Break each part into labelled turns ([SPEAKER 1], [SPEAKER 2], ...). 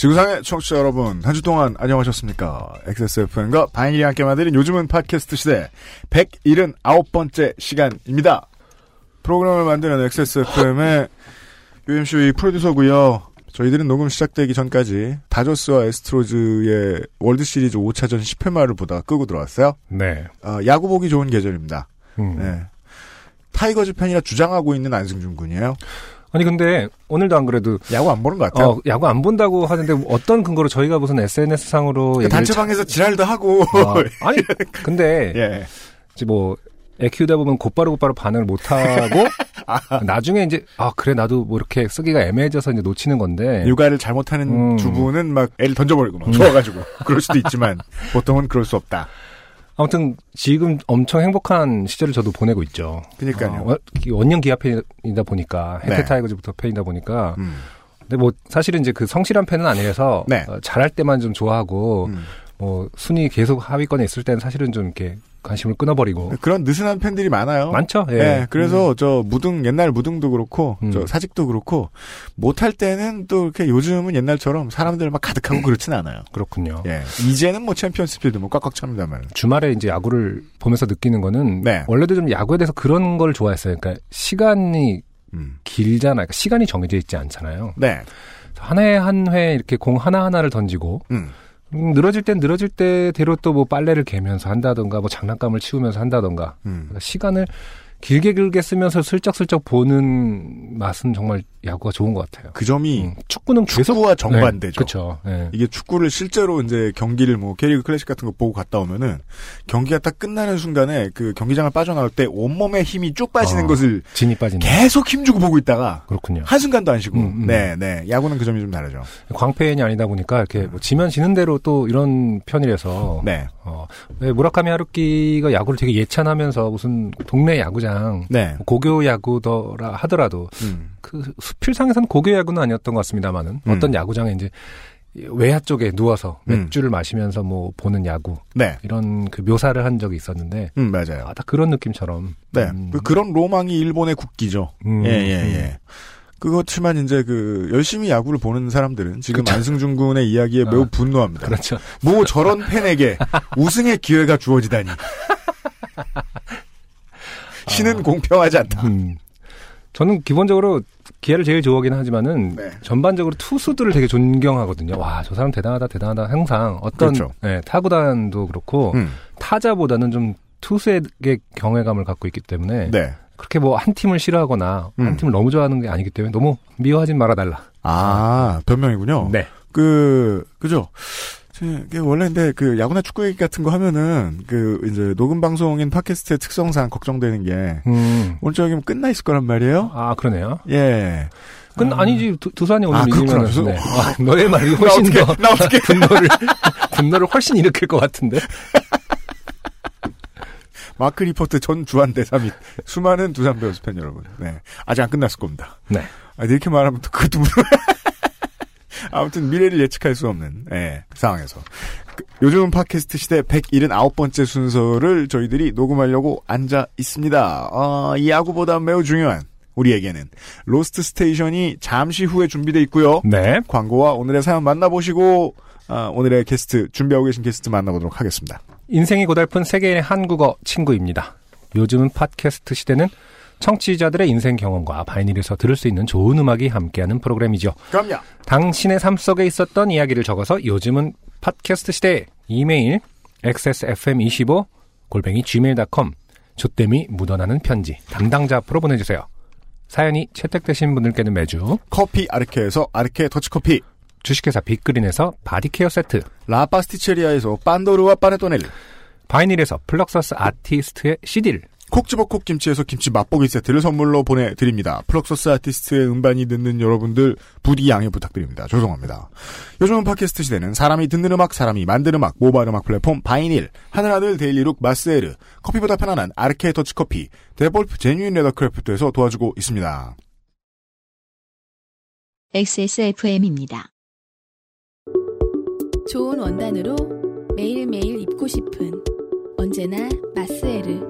[SPEAKER 1] 지구상의 청취자 여러분, 한 주 동안 안녕하셨습니까? XSFM과 바이닐이 함께 만드는 요즘은 팟캐스트 시대 179번째 시간입니다. 프로그램을 만드는 XSFM의 UMC 프로듀서고요 저희들은 녹음 시작되기 전까지 다저스와 애스트로스의 월드 시리즈 5차전 10회 말을 보다가 끄고 들어왔어요.
[SPEAKER 2] 네.
[SPEAKER 1] 어, 야구 보기 좋은 계절입니다.
[SPEAKER 2] 음.
[SPEAKER 1] 네. 타이거즈 팬이라 주장하고 있는 안승준 군이에요.
[SPEAKER 2] 아니 근데 오늘도 안 그래도
[SPEAKER 1] 야구 안 보는 것 같아요.
[SPEAKER 2] 어, 야구 안 본다고 하는데 어떤 근거로 저희가 무슨 SNS 상으로
[SPEAKER 1] 그 단체방에서 지랄도 하고.
[SPEAKER 2] 차- 아, 아니 근데
[SPEAKER 1] 예.
[SPEAKER 2] 이제 뭐 애 키우다 보면 곧바로 곧바로 반응을 못 하고
[SPEAKER 1] 아.
[SPEAKER 2] 나중에 이제 아 그래 나도 뭐 이렇게 쓰기가 애매해져서 이제 놓치는 건데
[SPEAKER 1] 육아를 잘못하는
[SPEAKER 2] 음.
[SPEAKER 1] 주부는 막 애를 던져버리고 막 좋아가지고 그럴 수도 있지만 보통은 그럴 수 없다.
[SPEAKER 2] 아무튼 지금 엄청 행복한 시절을 저도 보내고 있죠.
[SPEAKER 1] 그러니까요.
[SPEAKER 2] 어, 원년 기아 팬이다 보니까
[SPEAKER 1] 네.
[SPEAKER 2] 해태 타이거즈부터 팬이다 보니까
[SPEAKER 1] 음.
[SPEAKER 2] 근데 뭐 사실은 이제 그 성실한 팬은 아니라서
[SPEAKER 1] 네.
[SPEAKER 2] 어, 잘할 때만 좀 좋아하고
[SPEAKER 1] 음.
[SPEAKER 2] 뭐 순위 계속 하위권에 있을 때는 사실은 좀 이렇게 관심을 끊어버리고
[SPEAKER 1] 그런 느슨한 팬들이 많아요.
[SPEAKER 2] 많죠. 예.
[SPEAKER 1] 예, 그래서 저 무등 옛날 무등도 그렇고
[SPEAKER 2] 음.
[SPEAKER 1] 저 사직도 그렇고 못할 때는 또 이렇게 요즘은 옛날처럼 사람들 막 가득하고 그렇진 않아요.
[SPEAKER 2] 그렇군요.
[SPEAKER 1] 예, 이제는 뭐 챔피언스필드 뭐 꽉꽉 찹니다만.
[SPEAKER 2] 주말에 이제 야구를 보면서 느끼는 거는
[SPEAKER 1] 네.
[SPEAKER 2] 원래도 좀 야구에 대해서 그런 걸 좋아했어요. 그러니까 시간이
[SPEAKER 1] 음.
[SPEAKER 2] 길잖아요. 그러니까 시간이 정해져 있지 않잖아요.
[SPEAKER 1] 네.
[SPEAKER 2] 한해한회 이렇게 공 하나 하나를 던지고
[SPEAKER 1] 음.
[SPEAKER 2] 음, 늘어질 땐 늘어질 때대로 또 뭐 빨래를 개면서 한다던가 뭐 장난감을 치우면서 한다던가
[SPEAKER 1] 음.
[SPEAKER 2] 그러니까 시간을 길게 길게 쓰면서 슬쩍슬쩍 보는 맛은 정말 야구가 좋은 것 같아요.
[SPEAKER 1] 그 점이
[SPEAKER 2] 음, 축구는 계속
[SPEAKER 1] 축구와 정반대죠.
[SPEAKER 2] 그렇죠. 네.
[SPEAKER 1] 이게 축구를 실제로 이제 경기를 뭐 캐리그 클래식 같은 거 보고 갔다 오면은 경기가 딱 끝나는 순간에 그 경기장을 빠져나올 때 온몸에 힘이 쭉 빠지는
[SPEAKER 2] 어. 것을 진이 빠진다.
[SPEAKER 1] 계속 힘주고 보고 있다가
[SPEAKER 2] 그렇군요.
[SPEAKER 1] 한 순간도 안 쉬고
[SPEAKER 2] 음, 음.
[SPEAKER 1] 네, 네. 야구는 그 점이 좀 다르죠.
[SPEAKER 2] 광팬이 아니다 보니까 이렇게 뭐 지면 지는 대로 또 이런 편이라서
[SPEAKER 1] 네.
[SPEAKER 2] 어, 왜 무라카미 하루키가 야구를 되게 예찬하면서 무슨 동네 야구장
[SPEAKER 1] 네.
[SPEAKER 2] 고교 야구더라 하더라도
[SPEAKER 1] 음.
[SPEAKER 2] 그 수필상에서는 고교 야구는 아니었던 것 같습니다만은
[SPEAKER 1] 음.
[SPEAKER 2] 어떤 야구장에 이제 외야 쪽에 누워서
[SPEAKER 1] 음.
[SPEAKER 2] 맥주를 마시면서 뭐 보는 야구
[SPEAKER 1] 네.
[SPEAKER 2] 이런 그 묘사를 한 적이 있었는데
[SPEAKER 1] 음, 맞아요.
[SPEAKER 2] 아, 딱 그런 느낌처럼
[SPEAKER 1] 네.
[SPEAKER 2] 음,
[SPEAKER 1] 그- 그런 로망이 일본의 국기죠.
[SPEAKER 2] 음,
[SPEAKER 1] 예, 예,
[SPEAKER 2] 음.
[SPEAKER 1] 예. 그렇지만 이제 그 열심히 야구를 보는 사람들은 지금
[SPEAKER 2] 그쵸.
[SPEAKER 1] 안승준 군의 이야기에 매우
[SPEAKER 2] 어.
[SPEAKER 1] 분노합니다.
[SPEAKER 2] 그렇죠.
[SPEAKER 1] 뭐 저런 팬에게 우승의 기회가 주어지다니. 신은
[SPEAKER 2] 아.
[SPEAKER 1] 공평하지 않다.
[SPEAKER 2] 음. 저는 기본적으로 기아를 제일 좋아하긴 하지만은
[SPEAKER 1] 네.
[SPEAKER 2] 전반적으로 투수들을 되게 존경하거든요. 와, 저 사람 대단하다, 대단하다. 항상 어떤
[SPEAKER 1] 그렇죠.
[SPEAKER 2] 예, 타구단도 그렇고
[SPEAKER 1] 음.
[SPEAKER 2] 타자보다는 좀 투수에게 경외감을 갖고 있기 때문에
[SPEAKER 1] 네.
[SPEAKER 2] 그렇게 뭐 한 팀을 싫어하거나
[SPEAKER 1] 음.
[SPEAKER 2] 한 팀을 너무 좋아하는 게 아니기 때문에 너무 미워하진 말아달라.
[SPEAKER 1] 아, 변명이군요.
[SPEAKER 2] 네.
[SPEAKER 1] 그, 그죠. 이게 원래 근데 그 야구나 축구 얘기 같은 거 하면은 그 이제 녹음 방송인 팟캐스트의 특성상 걱정되는 게
[SPEAKER 2] 음.
[SPEAKER 1] 오늘 저기면 끝나 있을 거란 말이에요.
[SPEAKER 2] 아, 그러네요.
[SPEAKER 1] 예.
[SPEAKER 2] 근
[SPEAKER 1] 아.
[SPEAKER 2] 아니지 두, 두산이 오늘
[SPEAKER 1] 아, 죄송-
[SPEAKER 2] 네. 아, 너의 말이
[SPEAKER 1] 나
[SPEAKER 2] 훨씬
[SPEAKER 1] 어떻게
[SPEAKER 2] 더
[SPEAKER 1] 나 어떻게
[SPEAKER 2] 분노를 분노를 훨씬 일으킬 것 같은데.
[SPEAKER 1] 마크 리퍼트 전 주한 대사 및 수많은 두산 베어스 팬 여러분. 네. 아직 안 끝났을 겁니다.
[SPEAKER 2] 네.
[SPEAKER 1] 아, 이렇게 말하면 또 그것도 물 아무튼 미래를 예측할 수 없는 예, 상황에서 그, 요즘은 팟캐스트 시대 179번째 순서를 저희들이 녹음하려고 앉아 있습니다. 어, 이 야구보다 매우 중요한 우리에게는 lost station이 잠시 후에 준비돼 있고요.
[SPEAKER 2] 네.
[SPEAKER 1] 광고와 오늘의 사연 만나보시고 아, 오늘의 게스트 준비하고 계신 게스트 만나보도록 하겠습니다.
[SPEAKER 2] 인생이 고달픈 세계인의 한국어 친구입니다. 요즘은 팟캐스트 시대는 청취자들의 인생 경험과 바이닐에서 들을 수 있는 좋은 음악이 함께하는 프로그램이죠.
[SPEAKER 1] 그럼요.
[SPEAKER 2] 당신의 삶 속에 있었던 이야기를 적어서 요즘은 팟캐스트 시대 이메일 xsfm25 골뱅이 gmail.com 좆됨이 묻어나는 편지 담당자 앞으로 보내주세요. 사연이 채택되신 분들께는 매주
[SPEAKER 1] 커피 아르케에서 아르케 더치커피
[SPEAKER 2] 주식회사 빅그린에서 body care 세트
[SPEAKER 1] 라파스티체리아에서 빤도르와 파네토네를
[SPEAKER 2] 바이닐에서 플럭서스 아티스트의 CD를
[SPEAKER 1] 콕 집어 콕 김치에서 김치 맛보기 세트를 선물로 보내드립니다. 플럭서스 아티스트의 음반이 듣는 여러분들 부디 양해 부탁드립니다. 죄송합니다. 요즘은 팟캐스트 시대는 사람이 듣는 음악, 사람이 만드는 음악, 모바일 음악 플랫폼 바이닐, 하늘하늘 daily look 마스에르, 커피보다 편안한 아르케 더치커피, 데볼프 genuine leathercraft에서 도와주고 있습니다.
[SPEAKER 3] XSFM입니다.
[SPEAKER 4] 좋은 원단으로 매일매일 입고 싶은 언제나 마스에르.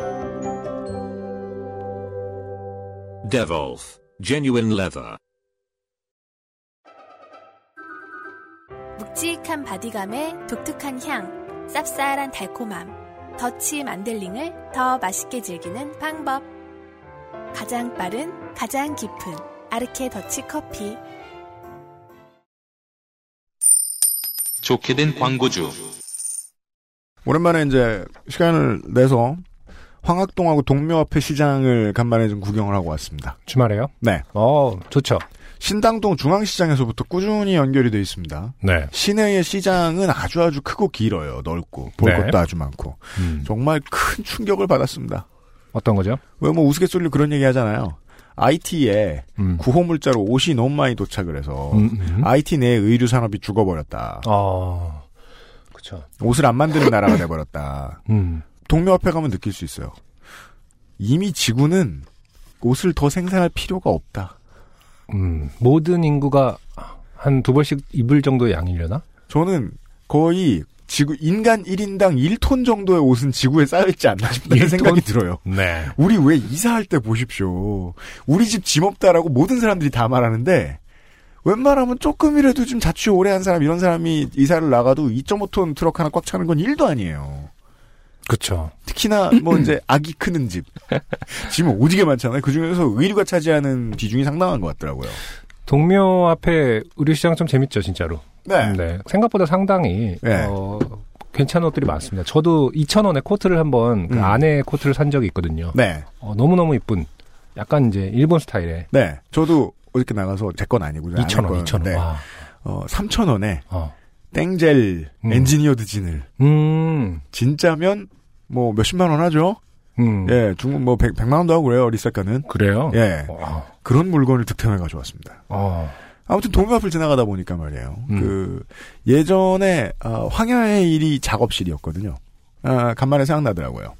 [SPEAKER 5] Devolf, genuine leather.
[SPEAKER 4] 묵직한 body감에 독특한 향, 쌉쌀한 달콤함, 더치 만델링을 더 맛있게 즐기는 방법. 가장 빠른, 가장 깊은 아르케 더치 커피.
[SPEAKER 6] 좋게 된 광고주.
[SPEAKER 1] 오랜만에 이제 시간을 내서 황학동하고 동묘 앞에 시장을 간만에 좀 구경을 하고 왔습니다.
[SPEAKER 2] 주말에요?
[SPEAKER 1] 네.
[SPEAKER 2] 어, 좋죠.
[SPEAKER 1] 신당동 중앙시장에서부터 꾸준히 연결이 되어 있습니다.
[SPEAKER 2] 네.
[SPEAKER 1] 시내의 시장은 아주 아주 크고 길어요. 넓고 볼
[SPEAKER 2] 네.
[SPEAKER 1] 것도 아주 많고
[SPEAKER 2] 음.
[SPEAKER 1] 정말 큰 충격을 받았습니다.
[SPEAKER 2] 어떤 거죠?
[SPEAKER 1] 왜 뭐 우스갯소리로 그런 얘기 하잖아요. IT에
[SPEAKER 2] 음.
[SPEAKER 1] 구호물자로 옷이 너무 많이 도착을 해서
[SPEAKER 2] 음, 음.
[SPEAKER 1] IT 내 의류 산업이 죽어버렸다.
[SPEAKER 2] 어, 그쵸.
[SPEAKER 1] 옷을 안 만드는 나라가 돼버렸다.
[SPEAKER 2] 음.
[SPEAKER 1] 동묘 앞에 가면 느낄 수 있어요. 이미 지구는 옷을 더 생산할 필요가 없다.
[SPEAKER 2] 음. 모든 인구가 한 두 벌씩 입을 정도의 양이려나?
[SPEAKER 1] 저는 거의 지구 인간 1인당 1톤 정도의 옷은 지구에 쌓여 있지 않나 싶다는
[SPEAKER 2] 1톤?
[SPEAKER 1] 생각이 들어요.
[SPEAKER 2] 네.
[SPEAKER 1] 우리 왜 이사할 때 보십시오. 우리 집 짐 없다라고 모든 사람들이 다 말하는데 웬만하면 조금이라도 좀 자취 오래 한 사람 이런 사람이 이사를 나가도 2.5톤 트럭 하나 꽉 차는 건 1도 아니에요.
[SPEAKER 2] 그쵸.
[SPEAKER 1] 특히나 뭐 이제 아기 크는 집. 짐은 오지게 많잖아요. 그 중에서 의류가 차지하는 비중이 상당한 것 같더라고요.
[SPEAKER 2] 동묘 앞에 의류 시장 좀 재밌죠, 진짜로.
[SPEAKER 1] 네.
[SPEAKER 2] 생각보다 상당히,
[SPEAKER 1] 네.
[SPEAKER 2] 어, 괜찮은 옷들이 많습니다. 저도 2,000원에 코트를 한번, 그
[SPEAKER 1] 음.
[SPEAKER 2] 안에 코트를 산 적이 있거든요.
[SPEAKER 1] 네.
[SPEAKER 2] 어, 너무너무 이쁜, 약간 이제 일본 스타일의
[SPEAKER 1] 네. 저도 어저께 나가서 제 건 아니고
[SPEAKER 2] 2,000원, 2,000원.
[SPEAKER 1] 네.
[SPEAKER 2] 와.
[SPEAKER 1] 어, 3,000원에
[SPEAKER 2] 어.
[SPEAKER 1] 땡젤
[SPEAKER 2] 음.
[SPEAKER 1] engineered jean을
[SPEAKER 2] 음,
[SPEAKER 1] 진짜면 뭐 몇십만 원 하죠?
[SPEAKER 2] 음.
[SPEAKER 1] 예, 중국 뭐 100, 만 원도 하고 그래요. resell가는.
[SPEAKER 2] 그래요?
[SPEAKER 1] 예.
[SPEAKER 2] 와.
[SPEAKER 1] 그런 물건을 득템해 가져왔습니다.
[SPEAKER 2] 어.
[SPEAKER 1] 아무튼 동묘 앞을 지나가다 보니까 말이에요.
[SPEAKER 2] 음.
[SPEAKER 1] 그 예전에 어, 황야의 이리 작업실이었거든요. 아, 간만에 생각나더라고요.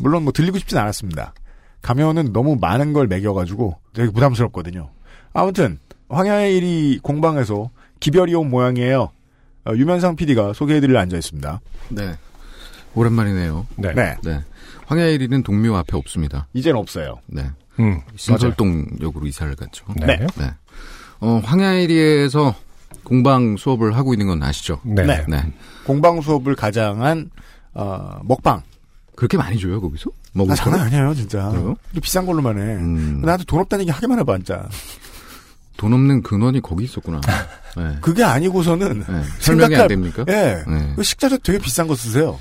[SPEAKER 1] 물론 뭐 들리고 싶진 않았습니다. 가면은 너무 많은 걸 매겨가지고 되게 부담스럽거든요. 아무튼 황야의 일이 공방에서 기별이 온 모양이에요. 어, 유면상 PD가 소개해드릴 앉아 있습니다.
[SPEAKER 7] 네. 오랜만이네요.
[SPEAKER 2] 네.
[SPEAKER 1] 네,
[SPEAKER 7] 네. 황야의 1위는 동묘 앞에 없습니다.
[SPEAKER 1] 이젠 없어요.
[SPEAKER 7] 네.
[SPEAKER 2] 음.
[SPEAKER 7] 신설동역으로 이사를 갔죠.
[SPEAKER 2] 네.
[SPEAKER 1] 네.
[SPEAKER 2] 네.
[SPEAKER 7] 네. 어, 황야의 1위에서 공방 수업을 하고 있는 건 아시죠?
[SPEAKER 2] 네.
[SPEAKER 1] 네.
[SPEAKER 7] 네.
[SPEAKER 1] 공방 수업을 가장한 어, 먹방.
[SPEAKER 7] 그렇게 많이 줘요, 거기서? 먹을
[SPEAKER 1] 나 장난? 아니에요, 진짜.
[SPEAKER 7] 그래요?
[SPEAKER 1] 또 비싼 걸로만 해.
[SPEAKER 7] 음,
[SPEAKER 1] 나한테 돈 없다는 얘기 하기만 해봐, 진짜.
[SPEAKER 7] 돈 없는 근원이 거기 있었구나. 네.
[SPEAKER 1] 그게 아니고서는
[SPEAKER 7] 네. 설명이 안 됩니까?
[SPEAKER 1] 예.
[SPEAKER 7] 네.
[SPEAKER 1] 그 식자재 되게 비싼 거 쓰세요.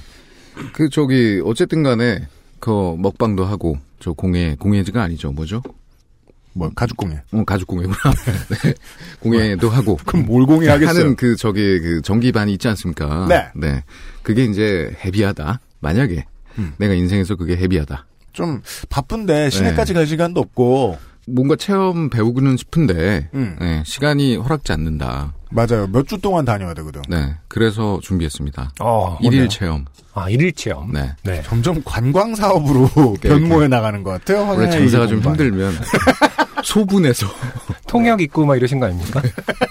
[SPEAKER 7] 그, 저기, 어쨌든 간에, 그, 먹방도 하고, 저 공예, 공예지가 아니죠. 뭐죠?
[SPEAKER 1] 뭐 가죽 공예.
[SPEAKER 7] 어, 가죽 공예구나. 네. 공예도 하고.
[SPEAKER 1] 그럼 뭘 공예하겠어요?
[SPEAKER 7] 하는 그, 저기, 그, 전기반이 있지 않습니까?
[SPEAKER 1] 네.
[SPEAKER 7] 그게 이제, 헤비하다. 만약에,
[SPEAKER 1] 음.
[SPEAKER 7] 내가 인생에서 그게 헤비하다.
[SPEAKER 1] 좀 바쁜데 시내까지 갈 시간도 없고.
[SPEAKER 7] 뭔가 체험 배우고는 싶은데,
[SPEAKER 1] 음.
[SPEAKER 7] 네, 시간이 허락지 않는다.
[SPEAKER 1] 맞아요. 몇 주 동안 다녀야 되거든.
[SPEAKER 7] 네. 그래서 준비했습니다.
[SPEAKER 2] 어.
[SPEAKER 7] 일일? 체험.
[SPEAKER 2] 아, 일일 체험.
[SPEAKER 7] 네.
[SPEAKER 2] 네.
[SPEAKER 1] 점점 관광 사업으로 변모해 나가는 것 같아요.
[SPEAKER 7] 원래 장사가 좀. 힘들면, 소분해서.
[SPEAKER 2] 통역 입고 막 이러신 거 아닙니까?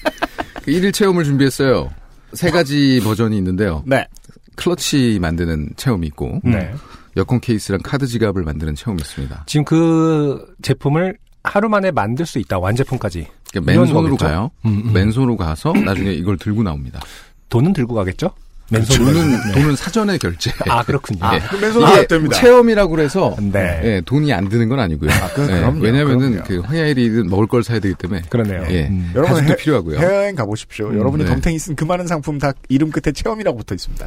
[SPEAKER 7] 그 일일 체험을 준비했어요. 세 가지 버전이 있는데요.
[SPEAKER 1] 네.
[SPEAKER 7] 클러치 만드는 체험이 있고,
[SPEAKER 2] 네.
[SPEAKER 7] 여권 케이스랑 카드 지갑을 만드는 체험이 있습니다.
[SPEAKER 2] 지금 그 제품을 하루 만에 만들 수 있다. 완제품까지.
[SPEAKER 7] 그러니까 맨손으로? 가요.
[SPEAKER 2] 음, 음.
[SPEAKER 7] 맨손으로 가서 나중에 이걸 들고 나옵니다.
[SPEAKER 2] 돈은 들고 가겠죠? 맨손
[SPEAKER 7] 돈은 돈은 사전에 결제.
[SPEAKER 2] 아 그렇군요.
[SPEAKER 7] 예.
[SPEAKER 1] 그럼 맨손으로
[SPEAKER 7] 이게
[SPEAKER 1] 안 됩니다.
[SPEAKER 7] 체험이라고 그래서
[SPEAKER 2] 네.
[SPEAKER 7] 예, 돈이 안 드는 건 아니고요.
[SPEAKER 1] 그-
[SPEAKER 7] 예,
[SPEAKER 1] 그럼요,
[SPEAKER 7] 왜냐하면은.
[SPEAKER 1] 그
[SPEAKER 7] 황야일이든 먹을 걸 사야 되기 때문에
[SPEAKER 2] 그러네요.
[SPEAKER 7] 예,
[SPEAKER 2] 음.
[SPEAKER 1] 여러분 해-
[SPEAKER 7] 필요하고요.
[SPEAKER 1] 해외여행 가보십시오. 여러분이
[SPEAKER 7] 네.
[SPEAKER 1] 덤탱이 쓴 그 많은 상품 다 이름 끝에 체험이라고 붙어 있습니다.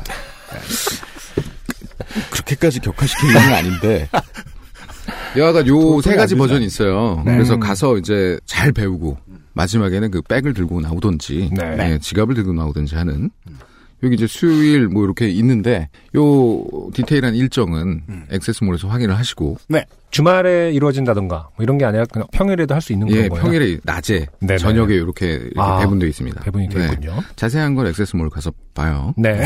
[SPEAKER 7] 그렇게까지 격화시키는 건 아닌데. 여하간
[SPEAKER 1] 요세안
[SPEAKER 7] 가지. 버전이 있어요.
[SPEAKER 1] 네.
[SPEAKER 7] 그래서
[SPEAKER 2] 음.
[SPEAKER 7] 가서 이제 잘 배우고 마지막에는 그 백을 들고 나오든지
[SPEAKER 2] 네.
[SPEAKER 7] 예, 지갑을 들고 나오든지 하는 여기 이제 수요일 뭐 이렇게 있는데 요 디테일한 일정은
[SPEAKER 1] 음.
[SPEAKER 7] 액세스몰에서 확인을 하시고
[SPEAKER 2] 주말에 이루어진다던가 뭐 이런 게 아니라 그냥 평일에도 할 수 있는
[SPEAKER 7] 예,
[SPEAKER 2] 거예요.
[SPEAKER 7] 평일에 낮에
[SPEAKER 2] 네네.
[SPEAKER 7] 저녁에 이렇게, 이렇게
[SPEAKER 2] 아,
[SPEAKER 7] 배분되어 있습니다.
[SPEAKER 2] 배분이 되어
[SPEAKER 7] 네.
[SPEAKER 2] 있군요.
[SPEAKER 7] 자세한 건 액세스몰 가서 봐요.
[SPEAKER 2] 네.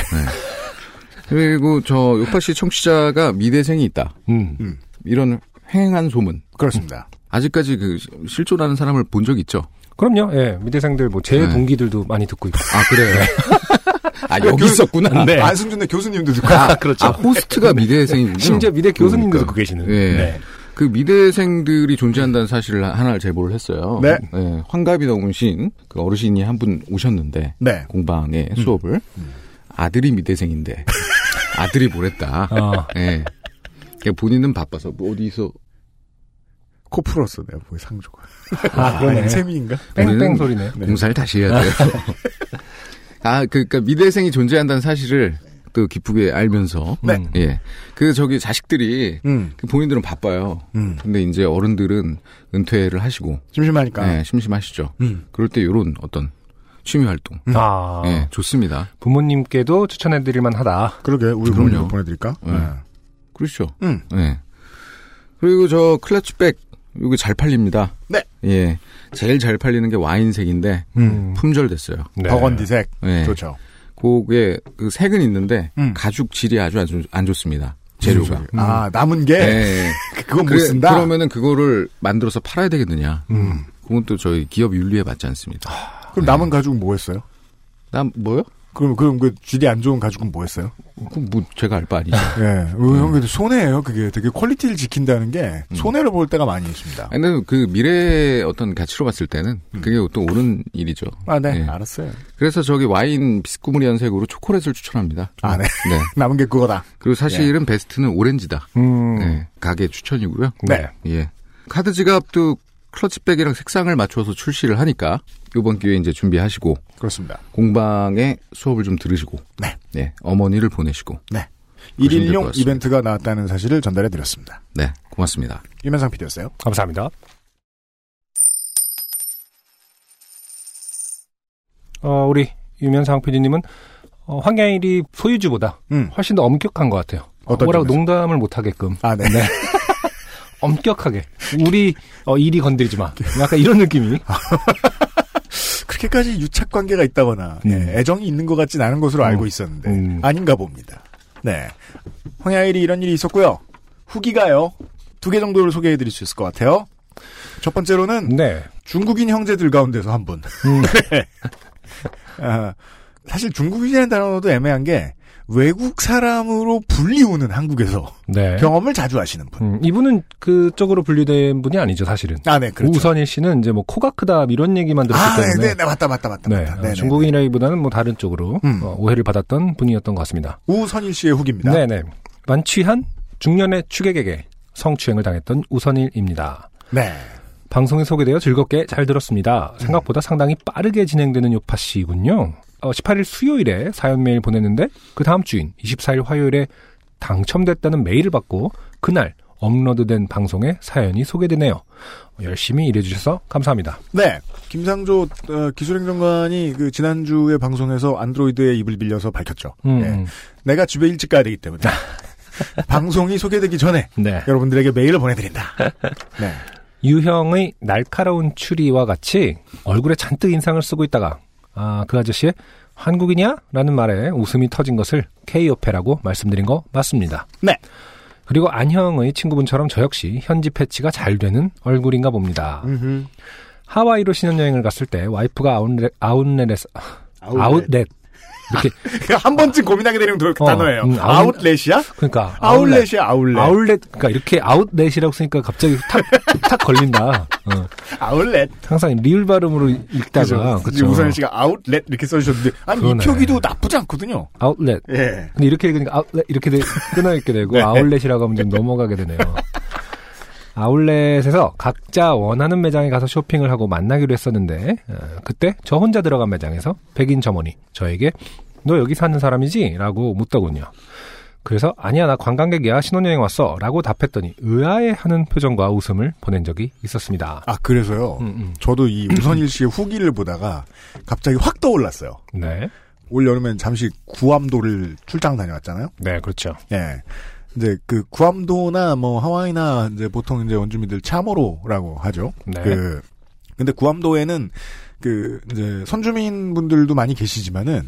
[SPEAKER 7] 그리고 저 요파시 청취자가 미대생이 있다.
[SPEAKER 2] 음.
[SPEAKER 7] 이런 횡행한 소문.
[SPEAKER 1] 그렇습니다.
[SPEAKER 7] 아직까지 그 실존하는 사람을 본 적 있죠?
[SPEAKER 2] 그럼요. 예. 미대생들 뭐제
[SPEAKER 7] 네.
[SPEAKER 2] 동기들도 많이 듣고 있고.
[SPEAKER 7] 아 그래요. 아 여기 있었구나.
[SPEAKER 2] 네.
[SPEAKER 1] 안승준의 교수님도 듣고
[SPEAKER 7] 아,
[SPEAKER 2] 그렇죠.
[SPEAKER 7] 아, 호스트가 미대생이군요.
[SPEAKER 2] 심지어 미대 교수님도
[SPEAKER 7] 그러니까.
[SPEAKER 2] 듣고 계시는.
[SPEAKER 7] 예.
[SPEAKER 2] 네.
[SPEAKER 7] 그 미대생들이 존재한다는 사실을 하나를 제보를 했어요.
[SPEAKER 1] 네.
[SPEAKER 7] 예, 환갑이 넘으신 그 어르신이 한 분 오셨는데
[SPEAKER 1] 네.
[SPEAKER 7] 공방에 수업을 아들이 미대생인데 아들이 뭐랬다.
[SPEAKER 2] 어.
[SPEAKER 7] 예. 그러니까 본인은 바빠서 뭐 어디서
[SPEAKER 1] 코 풀었어 내가 보기 상조가.
[SPEAKER 2] 아, 그러네.
[SPEAKER 1] 세민인가?
[SPEAKER 2] 뺑뺑
[SPEAKER 7] 우리는
[SPEAKER 2] 소리네.
[SPEAKER 7] 공사를 다시 해야 돼요. 아, 그, 그니까 미대생이 존재한다는 사실을 또 기쁘게 알면서.
[SPEAKER 1] 네.
[SPEAKER 2] 음.
[SPEAKER 7] 예. 그 저기 자식들이
[SPEAKER 1] 음.
[SPEAKER 7] 그 본인들은 바빠요.
[SPEAKER 1] 음.
[SPEAKER 7] 근데 이제 어른들은 은퇴를 하시고
[SPEAKER 1] 심심하니까.
[SPEAKER 7] 예, 심심하시죠.
[SPEAKER 1] 음.
[SPEAKER 7] 그럴 때 요런 어떤 취미 활동.
[SPEAKER 2] 아.
[SPEAKER 7] 예, 좋습니다.
[SPEAKER 2] 부모님께도 추천해 드릴 만 하다.
[SPEAKER 1] 그러게 우리. 부모님 보내 드릴까?
[SPEAKER 7] 네. 그렇죠.
[SPEAKER 1] 음.
[SPEAKER 7] 예. 그리고 저 클래치백 이거 잘 팔립니다.
[SPEAKER 1] 네.
[SPEAKER 7] 예. 제일 잘 팔리는 게 와인색인데
[SPEAKER 2] 음.
[SPEAKER 7] 품절됐어요.
[SPEAKER 2] 네.
[SPEAKER 1] 버건디색
[SPEAKER 7] 예.
[SPEAKER 1] 좋죠.
[SPEAKER 7] 그게 그 색은 있는데
[SPEAKER 1] 음.
[SPEAKER 7] 가죽 질이 아주 안, 좋- 안 좋습니다. 재료가.
[SPEAKER 1] 아 남은 게
[SPEAKER 7] 예.
[SPEAKER 1] 그건 못
[SPEAKER 7] 그래,
[SPEAKER 1] 쓴다.
[SPEAKER 7] 그러면은 그거를 만들어서 팔아야 되겠느냐?
[SPEAKER 2] 음.
[SPEAKER 7] 그건 또 저희 기업 윤리에 맞지 않습니다.
[SPEAKER 1] 그럼 남은 가죽은 뭐 했어요?
[SPEAKER 7] 난 뭐요?
[SPEAKER 1] 그럼 그럼 그 질이 안 좋은 가죽은 뭐 했어요?
[SPEAKER 7] 그럼 뭐 제가 알 바 아니죠.
[SPEAKER 1] 예, 음. 형 근데 손해예요. 그게 되게 quality를 지킨다는 게 손해를 볼 때가 많이 있습니다.
[SPEAKER 7] 아니, 근데 그 미래의 어떤 가치로 봤을 때는 그게 또 옳은 일이죠.
[SPEAKER 1] 아, 네,
[SPEAKER 7] 예.
[SPEAKER 1] 알았어요.
[SPEAKER 7] 그래서 저기 와인 비스꾸무리한 색으로 초콜릿을 추천합니다.
[SPEAKER 1] 아, 네.
[SPEAKER 7] 네.
[SPEAKER 1] 남은 게 그거다.
[SPEAKER 7] 그리고 사실은 베스트는 오렌지다.
[SPEAKER 2] 음.
[SPEAKER 7] 네. 가게 추천이고요.
[SPEAKER 2] 네.
[SPEAKER 7] 예. 카드 지갑도 클러치백이랑 색상을 맞춰서 출시를 하니까 이번 기회에 이제 준비하시고
[SPEAKER 1] 그렇습니다.
[SPEAKER 7] 공방에 수업을 좀 들으시고
[SPEAKER 1] 네.
[SPEAKER 7] 네. 어머니를 보내시고
[SPEAKER 1] 네. 일일용
[SPEAKER 7] 같습니다.
[SPEAKER 1] 이벤트가 나왔다는 사실을 전달해 드렸습니다.
[SPEAKER 7] 네. 고맙습니다.
[SPEAKER 1] 유면상 PD였어요.
[SPEAKER 2] 감사합니다. 어, 우리 유면상 PD님은 어, 황야일이 소유주보다
[SPEAKER 1] 음.
[SPEAKER 2] 훨씬 더 엄격한 것 같아요. 뭐라고
[SPEAKER 1] 점에서?
[SPEAKER 2] 농담을 못 하게끔
[SPEAKER 1] 아, 네.
[SPEAKER 2] 엄격하게 우리 어, 일이 건드리지 마. 약간 이런 느낌이.
[SPEAKER 1] 그렇게까지 유착 관계가 있다거나
[SPEAKER 2] 음.
[SPEAKER 1] 예, 애정이 있는 것 같진 않은 것으로 알고 있었는데
[SPEAKER 2] 음.
[SPEAKER 1] 아닌가 봅니다. 네. 황야일이 이런 일이 있었고요. 후기가요. 두 개 정도를 소개해 드릴 수 있을 것 같아요. 첫 번째로는
[SPEAKER 2] 네.
[SPEAKER 1] 중국인 형제들 가운데서 한 분.
[SPEAKER 2] 음.
[SPEAKER 1] 아, 사실 중국인이라는 단어도 애매한 게 외국 사람으로 불리우는 한국에서
[SPEAKER 2] 네.
[SPEAKER 1] 경험을 자주 하시는 분.
[SPEAKER 2] 음, 이분은 그쪽으로 분류된 분이 아니죠, 사실은.
[SPEAKER 1] 아, 네, 그렇죠.
[SPEAKER 2] 우선일 씨는 이제 뭐 코가 크다 이런 얘기만 들었기
[SPEAKER 1] 아, 네,
[SPEAKER 2] 때문에
[SPEAKER 1] 네, 네, 맞다, 맞다, 맞다.
[SPEAKER 2] 네,
[SPEAKER 1] 맞다.
[SPEAKER 2] 어,
[SPEAKER 1] 네, 네,
[SPEAKER 2] 중국인이라기보다는 뭐 다른 쪽으로
[SPEAKER 1] 음.
[SPEAKER 2] 어, 오해를 받았던 분이었던 것 같습니다.
[SPEAKER 1] 네. 우선일 씨의 후기입니다.
[SPEAKER 2] 네 네. 만취한 중년의 추객에게 성추행을 당했던 우선일입니다.
[SPEAKER 1] 네.
[SPEAKER 2] 방송에 소개되어 즐겁게 잘 들었습니다. 생각보다 상당히 빠르게 진행되는 요파 씨군요. 어, 18일 수요일에 사연 메일 보냈는데 그 다음 주인 24일 화요일에 당첨됐다는 메일을 받고 그날 업로드된 방송에 사연이 소개되네요. 열심히 일해주셔서 감사합니다.
[SPEAKER 1] 네. 김상조 어, 기술행정관이 그 지난주에 방송에서 안드로이드의 입을 빌려서 밝혔죠.
[SPEAKER 2] 음,
[SPEAKER 1] 예.
[SPEAKER 2] 음.
[SPEAKER 1] 내가 집에 일찍 가야 되기 때문에 방송이 소개되기 전에
[SPEAKER 2] 네.
[SPEAKER 1] 여러분들에게 메일을 보내드린다. 네.
[SPEAKER 2] 유형의 날카로운 추리와 같이 얼굴에 잔뜩 인상을 쓰고 있다가 아, 그 아저씨의 한국이냐? 라는 말에 웃음이 터진 것을 K오페라고 말씀드린 거 맞습니다.
[SPEAKER 1] 네.
[SPEAKER 2] 그리고 안형의 친구분처럼 저 역시 현지 패치가 잘 되는 얼굴인가 봅니다.
[SPEAKER 1] 음흠.
[SPEAKER 2] 하와이로 신혼여행을 갔을 때 와이프가 아웃렛, 아웃렛에서 아웃렛 이렇게
[SPEAKER 1] 한 번쯤 고민하게 되는 도-
[SPEAKER 2] 어,
[SPEAKER 1] 단어예요.
[SPEAKER 2] 음, 아웃-
[SPEAKER 1] 아웃 렛이야?
[SPEAKER 2] 그러니까
[SPEAKER 1] 아울렛이야, 아울렛.
[SPEAKER 2] 아울렛 그러니까 이렇게 아웃렛이라고 쓰니까 갑자기 탁 탁 걸린다. 어.
[SPEAKER 1] 아울렛.
[SPEAKER 2] 항상 리을 발음으로 읽다가. 그렇죠.
[SPEAKER 1] 우선 씨가 아웃렛 이렇게 써주셨는데 아니
[SPEAKER 2] 그러네.
[SPEAKER 1] 이 표기도 나쁘지 않거든요.
[SPEAKER 2] 아웃렛.
[SPEAKER 1] 예.
[SPEAKER 2] 근데 이렇게 읽으니까 아웃렛 이렇게 돼- 끊어 읽게 되고
[SPEAKER 1] 네.
[SPEAKER 2] 아울렛이라고 하면 좀 넘어가게 되네요. 아울렛에서 각자 원하는 매장에 가서 쇼핑을 하고 만나기로 했었는데 어, 그때 저 혼자 들어간 매장에서 백인 점원이 저에게 너 여기 사는 사람이지? 라고 묻더군요. 그래서 아니야 나 관광객이야 신혼여행 왔어 라고 답했더니 의아해하는 표정과 웃음을 보낸 적이 있었습니다.
[SPEAKER 1] 아 그래서요.
[SPEAKER 2] 음, 음.
[SPEAKER 1] 저도 이 우선일 씨의 후기를 보다가 갑자기 확 떠올랐어요.
[SPEAKER 2] 네,
[SPEAKER 1] 올 여름엔 잠시 구암도를 출장 다녀왔잖아요.
[SPEAKER 2] 네 그렇죠.
[SPEAKER 1] 예. 이제 그 구암도나 뭐 하와이나 이제 보통 이제 원주민들 차모로라고 하죠.
[SPEAKER 2] 네.
[SPEAKER 1] 그 근데 구암도에는 그 이제 선주민 분들도 많이 계시지만은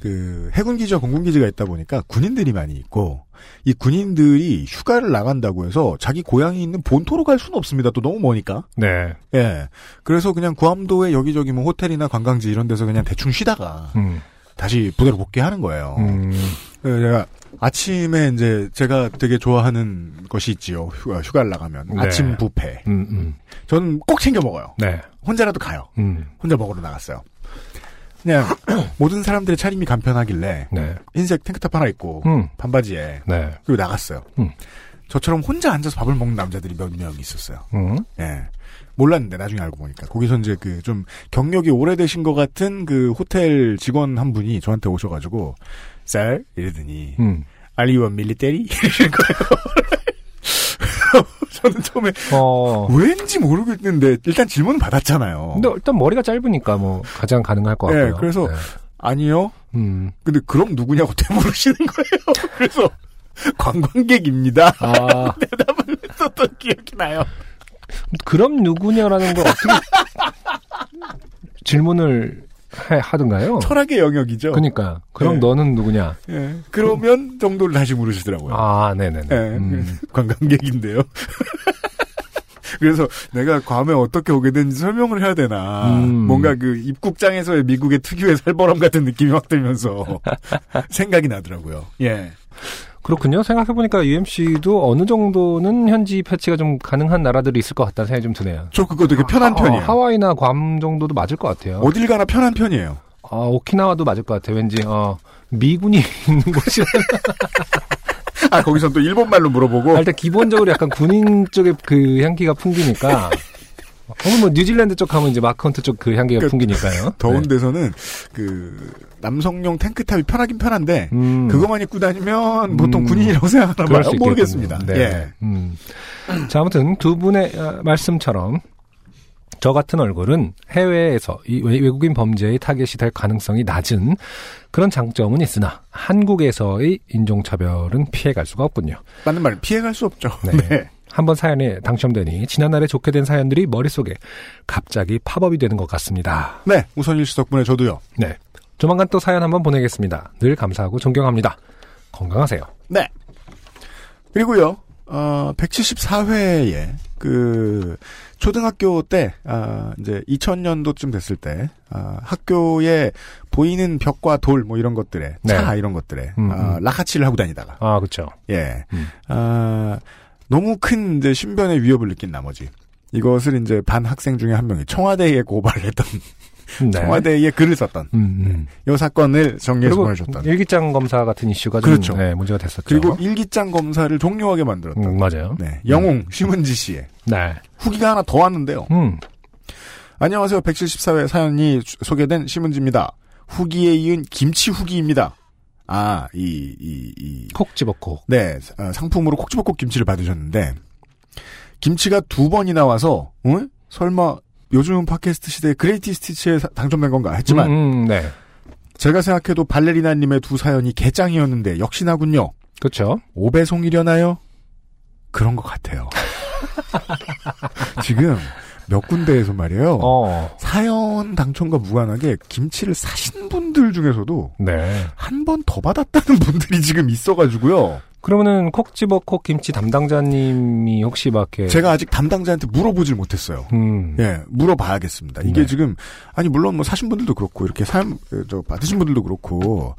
[SPEAKER 1] 그 해군 기지와 공군 기지가 있다 보니까 군인들이 많이 있고 이 군인들이 휴가를 나간다고 해서 자기 고향이 있는 본토로 갈 수는 없습니다. 또 너무 머니까.
[SPEAKER 2] 네,
[SPEAKER 1] 예. 그래서 그냥 구암도에 여기저기 뭐 호텔이나 관광지 이런 데서 그냥 대충 쉬다가
[SPEAKER 2] 음,
[SPEAKER 1] 다시 부대로 복귀하는 거예요.
[SPEAKER 2] 음,
[SPEAKER 1] 그래서 제가 아침에 이제 제가 되게 좋아하는 것이 있지요. 휴가, 휴가를 나가면
[SPEAKER 2] 네.
[SPEAKER 1] 아침 뷔페.
[SPEAKER 2] 음, 음,
[SPEAKER 1] 저는 꼭 챙겨 먹어요.
[SPEAKER 2] 네,
[SPEAKER 1] 혼자라도 가요.
[SPEAKER 2] 음,
[SPEAKER 1] 혼자 먹으러 나갔어요. 그냥 모든 사람들의 차림이 간편하길래
[SPEAKER 2] 네,
[SPEAKER 1] 흰색 탱크탑 하나 입고
[SPEAKER 2] 음,
[SPEAKER 1] 반바지에
[SPEAKER 2] 네,
[SPEAKER 1] 그리고 나갔어요.
[SPEAKER 2] 음.
[SPEAKER 1] 저처럼 혼자 앉아서 밥을 먹는 남자들이 몇 명 있었어요.
[SPEAKER 2] 음,
[SPEAKER 1] 예. 몰랐는데 나중에 알고 보니까 거기서 이제 그 좀 경력이 오래되신 것 같은 그 호텔 직원 한 분이 저한테 오셔가지고 쌀 이러더니
[SPEAKER 2] 음.
[SPEAKER 1] Are you a military? 이러는 거예요. 저는 처음에
[SPEAKER 2] 어.
[SPEAKER 1] 왠지 모르겠는데 일단 질문 받았잖아요.
[SPEAKER 2] 근데 일단 머리가 짧으니까 뭐 가장 가능할 것 같고요.
[SPEAKER 1] 네, 그래서
[SPEAKER 2] 네.
[SPEAKER 1] 아니요.
[SPEAKER 2] 음.
[SPEAKER 1] 근데 그럼 누구냐고 되물으시는 거예요. 그래서 관광객입니다.
[SPEAKER 2] 아,
[SPEAKER 1] 대답을 했었던 기억이 나요.
[SPEAKER 2] 그럼 누구냐라는 걸 어떻게 질문을 해, 하던가요?
[SPEAKER 1] 철학의 영역이죠.
[SPEAKER 2] 그러니까 그럼
[SPEAKER 1] 네.
[SPEAKER 2] 너는 누구냐?
[SPEAKER 1] 예. 그러면 정도를 다시 물으시더라고요.
[SPEAKER 2] 아, 네네네.
[SPEAKER 1] 예,
[SPEAKER 2] 음.
[SPEAKER 1] 관광객인데요. 그래서 내가 괌에 어떻게 오게 된지 설명을 해야 되나.
[SPEAKER 2] 음.
[SPEAKER 1] 뭔가 그 입국장에서의 미국의 특유의 살벌함 같은 느낌이 확 들면서 생각이 나더라고요. 예.
[SPEAKER 2] 그렇군요. 생각해보니까 UMC도 어느 정도는 현지 패치가 좀 가능한 나라들이 있을 것 같다는 생각이 좀 드네요.
[SPEAKER 1] 저 그거 되게 편한
[SPEAKER 2] 어,
[SPEAKER 1] 편이에요.
[SPEAKER 2] 하와이나 괌 정도도 맞을 것 같아요.
[SPEAKER 1] 어딜 가나 편한 편이에요.
[SPEAKER 2] 어, 오키나와도 맞을 것 같아요. 왠지 어, 미군이 있는 곳이라
[SPEAKER 1] 아, 거기서 또 일본말로 물어보고.
[SPEAKER 2] 일단 기본적으로 약간 군인 쪽의 그 향기가 풍기니까. 어머 뭐 뉴질랜드 쪽 가면 이제 마크헌트 쪽 그 향기가
[SPEAKER 1] 그
[SPEAKER 2] 풍기니까요.
[SPEAKER 1] 더운
[SPEAKER 2] 네.
[SPEAKER 1] 데서는 그 남성용 탱크탑이 편하긴 편한데
[SPEAKER 2] 음,
[SPEAKER 1] 그거만 입고 다니면 보통
[SPEAKER 2] 음,
[SPEAKER 1] 군인이라고 생각하나
[SPEAKER 2] 그럴
[SPEAKER 1] 봐요.
[SPEAKER 2] 수
[SPEAKER 1] 모르겠습니다.
[SPEAKER 2] 네.
[SPEAKER 1] 예.
[SPEAKER 2] 음. 자 아무튼 두 분의 어, 말씀처럼 저 같은 얼굴은 해외에서 이 외- 외국인 범죄의 타겟이 될 가능성이 낮은 그런 장점은 있으나 한국에서의 인종차별은 피해갈 수가 없군요.
[SPEAKER 1] 맞는 말 피해갈 수 없죠.
[SPEAKER 2] 네.
[SPEAKER 1] 네.
[SPEAKER 2] 한 번 사연에 당첨되니 지난날에 좋게 된 사연들이 머릿속에 갑자기 팝업이 되는 것 같습니다.
[SPEAKER 1] 네. 우선일 씨 덕분에 저도요.
[SPEAKER 2] 네. 조만간 또 사연 한번 보내겠습니다. 늘 감사하고 존경합니다. 건강하세요.
[SPEAKER 1] 네. 그리고요, 어, 174회에, 그, 초등학교 때, 아, 이제 2000년도쯤 됐을 때, 아, 학교에 보이는 벽과 돌, 뭐 이런 것들에, 차,
[SPEAKER 2] 네.
[SPEAKER 1] 이런 것들에,
[SPEAKER 2] 음,
[SPEAKER 1] 아,
[SPEAKER 2] 음.
[SPEAKER 1] 라카치를 하고 다니다가,
[SPEAKER 2] 아, 그렇죠.
[SPEAKER 1] 예.
[SPEAKER 2] 음.
[SPEAKER 1] 아, 너무 큰 이제 신변의 위협을 느낀 나머지, 이것을 이제 반 학생 중에 한 명이 청와대에 고발을 했던,
[SPEAKER 2] 네.
[SPEAKER 1] 청와대에 글을 썼던,
[SPEAKER 2] 음, 음.
[SPEAKER 1] 이 사건을 정리해서 보내줬던.
[SPEAKER 2] 일기장 검사 같은 이슈가 좀
[SPEAKER 1] 그렇죠.
[SPEAKER 2] 네, 문제가 됐었죠.
[SPEAKER 1] 그리고 일기장 검사를 종료하게 만들었던.
[SPEAKER 2] 음, 맞아요.
[SPEAKER 1] 네. 영웅, 심은지 씨의
[SPEAKER 2] 네.
[SPEAKER 1] 후기가 하나 더 왔는데요.
[SPEAKER 2] 음.
[SPEAKER 1] 안녕하세요. 174회 사연이 주- 소개된 심은지입니다. 후기에 이은 김치 후기입니다. 아, 이, 이, 이.
[SPEAKER 2] 콕 집어 콕.
[SPEAKER 1] 네, 어, 상품으로 콕 집어 콕 김치를 받으셨는데, 김치가 두 번이나 와서, 응? 설마, 요즘 팟캐스트 시대의 greatest hits에 사- 당첨된 건가 했지만,
[SPEAKER 2] 음, 음, 네.
[SPEAKER 1] 제가 생각해도 발레리나님의 두 사연이 개짱이었는데, 역시나군요.
[SPEAKER 2] 그렇죠.
[SPEAKER 1] 오배송이려나요? 그런 것 같아요. 지금 몇 군데에서 말이에요.
[SPEAKER 2] 어.
[SPEAKER 1] 사연 당첨과 무관하게 김치를 사신 분들 중에서도
[SPEAKER 2] 네.
[SPEAKER 1] 한 번 더 받았다는 분들이 지금 있어가지고요.
[SPEAKER 2] 그러면은 콕 집어 콕 김치 담당자님이 혹시 막 이렇게
[SPEAKER 1] 제가 아직 담당자한테 물어보질 못했어요.
[SPEAKER 2] 음.
[SPEAKER 1] 예, 물어봐야겠습니다. 이게
[SPEAKER 2] 네.
[SPEAKER 1] 지금 아니 물론 뭐 사신 분들도 그렇고 이렇게 사연 저 받으신 분들도 그렇고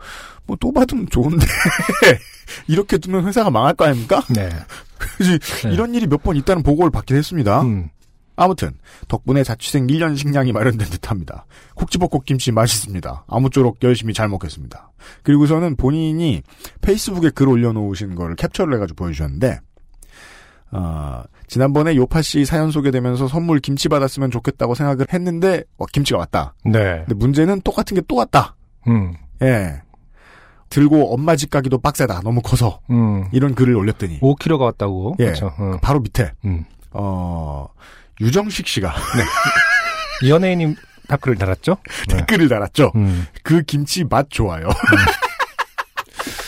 [SPEAKER 1] 뭐 또 받으면 좋은데 이렇게 두면 회사가 망할 거 아닙니까?
[SPEAKER 2] 네.
[SPEAKER 1] 그지
[SPEAKER 2] 네.
[SPEAKER 1] 이런 일이 몇 번 있다는 보고를 받긴 했습니다.
[SPEAKER 2] 음.
[SPEAKER 1] 아무튼 덕분에 자취생 1년 식량이 마련된 듯합니다. 콕 집어 콕 김치 맛있습니다. 아무쪼록 열심히 잘 먹겠습니다. 그리고서는 본인이 페이스북에 글 올려놓으신 거를 캡처를 해가지고 보여주셨는데 어, 지난번에 요파 씨 사연 소개되면서 선물 김치 받았으면 좋겠다고 생각을 했는데 어, 김치가 왔다.
[SPEAKER 2] 네.
[SPEAKER 1] 근데 문제는 똑같은 게 또 왔다.
[SPEAKER 2] 음.
[SPEAKER 1] 예. 들고 엄마 집 가기도 빡세다. 너무 커서
[SPEAKER 2] 음.
[SPEAKER 1] 이런 글을 올렸더니
[SPEAKER 2] 5kg가 왔다고.
[SPEAKER 1] 예.
[SPEAKER 2] 그렇죠. 어.
[SPEAKER 1] 바로 밑에
[SPEAKER 2] 음.
[SPEAKER 1] 어, 유정식 씨가
[SPEAKER 2] 연예인이 답글을 달았죠? 네.
[SPEAKER 1] 댓글을 달았죠.
[SPEAKER 2] 음.
[SPEAKER 1] 그 김치 맛 좋아요.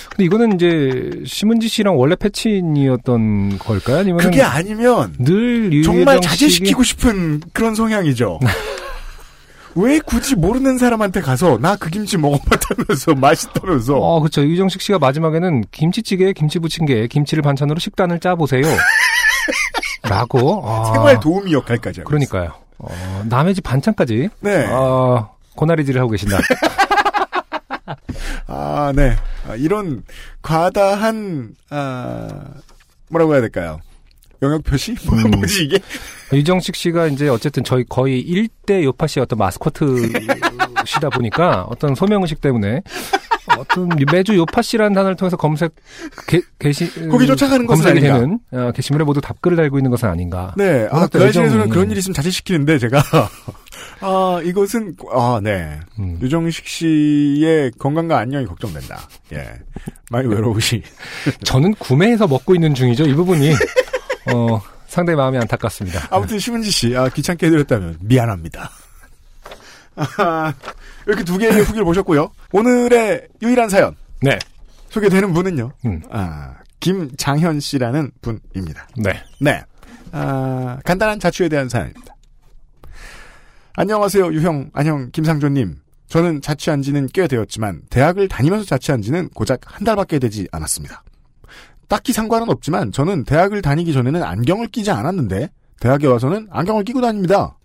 [SPEAKER 2] 근데 이거는 이제 심은지 씨랑 원래 패친이었던 걸까요? 아니면
[SPEAKER 1] 그게 아니면
[SPEAKER 2] 늘
[SPEAKER 1] 정말 자제시키고 싶은 그런 성향이죠. 왜 굳이 모르는 사람한테 가서 나 그 김치 먹어봤다면서 맛있다면서
[SPEAKER 2] 어, 그렇죠. 유정식 씨가 마지막에는 김치찌개에 김치 부침개에 김치를 반찬으로 식단을 짜보세요. 라고. 아,
[SPEAKER 1] 생활 도우미 역할까지 하고
[SPEAKER 2] 그러니까요. 어, 남의 집 반찬까지.
[SPEAKER 1] 네.
[SPEAKER 2] 어, 고나리질을 하고 계신다.
[SPEAKER 1] 아, 네. 아, 이런 과다한 아, 뭐라고 해야 될까요? 영역 표시? 뭐,
[SPEAKER 2] 음.
[SPEAKER 1] 뭐지 이게?
[SPEAKER 2] 유정식 씨가 이제 어쨌든 저희 거의 1대 요파 씨의 어떤 마스코트 시다 보니까 어떤 소명의식 때문에 어떤 매주 요파 씨라는 단어를 통해서 검색 게, 게시
[SPEAKER 1] 거기 쫓아가는 것은 아닌가?
[SPEAKER 2] 되는 어, 게시물에 모두 답글을 달고 있는 것은 아닌가.
[SPEAKER 1] 네. 아, 그라진에서는
[SPEAKER 2] 애정이-
[SPEAKER 1] 그런 일이 있으면 자제시키는데 제가 아, 이것은 아, 네.
[SPEAKER 2] 음.
[SPEAKER 1] 유정식 씨의 건강과 안녕이 걱정된다. 예. 많이 외로우시.
[SPEAKER 2] 저는 구매해서 먹고 있는 중이죠. 이 부분이 어, 상당히 마음이 안타깝습니다.
[SPEAKER 1] 아무튼 심은지 씨, 아, 귀찮게 해드렸다면 미안합니다. 아, 이렇게 두 개의 후기를 보셨고요. 오늘의 유일한 사연
[SPEAKER 2] 네,
[SPEAKER 1] 소개되는 분은요.
[SPEAKER 2] 음,
[SPEAKER 1] 아, 김장현 씨라는 분입니다.
[SPEAKER 2] 네,
[SPEAKER 1] 네. 아, 간단한 자취에 대한 사연입니다. 안녕하세요, 유형, 안녕, 김상조님. 저는 자취한 지는 꽤 되었지만, 대학을 다니면서 자취한 지는 고작 한 달밖에 되지 않았습니다. 딱히 상관은 없지만, 저는 대학을 다니기 전에는 안경을 끼지 않았는데, 대학에 와서는 안경을 끼고 다닙니다.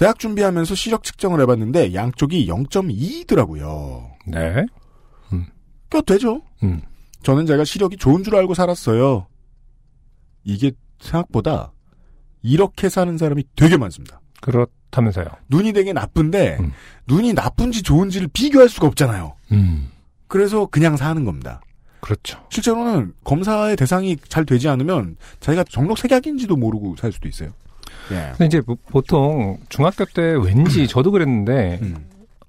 [SPEAKER 1] 대학 준비하면서 시력 측정을 해봤는데, 양쪽이 0.2더라고요.
[SPEAKER 2] 네,
[SPEAKER 1] 꽤 되죠?
[SPEAKER 2] 음,
[SPEAKER 1] 저는 제가 시력이 좋은 줄 알고 살았어요. 이게 생각보다 이렇게 사는 사람이 되게 많습니다.
[SPEAKER 2] 그렇다면서요.
[SPEAKER 1] 눈이 되게 나쁜데
[SPEAKER 2] 음.
[SPEAKER 1] 눈이 나쁜지 좋은지를 비교할 수가 없잖아요.
[SPEAKER 2] 음,
[SPEAKER 1] 그래서 그냥 사는 겁니다.
[SPEAKER 2] 그렇죠.
[SPEAKER 1] 실제로는 검사의 대상이 잘 되지 않으면 자기가 정록 색약인지도 모르고 살 수도 있어요. 예.
[SPEAKER 2] 근데 이제 보- 보통 중학교 때 왠지 저도 그랬는데
[SPEAKER 1] 음.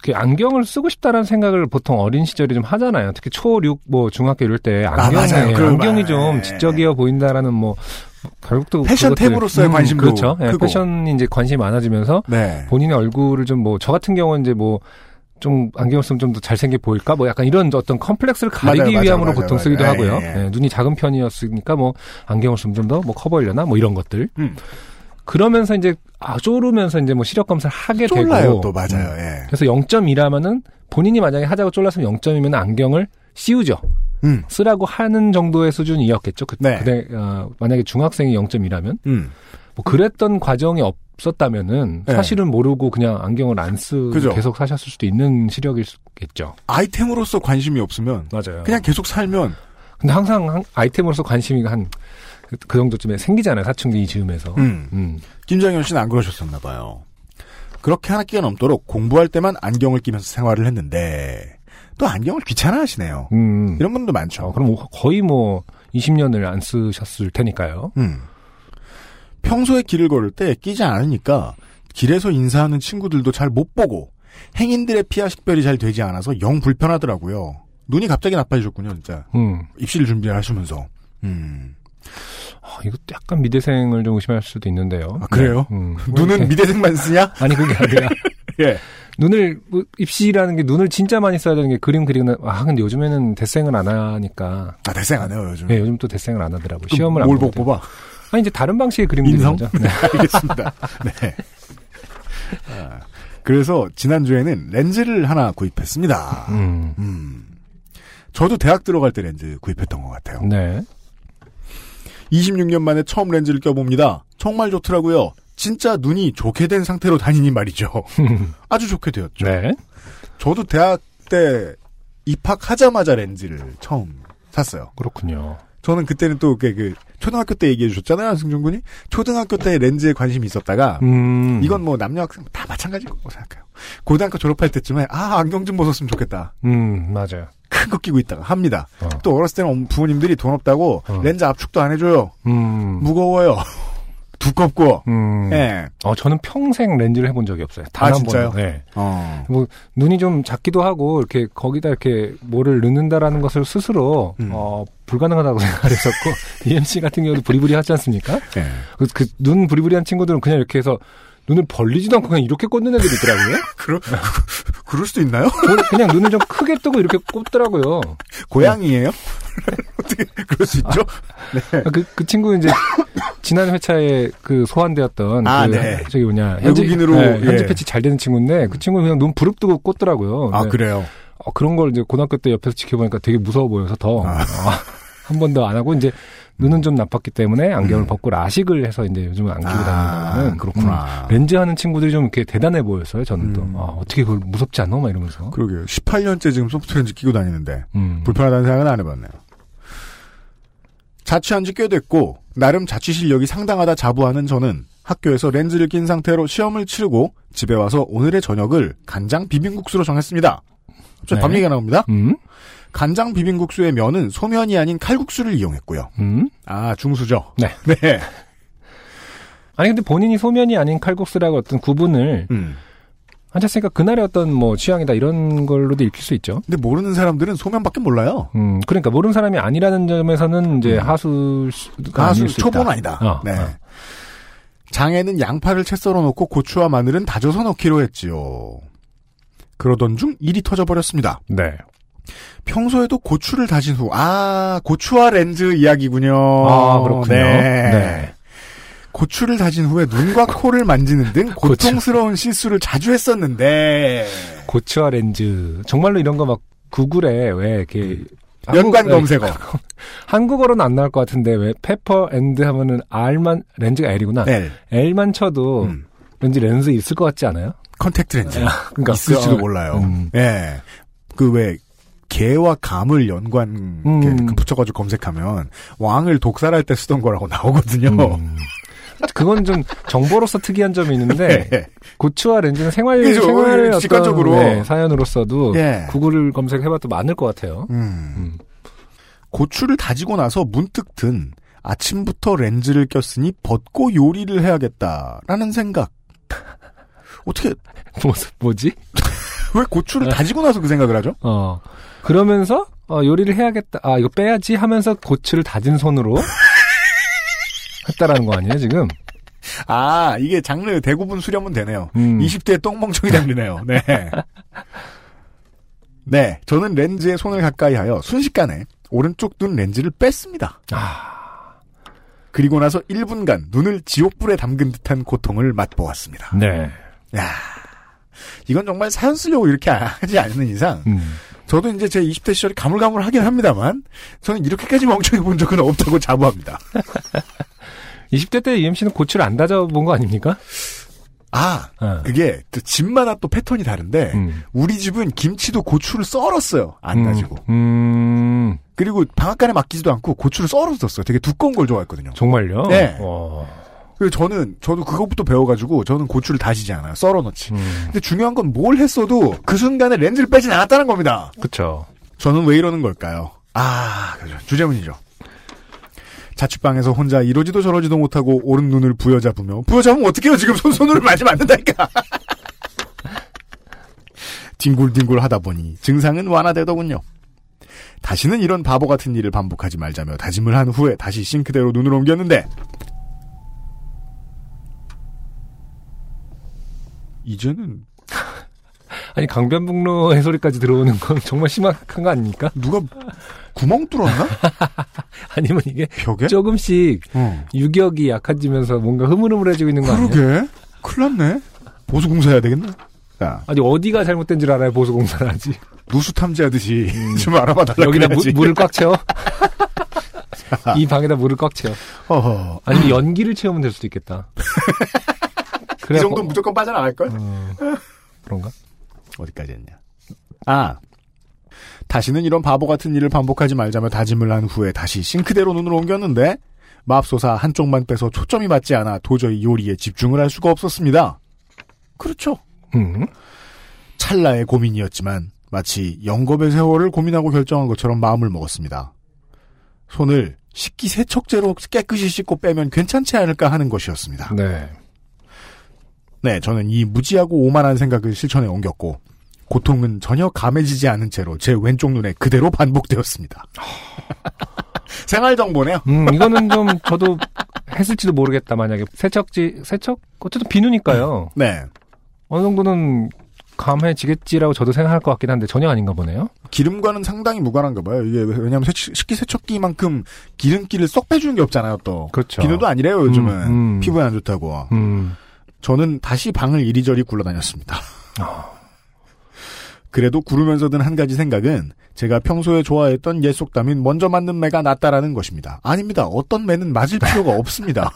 [SPEAKER 2] 이렇게 안경을 쓰고 싶다라는 생각을 보통 어린 시절에 좀 하잖아요. 특히 초, 6, 뭐 중학교 이럴 때
[SPEAKER 1] 맞아요. 그런
[SPEAKER 2] 안경이
[SPEAKER 1] 말.
[SPEAKER 2] 좀
[SPEAKER 1] 예.
[SPEAKER 2] 지적이어 보인다라는 뭐 결국 또
[SPEAKER 1] 패션
[SPEAKER 2] 그것들-
[SPEAKER 1] 탭으로서의 관심도
[SPEAKER 2] 그렇죠. 예. 패션이 이제 관심이 많아지면서
[SPEAKER 1] 네.
[SPEAKER 2] 본인의 얼굴을 좀 뭐 저 같은 경우는 이제 뭐 좀 안경을 쓰면 좀 더 잘생겨 보일까? 뭐 약간 이런 어떤 컴플렉스를 가리기
[SPEAKER 1] 맞아요,
[SPEAKER 2] 위함으로
[SPEAKER 1] 맞아요,
[SPEAKER 2] 보통
[SPEAKER 1] 맞아요.
[SPEAKER 2] 쓰기도
[SPEAKER 1] 예,
[SPEAKER 2] 하고요.
[SPEAKER 1] 예, 예.
[SPEAKER 2] 예, 눈이 작은 편이었으니까 뭐 안경을 쓰면 좀 더 뭐 커 보이려나? 뭐 이런 것들.
[SPEAKER 1] 음.
[SPEAKER 2] 그러면서 이제 아 쪼르면서 이제 뭐 시력 검사를 하게
[SPEAKER 1] 쫄라요
[SPEAKER 2] 되고
[SPEAKER 1] 또 맞아요.
[SPEAKER 2] 음.
[SPEAKER 1] 예.
[SPEAKER 2] 그래서 0.2라면은 본인이 만약에 하자고 쫄랐으면 0.이면 안경을 씌우죠.
[SPEAKER 1] 음.
[SPEAKER 2] 쓰라고 하는 정도의 수준이었겠죠. 그,
[SPEAKER 1] 네.
[SPEAKER 2] 그때 어, 만약에 중학생이 0.2라면
[SPEAKER 1] 음.
[SPEAKER 2] 뭐 그랬던 과정이 없었다면은
[SPEAKER 1] 네.
[SPEAKER 2] 사실은 모르고 그냥 안경을 안 쓰고
[SPEAKER 1] 그죠.
[SPEAKER 2] 계속 사셨을 수도 있는 시력일수겠죠.
[SPEAKER 1] 아이템으로서 관심이 없으면
[SPEAKER 2] 맞아요.
[SPEAKER 1] 그냥 계속 살면
[SPEAKER 2] 근데 항상 한- 아이템으로서 관심이 한 그 정도쯤에 생기잖아요. 사춘기 즈음에서.
[SPEAKER 1] 음.
[SPEAKER 2] 음.
[SPEAKER 1] 김장현 씨는 안 그러셨었나 봐요. 그렇게 한 학기가 넘도록 공부할 때만 안경을 끼면서 생활을 했는데 또 안경을 귀찮아하시네요.
[SPEAKER 2] 음.
[SPEAKER 1] 이런 분도 많죠.
[SPEAKER 2] 어, 그럼 거의 뭐 20년을 안 쓰셨을 테니까요.
[SPEAKER 1] 음. 평소에 길을 걸을 때 끼지 않으니까 길에서 인사하는 친구들도 잘 못 보고 행인들의 피하 식별이 잘 되지 않아서 영 불편하더라고요. 눈이 갑자기 나빠지셨군요, 진짜.
[SPEAKER 2] 음.
[SPEAKER 1] 입시를 준비하시면서. 음.
[SPEAKER 2] 아, 이것도 약간 미대생을 좀 의심할 수도 있는데요.
[SPEAKER 1] 아, 그래요?
[SPEAKER 2] 네. 음.
[SPEAKER 1] 눈은
[SPEAKER 2] 이렇게-
[SPEAKER 1] 미대생만 쓰냐?
[SPEAKER 2] 아니 그게 아니라
[SPEAKER 1] 예.
[SPEAKER 2] 눈을 뭐 입시라는 게 눈을 진짜 많이 써야 되는 게 그림 그리는 아 근데 요즘에는 대생을 안 하니까
[SPEAKER 1] 아, 대생 안 해요, 요즘.
[SPEAKER 2] 예 요즘 또 대생을 안 하더라고 요
[SPEAKER 1] 그럼
[SPEAKER 2] 시험을
[SPEAKER 1] 안뭘
[SPEAKER 2] 보고
[SPEAKER 1] 보고 뽑아?
[SPEAKER 2] 아니 이제 다른 방식의 그림 그리는
[SPEAKER 1] 인성?
[SPEAKER 2] 거죠. 네.
[SPEAKER 1] 알겠습니다. 네. 아, 그래서 지난주에는 렌즈를 하나 구입했습니다.
[SPEAKER 2] 음.
[SPEAKER 1] 음. 저도 대학 들어갈 때 렌즈 구입했던 것 같아요.
[SPEAKER 2] 네.
[SPEAKER 1] 26년 만에 처음 렌즈를 껴봅니다. 정말 좋더라고요. 진짜 눈이 좋게 된 상태로 다니니 말이죠. 아주 좋게 되었죠.
[SPEAKER 2] 네.
[SPEAKER 1] 저도 대학 때 입학하자마자 렌즈를 처음 샀어요.
[SPEAKER 2] 그렇군요.
[SPEAKER 1] 저는 그때는 또 그, 그 초등학교 때 얘기해 주셨잖아요, 승준 군이. 초등학교 때 렌즈에 관심이 있었다가
[SPEAKER 2] 음.
[SPEAKER 1] 이건 뭐 남녀 학생 다 마찬가지고 생각해요. 고등학교 졸업할 때쯤에 아 안경 좀 벗었으면 좋겠다.
[SPEAKER 2] 음, 맞아요.
[SPEAKER 1] 큰 거 끼고 있다가 합니다.
[SPEAKER 2] 어.
[SPEAKER 1] 또 어렸을 때는 엄- 부모님들이 돈 없다고
[SPEAKER 2] 어.
[SPEAKER 1] 렌즈 압축도 안 해줘요.
[SPEAKER 2] 음.
[SPEAKER 1] 무거워요. 두껍고.
[SPEAKER 2] 음.
[SPEAKER 1] 예.
[SPEAKER 2] 어, 저는 평생 렌즈를 해본 적이 없어요. 단
[SPEAKER 1] 아,
[SPEAKER 2] 한
[SPEAKER 1] 진짜요?
[SPEAKER 2] 번도. 네.
[SPEAKER 1] 어.
[SPEAKER 2] 뭐 눈이 좀 작기도 하고 이렇게 거기다 이렇게 뭐를 넣는다라는 것을 스스로
[SPEAKER 1] 음.
[SPEAKER 2] 어, 불가능하다고 생각했었고 EMC 같은 경우도 부리부리 하지 않습니까?
[SPEAKER 1] 예.
[SPEAKER 2] 그눈 부리부리한 친구들은 그냥 이렇게 해서 눈을 벌리지도 않고 그냥 이렇게 꽂는 애들이 있더라고요.
[SPEAKER 1] 그러, 그럴 수도 있나요?
[SPEAKER 2] 그- 그냥 눈을 좀 크게 뜨고 이렇게 꽂더라고요.
[SPEAKER 1] 고양이에요? 어떻게 그럴 수 있죠? 네.
[SPEAKER 2] 그, 그 친구는 이제 지난 회차에 그 소환되었던
[SPEAKER 1] 아,
[SPEAKER 2] 그
[SPEAKER 1] 네.
[SPEAKER 2] 저기 뭐냐
[SPEAKER 1] 외국인으로,
[SPEAKER 2] 네, 현지
[SPEAKER 1] 예.
[SPEAKER 2] 패치 잘 되는 친구인데 그 친구는 그냥 눈 부릅뜨고 꽂더라고요.
[SPEAKER 1] 아
[SPEAKER 2] 네.
[SPEAKER 1] 그래요.
[SPEAKER 2] 어, 그런 걸 이제 고등학교 때 옆에서 지켜보니까 되게 무서워 보여서 더
[SPEAKER 1] 아.
[SPEAKER 2] 한번 더 안 하고 이제 눈은 좀 나빴기 때문에 안경을
[SPEAKER 1] 음.
[SPEAKER 2] 벗고 라식을 해서 이제 요즘은 안 끼고 다니는
[SPEAKER 1] 그렇구나.
[SPEAKER 2] 음, 렌즈 하는 친구들이 좀 이렇게 대단해 보였어요. 저는 또
[SPEAKER 1] 음.
[SPEAKER 2] 아, 어떻게 그걸 무섭지 않아? 막 이러면서.
[SPEAKER 1] 그러게요. 18년째 지금 소프트 렌즈 끼고 다니는데
[SPEAKER 2] 음.
[SPEAKER 1] 불편하다는 생각은 안 해봤네요. 자취한 지 꽤 됐고 나름 자취 실력이 상당하다 자부하는 저는 학교에서 렌즈를 낀 상태로 시험을 치르고 집에 와서 오늘의 저녁을 간장 비빔국수로 정했습니다. 갑자기
[SPEAKER 2] 네.
[SPEAKER 1] 밤 얘기가 나옵니다.
[SPEAKER 2] 음?
[SPEAKER 1] 간장 비빔국수의 면은 소면이 아닌 칼국수를 이용했고요.
[SPEAKER 2] 음?
[SPEAKER 1] 아 중수죠.
[SPEAKER 2] 네.
[SPEAKER 1] 네.
[SPEAKER 2] 아니 근데 본인이 소면이 아닌 칼국수라고 어떤 구분을
[SPEAKER 1] 음.
[SPEAKER 2] 하셨으니까 그날의 어떤 뭐 취향이다 이런 걸로도 읽힐 수 있죠.
[SPEAKER 1] 근데 모르는 사람들은 소면밖에 몰라요.
[SPEAKER 2] 음, 그러니까 모르는 사람이 아니라는 점에서는 이제
[SPEAKER 1] 음.
[SPEAKER 2] 하수가
[SPEAKER 1] 가수
[SPEAKER 2] 아닐 수
[SPEAKER 1] 초보는
[SPEAKER 2] 있다.
[SPEAKER 1] 아니다.
[SPEAKER 2] 어,
[SPEAKER 1] 네.
[SPEAKER 2] 어.
[SPEAKER 1] 장에는 양파를 채 썰어 놓고 고추와 마늘은 다져서 넣기로 했지요. 그러던 중 일이 터져버렸습니다.
[SPEAKER 2] 네.
[SPEAKER 1] 평소에도 고추를 다진 후, 아, 고추와 렌즈 이야기군요.
[SPEAKER 2] 아, 그렇군요.
[SPEAKER 1] 네.
[SPEAKER 2] 네.
[SPEAKER 1] 고추를 다진 후에 눈과 코를 만지는 등. 고통스러운 실수를 자주 했었는데,
[SPEAKER 2] 고추와 렌즈. 정말로 이런 거 막 구글에 왜 이렇게
[SPEAKER 1] 연관
[SPEAKER 2] 한국-
[SPEAKER 1] 검색어.
[SPEAKER 2] 한국어로는 안 나올 것 같은데 왜 pepper and 하면은 R만 렌즈가 L이구나.
[SPEAKER 1] L.
[SPEAKER 2] L만 쳐도
[SPEAKER 1] 음.
[SPEAKER 2] 렌즈 렌즈 있을 것 같지 않아요?
[SPEAKER 1] 컨택트 렌즈.
[SPEAKER 2] 그러니까
[SPEAKER 1] 있을지도
[SPEAKER 2] 그-
[SPEAKER 1] 몰라요.
[SPEAKER 2] 음.
[SPEAKER 1] 예. 그 왜, 개와 감을 연관,
[SPEAKER 2] 음.
[SPEAKER 1] 그 붙여가지고 검색하면, 왕을 독살할 때 쓰던 거라고 나오거든요.
[SPEAKER 2] 음. 그건 좀 정보로서 특이한 점이 있는데
[SPEAKER 1] 예.
[SPEAKER 2] 고추와 렌즈는 생활
[SPEAKER 1] 그죠.
[SPEAKER 2] 생활의
[SPEAKER 1] 직관적으로.
[SPEAKER 2] 네, 사연으로서도
[SPEAKER 1] 예.
[SPEAKER 2] 구글을 검색해봐도 많을 것 같아요.
[SPEAKER 1] 음.
[SPEAKER 2] 음.
[SPEAKER 1] 고추를 다지고 나서 문득 든 아침부터 렌즈를 꼈으니 벗고 요리를 해야겠다라는 생각. 어떻게
[SPEAKER 2] 뭐, 뭐지?
[SPEAKER 1] 왜 고추를 다지고 나서 그 생각을 하죠?
[SPEAKER 2] 어 그러면서 어, 요리를 해야겠다. 아 이거 빼야지 하면서 고추를 다진 손으로 했다라는 거 아니에요 지금?
[SPEAKER 1] 아 이게 장르 대구분 수렴은 되네요.
[SPEAKER 2] 음.
[SPEAKER 1] 20대 똥멍청이 장르네요. 네. 네, 저는 렌즈에 손을 가까이 하여 순식간에 오른쪽 눈 렌즈를 뺐습니다.
[SPEAKER 2] 아,
[SPEAKER 1] 그리고 나서 1분간 눈을 지옥불에 담근 듯한 고통을 맛보았습니다.
[SPEAKER 2] 네.
[SPEAKER 1] 야, 이건 정말 사연 쓰려고 이렇게 하지 않는 이상
[SPEAKER 2] 음.
[SPEAKER 1] 저도 이제 제 20대 시절이 가물가물하긴 합니다만 저는 이렇게까지 멍청해 본 적은 없다고 자부합니다.
[SPEAKER 2] 20대 때 UMC는 고추를 안 다져본 거 아닙니까?
[SPEAKER 1] 아,
[SPEAKER 2] 어.
[SPEAKER 1] 그게 또 집마다 또 패턴이 다른데
[SPEAKER 2] 음.
[SPEAKER 1] 우리 집은 김치도 고추를 썰었어요. 안 다지고.
[SPEAKER 2] 음,
[SPEAKER 1] 그리고 방앗간에 맡기지도 않고 고추를 썰어서 썼어요. 되게 두꺼운 걸 좋아했거든요.
[SPEAKER 2] 정말요?
[SPEAKER 1] 네.
[SPEAKER 2] 와.
[SPEAKER 1] 그리고 저는 저도 그것부터 배워가지고 저는 고추를 다지지 않아요. 썰어 넣지.
[SPEAKER 2] 음,
[SPEAKER 1] 근데 중요한 건 뭘 했어도 그 순간에 렌즈를 빼진 않았다는 겁니다.
[SPEAKER 2] 그쵸.
[SPEAKER 1] 저는 왜 이러는 걸까요? 아, 그죠. 주제문이죠. 자취방에서 혼자 이러지도 저러지도 못하고 오른 눈을 부여잡으며 부여잡으면 어떡해요? 지금 손 손으로 맞으면 안 된다니까. 뒹굴뒹굴 하다 보니 증상은 완화되더군요. 다시는 이런 바보 같은 일을 반복하지 말자며 다짐을 한 후에 다시 싱크대로 눈을 옮겼는데 이제는
[SPEAKER 2] 아니 강변북로 해소리까지 들어오는 건 정말 심각한 거 아닙니까?
[SPEAKER 1] 누가 구멍 뚫었나?
[SPEAKER 2] 아니면 이게
[SPEAKER 1] 벽에?
[SPEAKER 2] 조금씩
[SPEAKER 1] 어.
[SPEAKER 2] 유격이 약해지면서 뭔가 흐물흐물해지고 있는 거 아니에요?
[SPEAKER 1] 그러게. 큰일 났네. 보수공사 해야 되겠네. 자,
[SPEAKER 2] 아니 어디가 잘못된 줄 알아야 보수공사를 하지.
[SPEAKER 1] 누수 탐지하듯이 좀 알아봐 달라
[SPEAKER 2] 여기다 무. 물을 꽉 채워. 이 방에다 물을 꽉 채워.
[SPEAKER 1] 어허.
[SPEAKER 2] 아니면 연기를 채우면 될 수도 있겠다.
[SPEAKER 1] 이
[SPEAKER 2] 그래갖고-
[SPEAKER 1] 정도는 무조건 빠져나갈 걸?
[SPEAKER 2] 어, 그런가?
[SPEAKER 1] 어디까지 했냐. 아. 다시는 이런 바보 같은 일을 반복하지 말자며 다짐을 한 후에 다시 싱크대로 눈을 옮겼는데 맙소사 한쪽만 빼서 초점이 맞지 않아 도저히 요리에 집중을 할 수가 없었습니다. 그렇죠.
[SPEAKER 2] 음.
[SPEAKER 1] 찰나의 고민이었지만 마치 영겁의 세월을 고민하고 결정한 것처럼 마음을 먹었습니다. 손을 식기세척제로 깨끗이 씻고 빼면 괜찮지 않을까 하는 것이었습니다.
[SPEAKER 2] 네.
[SPEAKER 1] 네, 저는 이 무지하고 오만한 생각을 실천에 옮겼고 고통은 전혀 감해지지 않은 채로 제 왼쪽 눈에 그대로 반복되었습니다. 생활 정보네요.
[SPEAKER 2] 음, 이거는 좀 저도 했을지도 모르겠다. 만약에 세척지 세척 어쨌든 비누니까요.
[SPEAKER 1] 네.
[SPEAKER 2] 어느 정도는 감해지겠지라고 저도 생각할 것 같긴 한데 전혀 아닌가 보네요.
[SPEAKER 1] 기름과는 상당히 무관한가 봐요. 이게 왜냐하면 세- 식기 세척기만큼 기름기를 쏙 빼주는 게 없잖아요. 또
[SPEAKER 2] 그렇죠.
[SPEAKER 1] 비누도 아니래요. 요즘은
[SPEAKER 2] 음, 음.
[SPEAKER 1] 피부에 안 좋다고.
[SPEAKER 2] 음.
[SPEAKER 1] 저는 다시 방을 이리저리 굴러다녔습니다. 그래도 구르면서 든 한 가지 생각은 제가 평소에 좋아했던 옛 속담인 먼저 맞는 매가 낫다라는 것입니다. 아닙니다. 어떤 매는 맞을 필요가 없습니다.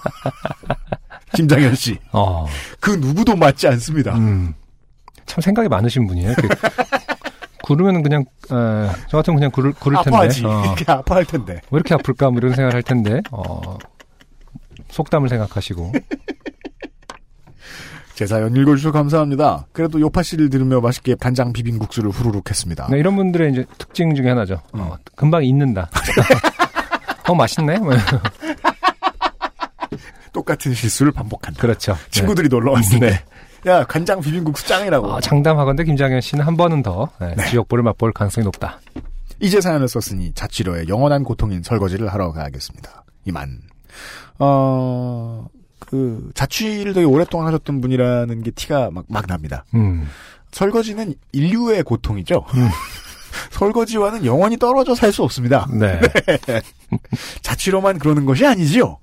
[SPEAKER 1] 김장현 씨.
[SPEAKER 2] 어.
[SPEAKER 1] 그 누구도 맞지 않습니다.
[SPEAKER 2] 음. 참 생각이 많으신 분이에요. 그, 구르면 그냥 에, 저 같으면 그냥 구를, 구를 텐데.
[SPEAKER 1] 아파하지.
[SPEAKER 2] 어,
[SPEAKER 1] 이렇게 아파할 텐데.
[SPEAKER 2] 왜 이렇게 아플까 뭐 이런 생각을 할 텐데. 어, 속담을 생각하시고.
[SPEAKER 1] 제 사연 읽어주셔서 감사합니다. 그래도 요파 씨를 들으며 맛있게 간장 비빔국수를 후루룩 했습니다.
[SPEAKER 2] 네, 이런 분들의 이제 특징 중에 하나죠. 어, 금방 잊는다. 어 맛있네. 뭐
[SPEAKER 1] 똑같은 실수를 반복한다.
[SPEAKER 2] 그렇죠.
[SPEAKER 1] 친구들이 놀러 왔을
[SPEAKER 2] 네.
[SPEAKER 1] 때. 야, 간장 비빔국수 짱이라고.
[SPEAKER 2] 어, 장담하건대 김장현 씨는 한 번은 더 네, 지역보를 맛볼 가능성이 높다.
[SPEAKER 1] 이제 사연을 썼으니 자취로의 영원한 고통인 설거지를 하러 가야겠습니다. 이만. 어, 그, 자취를 되게 오랫동안 하셨던 분이라는 게 티가 막, 막 납니다.
[SPEAKER 2] 음.
[SPEAKER 1] 설거지는 인류의 고통이죠. 설거지와는 영원히 떨어져 살 수 없습니다.
[SPEAKER 2] 네.
[SPEAKER 1] 자취로만 그러는 것이 아니지요.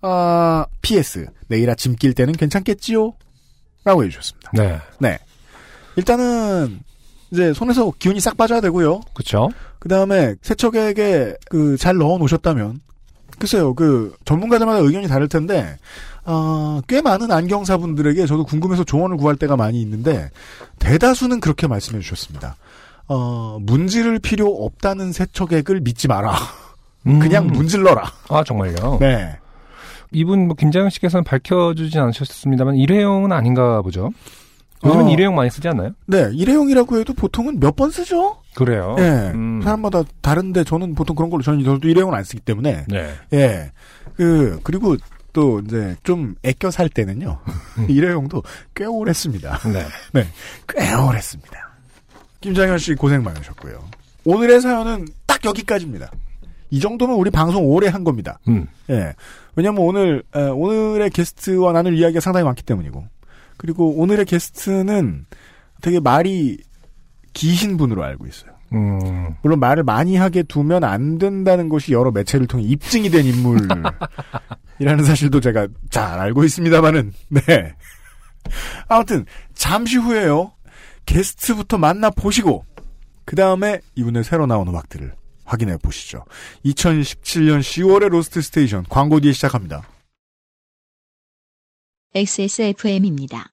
[SPEAKER 1] 아, PS. 내일 아침 낄 때는 괜찮겠지요? 라고 해주셨습니다.
[SPEAKER 2] 네.
[SPEAKER 1] 네. 일단은, 이제 손에서 기운이 싹 빠져야 되고요.
[SPEAKER 2] 그렇죠.
[SPEAKER 1] 그 다음에 세척액에 그 잘 넣어 놓으셨다면 글쎄요 그 전문가들마다 의견이 다를 텐데 어, 꽤 많은 안경사분들에게 저도 궁금해서 조언을 구할 때가 많이 있는데 대다수는 그렇게 말씀해 주셨습니다. 어, 문지를 필요 없다는 세척액을 믿지 마라.
[SPEAKER 2] 음.
[SPEAKER 1] 그냥 문질러라.
[SPEAKER 2] 아 정말요.
[SPEAKER 1] 네.
[SPEAKER 2] 이분 뭐 김장현 씨께서는 밝혀주진 않으셨습니다만 일회용은 아닌가 보죠. 요즘은
[SPEAKER 1] 어.
[SPEAKER 2] 일회용 많이 쓰지 않나요?
[SPEAKER 1] 네, 일회용이라고 해도 보통은 몇 번 쓰죠?
[SPEAKER 2] 그래요.
[SPEAKER 1] 예.
[SPEAKER 2] 음.
[SPEAKER 1] 사람마다 다른데 저는 보통 그런 걸로 저는 저도 일회용을 안 쓰기 때문에
[SPEAKER 2] 네.
[SPEAKER 1] 예. 그, 그리고 또 이제 좀 애껴 살 때는요. 일회용도 꽤 오래 씁니다.
[SPEAKER 2] 네.
[SPEAKER 1] 네. 꽤 오래 씁니다. 김장현 씨 고생 많으셨고요. 오늘의 사연은 딱 여기까지입니다. 이 정도면 우리 방송 오래 한 겁니다.
[SPEAKER 2] 음.
[SPEAKER 1] 예. 왜냐면 오늘, 에, 오늘의 게스트와 나눌 이야기가 상당히 많기 때문이고. 그리고 오늘의 게스트는 되게 말이 기신 분으로 알고 있어요.
[SPEAKER 2] 음.
[SPEAKER 1] 물론 말을 많이 하게 두면 안 된다는 것이 여러 매체를 통해 입증이 된 인물이라는 사실도 제가 잘 알고 있습니다만은, 네. 아무튼, 잠시 후에요. 게스트부터 만나 보시고, 그 다음에 이분의 새로 나온 음악들을 확인해 보시죠. 2017년 10월의 Lost Station 광고 뒤에 시작합니다.
[SPEAKER 3] XSFM입니다.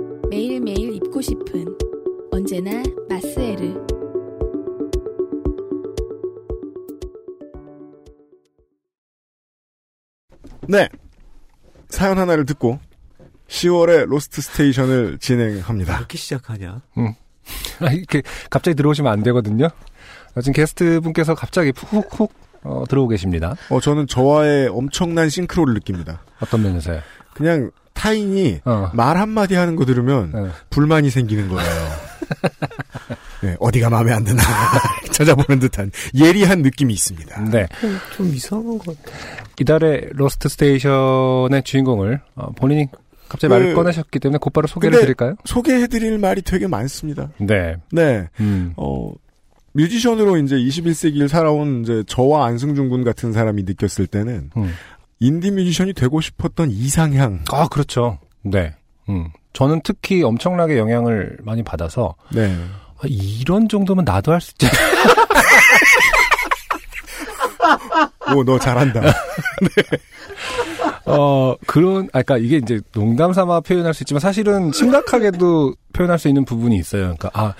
[SPEAKER 4] 매일매일 입고 싶은 언제나 마스에르.
[SPEAKER 1] 네. 사연 하나를 듣고 10월에 Lost Station을 진행합니다.
[SPEAKER 8] 이렇게 시작하냐?
[SPEAKER 2] 아, 이렇게 갑자기 들어오시면 안 되거든요. 어, 지금 게스트 분께서 갑자기 훅훅 어, 들어오고 계십니다.
[SPEAKER 1] 어, 저는 저와의 엄청난 synchro를 느낍니다.
[SPEAKER 2] 어떤 면에서요?
[SPEAKER 1] 그냥 타인이
[SPEAKER 2] 어.
[SPEAKER 1] 말 한마디 하는 거 들으면
[SPEAKER 2] 네.
[SPEAKER 1] 불만이 생기는 거예요. 네, 어디가 마음에 안 드나 찾아보는 듯한 예리한 느낌이 있습니다.
[SPEAKER 2] 네.
[SPEAKER 8] 좀 이상한 것 같아.
[SPEAKER 2] 이달의 Lost Station의 주인공을 어, 본인이 갑자기
[SPEAKER 1] 그-
[SPEAKER 2] 말을 꺼내셨기 때문에 곧바로 소개를 드릴까요?
[SPEAKER 1] 소개해드릴 말이 되게 많습니다.
[SPEAKER 2] 네.
[SPEAKER 1] 네,
[SPEAKER 2] 음.
[SPEAKER 1] 어, 뮤지션으로 이제 21세기를 살아온 이제 저와 안승준 군 같은 사람이 느꼈을 때는
[SPEAKER 2] 음.
[SPEAKER 1] 인디 뮤지션이 되고 싶었던 이상향.
[SPEAKER 2] 아, 그렇죠. 네. 음. 저는 특히 엄청나게 영향을 많이 받아서
[SPEAKER 1] 네.
[SPEAKER 2] 아, 이런 정도면 나도 할 수 있지.
[SPEAKER 1] 오, 너 잘한다.
[SPEAKER 2] 어, 그런, 아, 그니까 이게 이제 농담 삼아 표현할 수 있지만 사실은 심각하게도 표현할 수 있는 부분이 있어요. 그러니까, 아,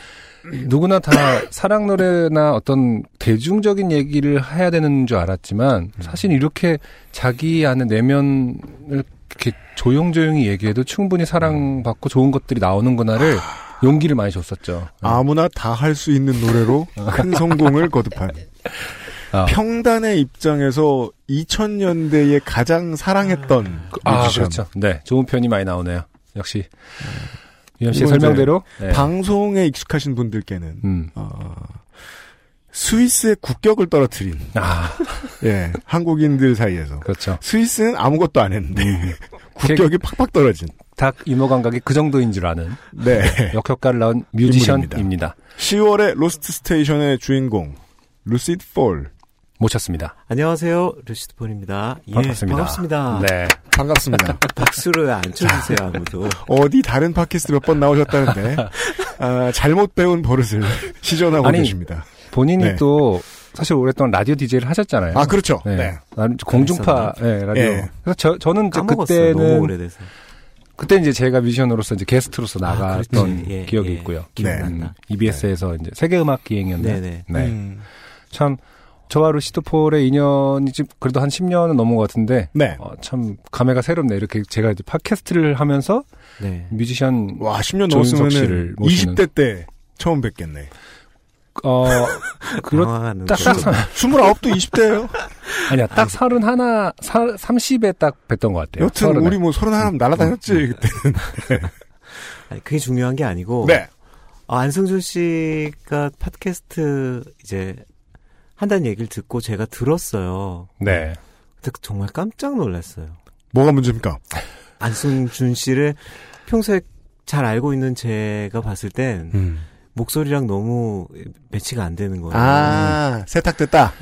[SPEAKER 2] 누구나 다 사랑 노래나 어떤 대중적인 얘기를 해야 되는 줄 알았지만 사실 이렇게 자기 안에 내면을 이렇게 조용조용히 얘기해도 충분히 사랑받고 좋은 것들이 나오는구나를 용기를 많이 줬었죠.
[SPEAKER 1] 아무나 다 할 수 있는 노래로 큰 성공을 거듭한.
[SPEAKER 2] 아.
[SPEAKER 1] 평단의 입장에서 2000년대에 가장 사랑했던
[SPEAKER 2] 아,
[SPEAKER 1] 뮤지션.
[SPEAKER 2] 그렇죠. 네. 좋은 표현이 많이 나오네요. 역시. 유현
[SPEAKER 1] 이제
[SPEAKER 2] 설명대로. 네.
[SPEAKER 1] 방송에 익숙하신 분들께는
[SPEAKER 2] 음.
[SPEAKER 1] 어, 스위스의 국격을 떨어뜨린
[SPEAKER 2] 아,
[SPEAKER 1] 예 한국인들 사이에서
[SPEAKER 2] 그렇죠.
[SPEAKER 1] 스위스는 아무것도 안 했는데
[SPEAKER 2] 음.
[SPEAKER 1] 국격이 팍팍 떨어진
[SPEAKER 2] 딱 유머 감각이 그 정도인 줄 아는
[SPEAKER 1] 네
[SPEAKER 2] 역효과를 낳은 뮤지션입니다.
[SPEAKER 1] 10월의 Lost Station의 주인공 루시드 폴
[SPEAKER 2] 모셨습니다.
[SPEAKER 8] 안녕하세요. 루시드 폴입니다. 예,
[SPEAKER 2] 반갑습니다.
[SPEAKER 8] 반갑습니다.
[SPEAKER 2] 네.
[SPEAKER 1] 반갑습니다.
[SPEAKER 8] 박수를 안 쳐주세요, 아무도.
[SPEAKER 1] 어디 다른 팟캐스트 몇 번 나오셨다는데 아, 잘못 배운 버릇을 시전하고
[SPEAKER 2] 아니,
[SPEAKER 1] 계십니다.
[SPEAKER 2] 본인이
[SPEAKER 1] 네.
[SPEAKER 2] 또 사실 오랫동안 라디오 DJ를 하셨잖아요.
[SPEAKER 1] 아 그렇죠.
[SPEAKER 2] 네.
[SPEAKER 1] 네.
[SPEAKER 2] 나는 공중파 네, 라디오.
[SPEAKER 1] 예.
[SPEAKER 2] 그래서 저, 저는 이제 그때는
[SPEAKER 8] 오래돼서.
[SPEAKER 2] 그때 이제 제가 뮤지션으로서 이제 게스트로서
[SPEAKER 8] 아,
[SPEAKER 2] 나갔던
[SPEAKER 8] 그렇지. 예,
[SPEAKER 2] 기억이
[SPEAKER 8] 예.
[SPEAKER 2] 있고요.
[SPEAKER 8] 기억난다.
[SPEAKER 2] 음, EBS에서 이제 세계 음악 기행이었나요?
[SPEAKER 8] 네네.
[SPEAKER 2] 네.
[SPEAKER 1] 음,
[SPEAKER 2] 참 저와 루시드 폴의 인연이 지금 그래도 한 10년은 넘은 것 같은데
[SPEAKER 1] 네.
[SPEAKER 2] 어, 참 감회가 새롭네. 이렇게 제가 이제 팟캐스트를 하면서
[SPEAKER 8] 네.
[SPEAKER 2] 뮤지션
[SPEAKER 1] 와 10년
[SPEAKER 2] 조인석
[SPEAKER 1] 넘었으면
[SPEAKER 2] 씨를 모시는.
[SPEAKER 1] 20대 때 처음 뵙겠네.
[SPEAKER 2] 어 그렇 딱딱
[SPEAKER 8] 거.
[SPEAKER 1] 29도 20대예요.
[SPEAKER 2] 아니야 딱 서른 하나 사, 30에 딱 뵀던 것 같아요.
[SPEAKER 1] 여튼
[SPEAKER 2] 서른에.
[SPEAKER 1] 우리 뭐 서른 하나 날아다녔지 그때.
[SPEAKER 8] 아니, 그게 중요한 게 아니고.
[SPEAKER 1] 네.
[SPEAKER 8] 아, 안승준 씨가 팟캐스트 이제 한다는 얘기를 듣고 제가 들었어요.
[SPEAKER 2] 네.
[SPEAKER 8] 근데 정말 깜짝 놀랐어요.
[SPEAKER 1] 뭐가 문제입니까?
[SPEAKER 8] 안승준 씨를 평소에 잘 알고 있는 제가 봤을 땐
[SPEAKER 1] 음.
[SPEAKER 8] 목소리랑 너무 매치가 안 되는 거예요.
[SPEAKER 1] 아 세탁됐다.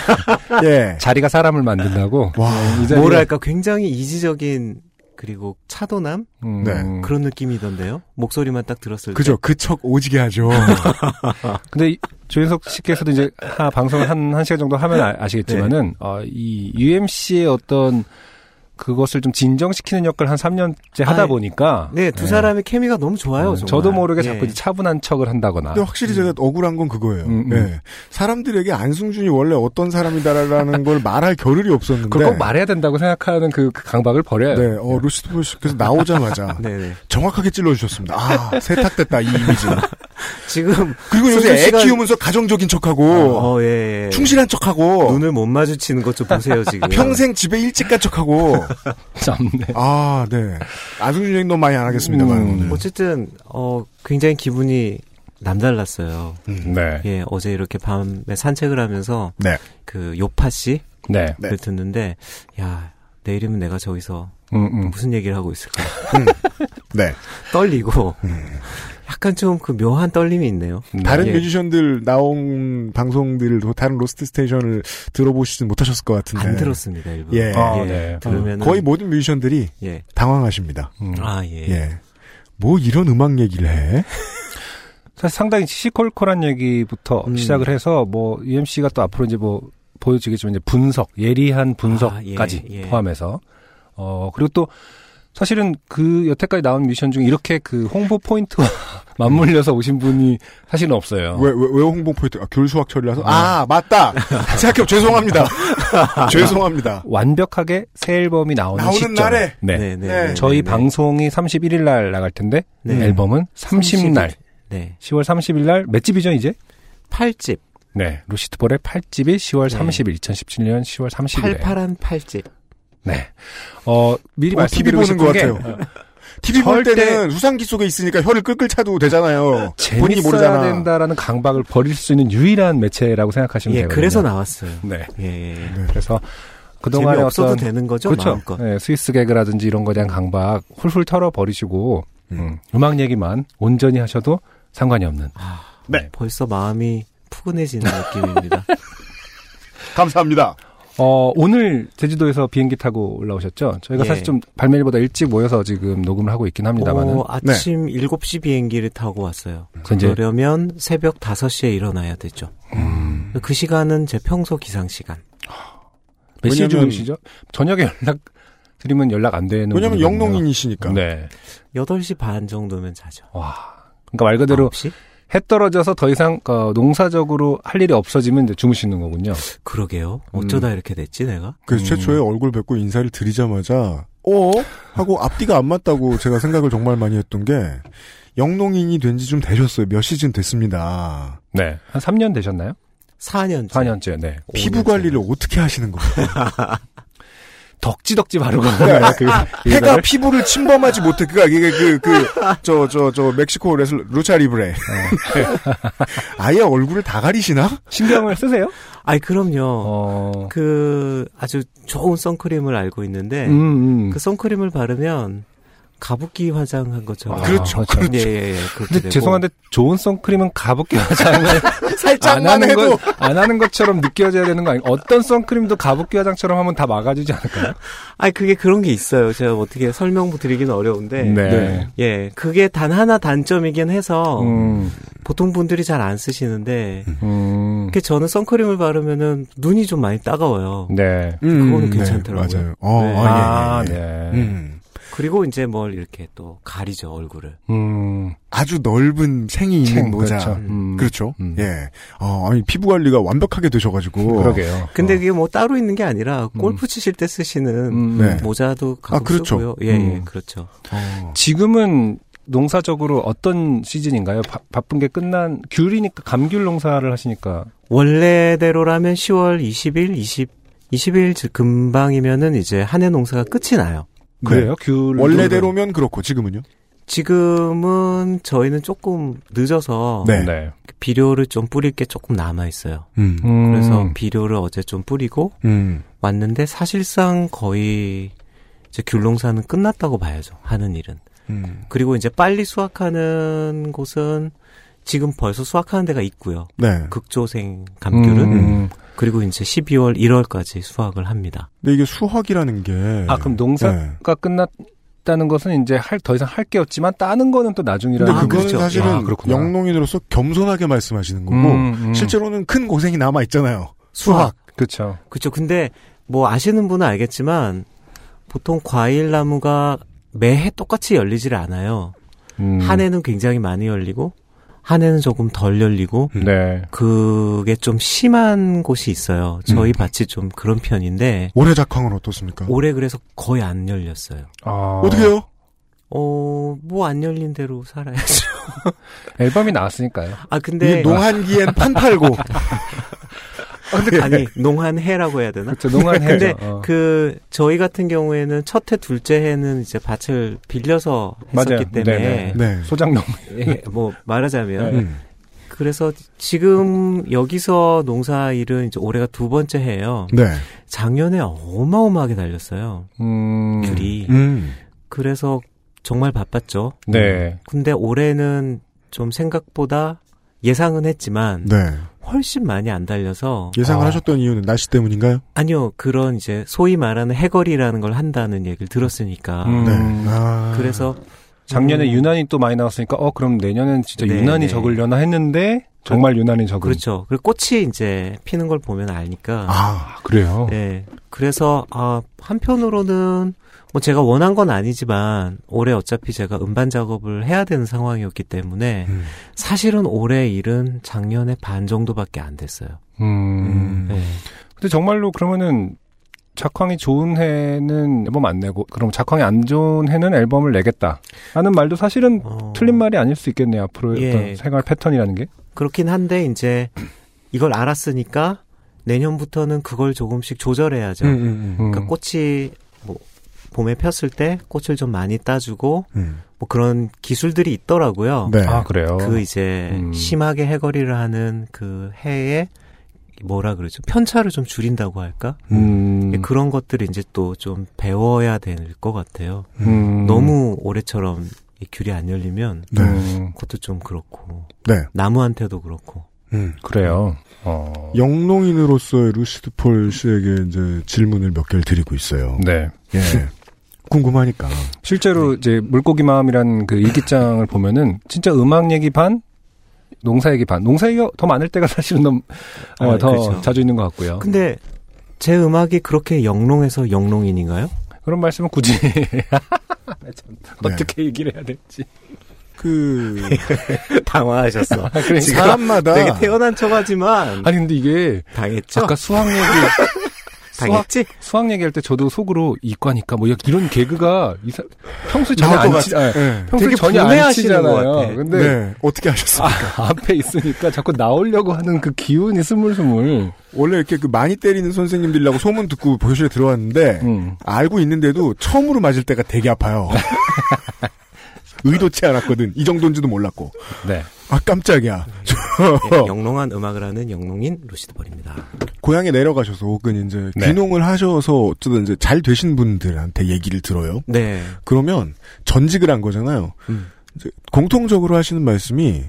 [SPEAKER 1] 예.
[SPEAKER 2] 자리가 사람을 만든다고.
[SPEAKER 1] 와.
[SPEAKER 8] 뭐랄까 굉장히 이지적인 그리고 차도남
[SPEAKER 2] 음,
[SPEAKER 1] 네.
[SPEAKER 8] 그런 느낌이던데요. 목소리만 딱 들었을
[SPEAKER 1] 그죠. 그척 오지게 하죠.
[SPEAKER 2] 근데 이- 조인석 씨께서도 이제 하, 방송을 한, 한 시간 정도 하면 아, 아시겠지만은, 어, 이 UMC의 어떤 그것을 좀 진정시키는 역할을 한 3년째 하다
[SPEAKER 8] 아,
[SPEAKER 2] 보니까.
[SPEAKER 8] 때. 네, 두
[SPEAKER 2] 네.
[SPEAKER 8] 사람의 케미가 너무 좋아요.
[SPEAKER 2] 음,
[SPEAKER 8] 정말.
[SPEAKER 2] 저도 모르게
[SPEAKER 8] 예.
[SPEAKER 2] 자꾸 이제 차분한 척을 한다거나.
[SPEAKER 1] 근데 확실히 제가 억울한 건 그거예요.
[SPEAKER 2] 음, 음.
[SPEAKER 1] 예. 사람들에게 안승준이 원래 어떤 사람이다라는 걸 말할 겨를이 없었는데.
[SPEAKER 2] 그걸 꼭 말해야 된다고 생각하는 그, 그 강박을 버려요.
[SPEAKER 1] 네, 어, 루시드 볼 씨께서 나오자마자
[SPEAKER 8] 네네.
[SPEAKER 1] 정확하게 찔러 주셨습니다. 아, 세탁됐다, 이 이미지.
[SPEAKER 8] 지금
[SPEAKER 1] 그리고 요새 애
[SPEAKER 8] 씨가-
[SPEAKER 1] 키우면서 가정적인 척하고,
[SPEAKER 8] 어, 예, 예.
[SPEAKER 1] 충실한 척하고,
[SPEAKER 8] 눈을 못 마주치는 것 좀 보세요 지금.
[SPEAKER 1] 평생 집에 일찍 간 척하고,
[SPEAKER 2] 참네.
[SPEAKER 1] 아, 네. 안승준 얘기 너무 많이 안 하겠습니다만,
[SPEAKER 2] 음.
[SPEAKER 1] 오늘.
[SPEAKER 8] 어쨌든 어 굉장히 기분이 남달랐어요.
[SPEAKER 1] 음.
[SPEAKER 2] 네.
[SPEAKER 8] 예, 어제 이렇게 밤에 산책을 하면서
[SPEAKER 1] 네.
[SPEAKER 8] 그 요파 씨를
[SPEAKER 2] 네.
[SPEAKER 1] 네.
[SPEAKER 8] 듣는데 야 내일이면 내가 저기서
[SPEAKER 2] 음, 음.
[SPEAKER 8] 무슨 얘기를 하고 있을까
[SPEAKER 1] 네.
[SPEAKER 8] 떨리고 약간 좀 그 묘한 떨림이 있네요.
[SPEAKER 1] 다른
[SPEAKER 8] 예.
[SPEAKER 1] 뮤지션들 나온 방송들, 다른 Lost Station을 들어보시진 못하셨을 것 같은데.
[SPEAKER 8] 안 들었습니다 일부.
[SPEAKER 1] 예.
[SPEAKER 2] 아, 네.
[SPEAKER 8] 들으면
[SPEAKER 1] 거의 모든 뮤지션들이
[SPEAKER 8] 예.
[SPEAKER 1] 당황하십니다.
[SPEAKER 2] 음.
[SPEAKER 8] 아 예.
[SPEAKER 1] 예. 뭐 이런 음악 얘기를 해?
[SPEAKER 2] 사실 상당히 시시콜콜한 얘기부터
[SPEAKER 8] 음.
[SPEAKER 2] 시작을 해서 뭐 UMC가 또 앞으로 이제 뭐 보여지겠지만 이제 분석, 예리한 분석까지
[SPEAKER 8] 아, 예, 예.
[SPEAKER 2] 포함해서 어 그리고 또 사실은 그 여태까지 나온 뮤지션 중에 이렇게 그 홍보 포인트와 맞물려서 오신 분이 사실은 없어요.
[SPEAKER 1] 왜, 왜, 왜 홍보 포인트? 아, 교일 수학철이라서? 아, 맞다! 생각해 죄송합니다. 죄송합니다.
[SPEAKER 2] 완벽하게 새 앨범이 나오는,
[SPEAKER 1] 나오는
[SPEAKER 2] 시점.
[SPEAKER 1] 날에?
[SPEAKER 2] 네.
[SPEAKER 8] 네, 네,
[SPEAKER 1] 네.
[SPEAKER 8] 네,
[SPEAKER 2] 저희
[SPEAKER 8] 네,
[SPEAKER 2] 방송이 31일 날 나갈 텐데
[SPEAKER 8] 네.
[SPEAKER 2] 앨범은 30날
[SPEAKER 8] 네.
[SPEAKER 2] 10월 30일 날 몇 집이죠 이제?
[SPEAKER 8] 8집.
[SPEAKER 2] 네. 루시트볼의 8집이 10월
[SPEAKER 8] 네.
[SPEAKER 2] 30일 2017년 10월 30일에
[SPEAKER 8] 팔팔한 8집.
[SPEAKER 2] 네. 어, 미리
[SPEAKER 1] 어, TV
[SPEAKER 2] 말씀드리고
[SPEAKER 1] 보는
[SPEAKER 2] 싶은 것게
[SPEAKER 1] 같아요. TV 볼 때는 수상기 속에 있으니까 혀를 끌끌 차도 되잖아요. 본인이 모르잖아.
[SPEAKER 2] 된다라는 강박을 버릴 수 있는 유일한 매체라고 생각하시면
[SPEAKER 8] 예,
[SPEAKER 2] 되거든요.
[SPEAKER 8] 그래서 나왔어요.
[SPEAKER 2] 네.
[SPEAKER 8] 예.
[SPEAKER 2] 그래서 그동안에 어떤
[SPEAKER 8] 되는 거죠,
[SPEAKER 2] 그렇죠. 네, 스위스 개그라든지 이런 거에 대한 강박 훌훌 털어 버리시고 음, 음 악 얘기만 온전히 하셔도 상관이 없는.
[SPEAKER 8] 아,
[SPEAKER 1] 네.
[SPEAKER 8] 벌써 마음이 푸근해지는 느낌입니다.
[SPEAKER 1] 감사합니다.
[SPEAKER 2] 어, 오늘 제주도에서 비행기 타고 올라오셨죠? 저희가
[SPEAKER 8] 예.
[SPEAKER 2] 사실 좀 발매일보다 일찍 모여서 지금 녹음을 하고 있긴 합니다만은.
[SPEAKER 8] 어, 아침 7시 비행기를 타고 왔어요.
[SPEAKER 2] 이제
[SPEAKER 8] 그러려면 새벽 5시에 일어나야 되죠.
[SPEAKER 2] 음,
[SPEAKER 8] 그 시간은 제 평소 기상 시간.
[SPEAKER 2] 몇 시에 주무시죠? 저녁에 연락 드리면 연락 안 되는
[SPEAKER 1] 왜냐면. 영농인이시니까.
[SPEAKER 2] 네.
[SPEAKER 8] 8시 반 정도면 자죠.
[SPEAKER 2] 와. 그러니까 말 그대로
[SPEAKER 8] 9시?
[SPEAKER 2] 해 떨어져서 더 이상 어, 농사적으로 할 일이 없어지면 이제 주무시는 거군요.
[SPEAKER 8] 그러게요. 어쩌다 이렇게 됐지, 내가?
[SPEAKER 1] 그래서
[SPEAKER 2] 음.
[SPEAKER 1] 최초에 얼굴 뵙고 인사를 드리자마자 어? 하고 앞뒤가 안 맞다고 제가 생각을 정말 많이 했던 게 영농인이 된 지 좀 되셨어요. 몇 시즌 됐습니다.
[SPEAKER 2] 네. 한 3년 되셨나요?
[SPEAKER 8] 4년.
[SPEAKER 2] 4년째, 네.
[SPEAKER 1] 피부 관리를 어떻게 하시는 거예요?
[SPEAKER 2] 덕지덕지 바르고.
[SPEAKER 1] 네.
[SPEAKER 2] 그,
[SPEAKER 1] 해가
[SPEAKER 2] 이거를.
[SPEAKER 1] 피부를 침범하지 못해. 그니까 이게 그, 그, 저, 저, 저, 멕시코 레슬, 루차 리브레. 아예 얼굴을 다 가리시나?
[SPEAKER 2] 신경을 쓰세요?
[SPEAKER 8] 아이, 그럼요.
[SPEAKER 2] 어.
[SPEAKER 8] 그, 아주 좋은 선크림을 알고 있는데,
[SPEAKER 2] 음, 음.
[SPEAKER 8] 그 선크림을 바르면, 가부키 화장한 것처럼.
[SPEAKER 2] 아, 그렇죠, 그렇죠.
[SPEAKER 8] 예, 예, 예.
[SPEAKER 2] 근데
[SPEAKER 8] 되고.
[SPEAKER 2] 죄송한데 좋은 선크림은 가볍게 화장을 안
[SPEAKER 1] 살짝만
[SPEAKER 2] 하는
[SPEAKER 1] 해도.
[SPEAKER 2] 것, 안 하는 것처럼 느껴져야 되는 거 아니에요? 어떤 선크림도 가볍게 화장처럼 하면 다 막아주지 않을까요?
[SPEAKER 8] 아니, 그게 그런 게 있어요. 제가 어떻게 설명 드리기는 어려운데.
[SPEAKER 2] 네.
[SPEAKER 8] 예, 그게 단 하나 단점이긴 해서,
[SPEAKER 2] 음,
[SPEAKER 8] 보통 분들이 잘 안 쓰시는데,
[SPEAKER 2] 음,
[SPEAKER 8] 그 저는 선크림을 바르면은 눈이 좀 많이 따가워요.
[SPEAKER 2] 네.
[SPEAKER 8] 그거는 괜찮더라고요.
[SPEAKER 1] 맞아요. 어,
[SPEAKER 8] 네.
[SPEAKER 2] 아,
[SPEAKER 1] 아, 예, 예, 예.
[SPEAKER 2] 네.
[SPEAKER 1] 음.
[SPEAKER 8] 그리고 이제 뭘 이렇게 또 가리죠, 얼굴을.
[SPEAKER 2] 음,
[SPEAKER 1] 아주 넓은 챙이 있는
[SPEAKER 2] 챙,
[SPEAKER 1] 모자.
[SPEAKER 2] 그렇죠.
[SPEAKER 1] 그렇죠.
[SPEAKER 2] 음.
[SPEAKER 1] 그렇죠.
[SPEAKER 2] 음.
[SPEAKER 1] 예. 어, 아니, 피부 관리가 완벽하게 되셔가지고.
[SPEAKER 2] 그러게요.
[SPEAKER 8] 근데
[SPEAKER 2] 어.
[SPEAKER 8] 그게 뭐 따로 있는 게 아니라 골프 치실 때 쓰시는
[SPEAKER 2] 음,
[SPEAKER 1] 네.
[SPEAKER 8] 모자도 가끔
[SPEAKER 1] 아, 그렇죠.
[SPEAKER 8] 쓰고요. 예, 예,
[SPEAKER 2] 음.
[SPEAKER 8] 그렇죠.
[SPEAKER 1] 어.
[SPEAKER 2] 지금은 농사적으로 어떤 시즌인가요? 바, 바쁜 게 끝난 귤이니까 감귤 농사를 하시니까
[SPEAKER 8] 원래대로라면 10월 20일, 20, 20일 즉 금방이면은 이제 한 해 농사가 끝이 나요.
[SPEAKER 2] 그래요? 귤
[SPEAKER 1] 원래대로면 그렇고, 지금은요?
[SPEAKER 8] 지금은 저희는 조금 늦어서
[SPEAKER 1] 네.
[SPEAKER 2] 네.
[SPEAKER 8] 비료를 좀 뿌릴 게 조금 남아 있어요.
[SPEAKER 1] 음.
[SPEAKER 2] 음,
[SPEAKER 8] 그래서 비료를 어제 좀 뿌리고
[SPEAKER 1] 음.
[SPEAKER 8] 왔는데 사실상 거의 이제 귤 농사는 끝났다고 봐야죠. 하는 일은.
[SPEAKER 1] 음.
[SPEAKER 8] 그리고 이제 빨리 수확하는 곳은 지금 벌써 수확하는 데가 있고요.
[SPEAKER 1] 네.
[SPEAKER 8] 극조생 감귤은
[SPEAKER 2] 음.
[SPEAKER 8] 그리고 이제 12월 1월까지 수확을 합니다.
[SPEAKER 1] 근데 이게 수확이라는 게.
[SPEAKER 2] 아 그럼 농사가
[SPEAKER 1] 네.
[SPEAKER 2] 끝났다는 것은 이제 할 더 이상 할 게 없지만 따는 거는 또 나중이라는
[SPEAKER 8] 아,
[SPEAKER 1] 그거는
[SPEAKER 8] 그렇죠.
[SPEAKER 1] 사실은
[SPEAKER 2] 아, 그렇구나.
[SPEAKER 1] 영농인으로서 겸손하게 말씀하시는 거고,
[SPEAKER 2] 음, 음.
[SPEAKER 1] 실제로는 큰 고생이 남아 있잖아요. 수확.
[SPEAKER 2] 그렇죠.
[SPEAKER 8] 그렇죠. 근데 뭐 아시는 분은 알겠지만 보통 과일 나무가 매해 똑같이 열리지를 않아요.
[SPEAKER 2] 음.
[SPEAKER 8] 한 해는 굉장히 많이 열리고 한 해는 조금 덜 열리고
[SPEAKER 2] 네.
[SPEAKER 8] 그게 좀 심한 곳이 있어요. 저희
[SPEAKER 1] 음.
[SPEAKER 8] 밭이 좀 그런 편인데
[SPEAKER 1] 올해 작황은 어떻습니까?
[SPEAKER 8] 올해 그래서 거의 안 열렸어요.
[SPEAKER 2] 아,
[SPEAKER 1] 어떻게요?
[SPEAKER 8] 어, 뭐 안 열린 대로 살아야죠.
[SPEAKER 2] 앨범이 나왔으니까요.
[SPEAKER 8] 아, 근데
[SPEAKER 1] 이 농한기엔 판 팔고.
[SPEAKER 8] 아니, 농한해라고 해야 되나?
[SPEAKER 2] 그렇죠. 농한 해죠.
[SPEAKER 8] 근데
[SPEAKER 2] 어.
[SPEAKER 8] 그 저희 같은 경우에는 첫 해, 둘째 해는 이제 밭을 빌려서 했었기
[SPEAKER 2] 맞아요.
[SPEAKER 8] 때문에.
[SPEAKER 2] 네. 소장농.
[SPEAKER 8] 예, 뭐 말하자면
[SPEAKER 2] 네.
[SPEAKER 1] 음.
[SPEAKER 8] 그래서 지금 여기서 농사 일은 이제 올해가 두 번째 해예요.
[SPEAKER 1] 네.
[SPEAKER 8] 작년에 어마어마하게 달렸어요.
[SPEAKER 2] 음.
[SPEAKER 8] 귤이.
[SPEAKER 1] 음.
[SPEAKER 8] 그래서 정말 바빴죠.
[SPEAKER 2] 네.
[SPEAKER 8] 근데 올해는 좀 생각보다 예상은 했지만
[SPEAKER 1] 네.
[SPEAKER 8] 훨씬 많이 안 달려서
[SPEAKER 1] 예상을
[SPEAKER 2] 아.
[SPEAKER 1] 하셨던 이유는 날씨 때문인가요?
[SPEAKER 8] 아니요 그런 이제 소위 말하는 해거리라는 걸 한다는 얘기를 들었으니까
[SPEAKER 2] 음.
[SPEAKER 1] 네. 아.
[SPEAKER 8] 그래서
[SPEAKER 2] 작년에
[SPEAKER 8] 음,
[SPEAKER 2] 유난히 또 많이 나왔으니까 어 그럼 내년엔 진짜
[SPEAKER 8] 네,
[SPEAKER 2] 유난히
[SPEAKER 8] 네.
[SPEAKER 2] 적으려나 했는데 정말 유난히 적은.
[SPEAKER 8] 그렇죠. 그리고 꽃이 이제 피는 걸 보면 아니까.
[SPEAKER 2] 아, 그래요?
[SPEAKER 8] 네. 그래서, 아, 한편으로는, 뭐 제가 원한 건 아니지만, 올해 어차피 제가 음반 작업을 해야 되는 상황이었기 때문에,
[SPEAKER 1] 음.
[SPEAKER 8] 사실은 올해 일은 작년에 반 정도밖에 안 됐어요.
[SPEAKER 2] 음.
[SPEAKER 8] 네.
[SPEAKER 2] 근데 정말로 그러면은 작황이 좋은 해는 앨범 안 내고 그럼 작황이 안 좋은 해는 앨범을 내겠다 하는 말도 사실은
[SPEAKER 8] 어,
[SPEAKER 2] 틀린 말이 아닐 수 있겠네요 앞으로의
[SPEAKER 8] 예.
[SPEAKER 2] 어떤 생활 패턴이라는 게
[SPEAKER 8] 그렇긴 한데, 이제, 이걸 알았으니까, 내년부터는 그걸 조금씩 조절해야죠.
[SPEAKER 1] 음, 음, 음.
[SPEAKER 8] 그러니까 꽃이, 뭐, 봄에 폈을 때 꽃을 좀 많이 따주고,
[SPEAKER 1] 음.
[SPEAKER 8] 뭐 그런 기술들이 있더라고요.
[SPEAKER 1] 네.
[SPEAKER 2] 아 그래요
[SPEAKER 8] 그 이제
[SPEAKER 2] 음.
[SPEAKER 8] 심하게 해거리를 하는 그 해에 뭐라 그러죠? 편차를 좀 줄인다고 할까?
[SPEAKER 2] 음,
[SPEAKER 8] 그런 것들을 이제 또 좀 배워야 될 것 같아요.
[SPEAKER 2] 음.
[SPEAKER 8] 너무 올해처럼 이 귤이 안 열리면
[SPEAKER 1] 네.
[SPEAKER 2] 음,
[SPEAKER 8] 그것도 좀 그렇고
[SPEAKER 1] 네.
[SPEAKER 8] 나무한테도 그렇고.
[SPEAKER 1] 음.
[SPEAKER 2] 그래요 어.
[SPEAKER 1] 영농인으로서의 루시드 폴 씨에게 이제 질문을 몇 개를 드리고 있어요.
[SPEAKER 2] 네
[SPEAKER 1] 예. 궁금하니까.
[SPEAKER 2] 실제로 이제 물고기 마음이란 그 일기장을 보면은 진짜 음악 얘기 반 농사 얘기 반 농사 얘기가 더 많을 때가 사실은 더, 어,
[SPEAKER 8] 아,
[SPEAKER 2] 더
[SPEAKER 8] 그렇죠.
[SPEAKER 2] 자주 있는 것 같고요
[SPEAKER 8] 근데 제 음악이 그렇게 영롱해서 영롱인인가요?
[SPEAKER 2] 그런 말씀은 굳이
[SPEAKER 1] 네.
[SPEAKER 2] 어떻게 얘기를 해야 될지
[SPEAKER 1] 그
[SPEAKER 8] 당황하셨어.
[SPEAKER 2] 그러니까
[SPEAKER 1] 사람마다
[SPEAKER 8] 되게 태어난 척하지만
[SPEAKER 2] 아니 근데 이게
[SPEAKER 8] 당했죠?
[SPEAKER 2] 아까 수학 얘기
[SPEAKER 8] 당했지?
[SPEAKER 2] 수학 얘기할 때 저도 속으로 이과니까 뭐 이런 개그가 이사, 평소에 전혀
[SPEAKER 1] 나올
[SPEAKER 2] 것안 치,
[SPEAKER 1] 같-
[SPEAKER 2] 아,
[SPEAKER 1] 네.
[SPEAKER 2] 평소에
[SPEAKER 8] 되게
[SPEAKER 2] 전혀 안 치잖아요. 근데
[SPEAKER 1] 네. 어떻게 하셨습니까?
[SPEAKER 2] 아, 앞에 있으니까 자꾸 나오려고 하는 그 기운이 스물스물.
[SPEAKER 1] 원래 이렇게 그 많이 때리는 선생님들이라고 소문 듣고 교실에 들어왔는데
[SPEAKER 2] 음.
[SPEAKER 1] 알고 있는데도 처음으로 맞을 때가 되게 아파요. 의도치 않았거든. 이 정도인지도 몰랐고.
[SPEAKER 2] 네.
[SPEAKER 1] 아 깜짝이야.
[SPEAKER 8] 예, 영롱한 음악을 하는 영롱인 루시드 벌입니다.
[SPEAKER 1] 고향에 내려가셔서 혹은 이제
[SPEAKER 2] 네.
[SPEAKER 1] 귀농을 하셔서 어쩌든 이제 잘 되신 분들한테 얘기를 들어요.
[SPEAKER 8] 네.
[SPEAKER 1] 그러면 전직을 한 거잖아요.
[SPEAKER 8] 음.
[SPEAKER 1] 이제 공통적으로 하시는 말씀이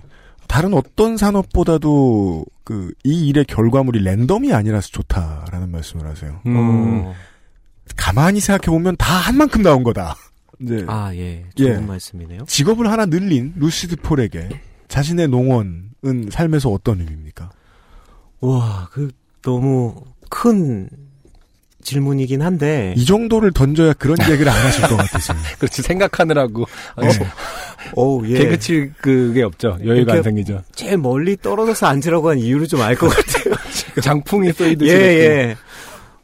[SPEAKER 1] 다른 어떤 산업보다도 그 이 일의 결과물이 랜덤이 아니라서 좋다라는 말씀을 하세요.
[SPEAKER 2] 음.
[SPEAKER 8] 어,
[SPEAKER 1] 가만히 생각해 보면 다 한 만큼 나온 거다. 이제
[SPEAKER 8] 아, 예. 좋은
[SPEAKER 1] 예.
[SPEAKER 8] 말씀이네요.
[SPEAKER 1] 직업을 하나 늘린 루시드 폴에게 자신의 농원은 삶에서 어떤 의미입니까?
[SPEAKER 8] 와, 그, 너무 큰 질문이긴 한데.
[SPEAKER 1] 이 정도를 던져야 그런 얘기를 안 하실 것 같아서.
[SPEAKER 2] 그렇지 생각하느라고
[SPEAKER 1] 네.
[SPEAKER 8] 어우, 예.
[SPEAKER 2] 개그 칠 그게 없죠. 여유가 안
[SPEAKER 8] 이렇게-
[SPEAKER 2] 생기죠.
[SPEAKER 8] 제일 멀리 떨어져서 앉으라고 한 이유를 좀 알 것 같아요.
[SPEAKER 2] 장풍이 쏘이듯이.
[SPEAKER 8] 예. 예.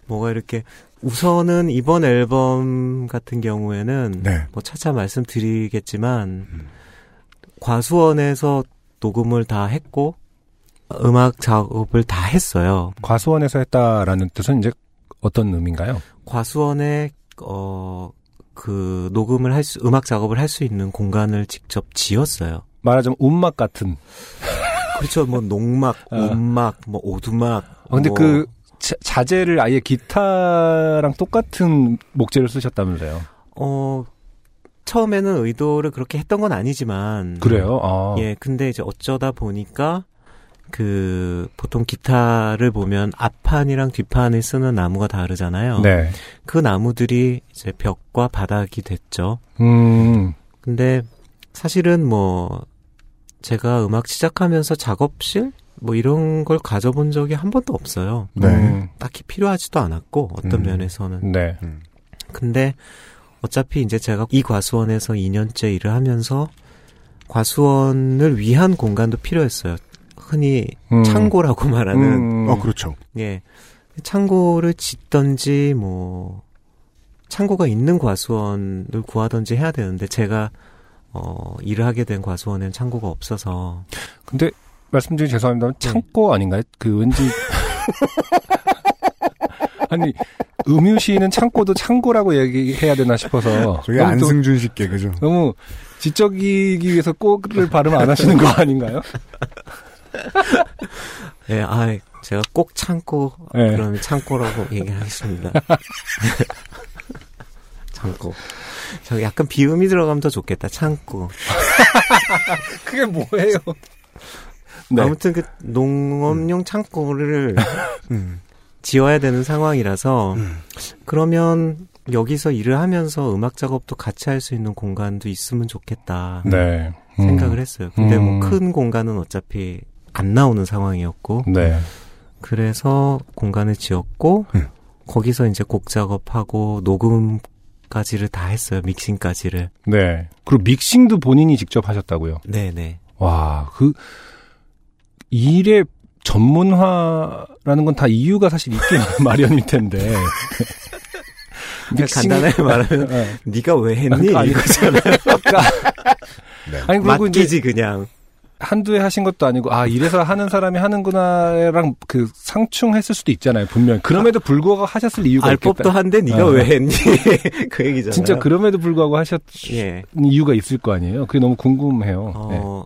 [SPEAKER 8] 뭐가 이렇게. 우선은 이번 앨범 같은 경우에는
[SPEAKER 1] 네.
[SPEAKER 8] 뭐 차차 말씀드리겠지만 과수원에서 녹음을 다 했고 음악 작업을 다 했어요.
[SPEAKER 2] 과수원에서 했다라는 뜻은 이제 어떤 의미인가요?
[SPEAKER 8] 과수원에 어 그 녹음을 할 수 음악 작업을 할 수 있는 공간을 직접 지었어요.
[SPEAKER 2] 말하자면 운막 같은.
[SPEAKER 8] 그렇죠. 뭐 농막,
[SPEAKER 2] 아.
[SPEAKER 8] 운막, 뭐 오두막.
[SPEAKER 2] 어, 근데
[SPEAKER 8] 뭐
[SPEAKER 2] 그 자, 자재를 아예 기타랑 똑같은 목재를 쓰셨다면서요?
[SPEAKER 8] 어 처음에는 의도를 그렇게 했던 건 아니지만
[SPEAKER 2] 그래요? 아.
[SPEAKER 8] 예, 근데 이제 어쩌다 보니까 그 보통 기타를 보면 앞판이랑 뒷판을 쓰는 나무가 다르잖아요.
[SPEAKER 2] 네.
[SPEAKER 8] 그 나무들이 이제 벽과 바닥이 됐죠.
[SPEAKER 2] 음.
[SPEAKER 8] 근데 사실은 뭐 제가 음악 시작하면서 작업실 뭐 이런 걸 가져본 적이 한 번도 없어요.
[SPEAKER 1] 네.
[SPEAKER 2] 음,
[SPEAKER 8] 딱히 필요하지도 않았고 어떤
[SPEAKER 1] 음.
[SPEAKER 8] 면에서는.
[SPEAKER 2] 네.
[SPEAKER 8] 근데 어차피 이제 제가 이 과수원에서 2년째 일을 하면서 과수원을 위한 공간도 필요했어요. 흔히
[SPEAKER 2] 음.
[SPEAKER 8] 창고라고 말하는
[SPEAKER 2] 음.
[SPEAKER 1] 어, 그렇죠.
[SPEAKER 8] 예 창고를 짓던지 뭐 창고가 있는 과수원을 구하던지 해야 되는데 제가 어 일을 하게 된 과수원에는 창고가 없어서
[SPEAKER 2] 근데 말씀 중에 죄송합니다만 창고 아닌가요? 그 왠지 아니 음유시는 창고도 창고라고 얘기해야 되나 싶어서
[SPEAKER 1] 저게 안승준 씨께 그죠?
[SPEAKER 2] 너무 지적이기 위해서 꼭을 발음 안 하시는 거 아닌가요?
[SPEAKER 8] 예, 아 제가 꼭 창고
[SPEAKER 2] 예.
[SPEAKER 8] 그러면 창고라고 얘기하겠습니다. 창고. 저 약간 비음이 들어가면 더 좋겠다. 창고.
[SPEAKER 2] 그게 뭐예요? 네.
[SPEAKER 8] 아무튼 그 농업용 창고를
[SPEAKER 1] 음.
[SPEAKER 8] 지어야 되는 상황이라서
[SPEAKER 1] 음.
[SPEAKER 8] 그러면 여기서 일을 하면서 음악 작업도 같이 할 수 있는 공간도 있으면 좋겠다
[SPEAKER 2] 네. 음.
[SPEAKER 8] 생각을 했어요. 근데
[SPEAKER 2] 음.
[SPEAKER 8] 뭐큰 공간은 어차피 안 나오는 상황이었고
[SPEAKER 2] 네.
[SPEAKER 8] 그래서 공간을 지었고
[SPEAKER 1] 음.
[SPEAKER 8] 거기서 이제 곡 작업하고 녹음까지를 다 했어요. 믹싱까지를.
[SPEAKER 2] 네. 그리고 믹싱도 본인이 직접 하셨다고요.
[SPEAKER 8] 네, 네.
[SPEAKER 2] 와, 그 일의 전문화라는 건 다 이유가 사실 있긴 마련일 텐데.
[SPEAKER 8] 그러니까 간단하게 말하면
[SPEAKER 2] 네.
[SPEAKER 8] 네가 왜 했니?
[SPEAKER 2] 아니,
[SPEAKER 8] 이거잖아요.
[SPEAKER 1] 네.
[SPEAKER 2] 아니 그리고 이제
[SPEAKER 8] 맡기지 그냥.
[SPEAKER 2] 한두 해 하신 것도 아니고 아 이래서 하는 사람이 하는구나랑 그 상충했을 수도 있잖아요 분명 히 그럼에도 불구하고 하셨을 이유가
[SPEAKER 8] 알. 법도 한데 네가
[SPEAKER 2] 어.
[SPEAKER 8] 왜 했니? 그 얘기잖아요.
[SPEAKER 2] 진짜 그럼에도 불구하고 하셨
[SPEAKER 8] 예.
[SPEAKER 2] 이유가 있을 거 아니에요 그게 너무 궁금해요 네.
[SPEAKER 8] 어,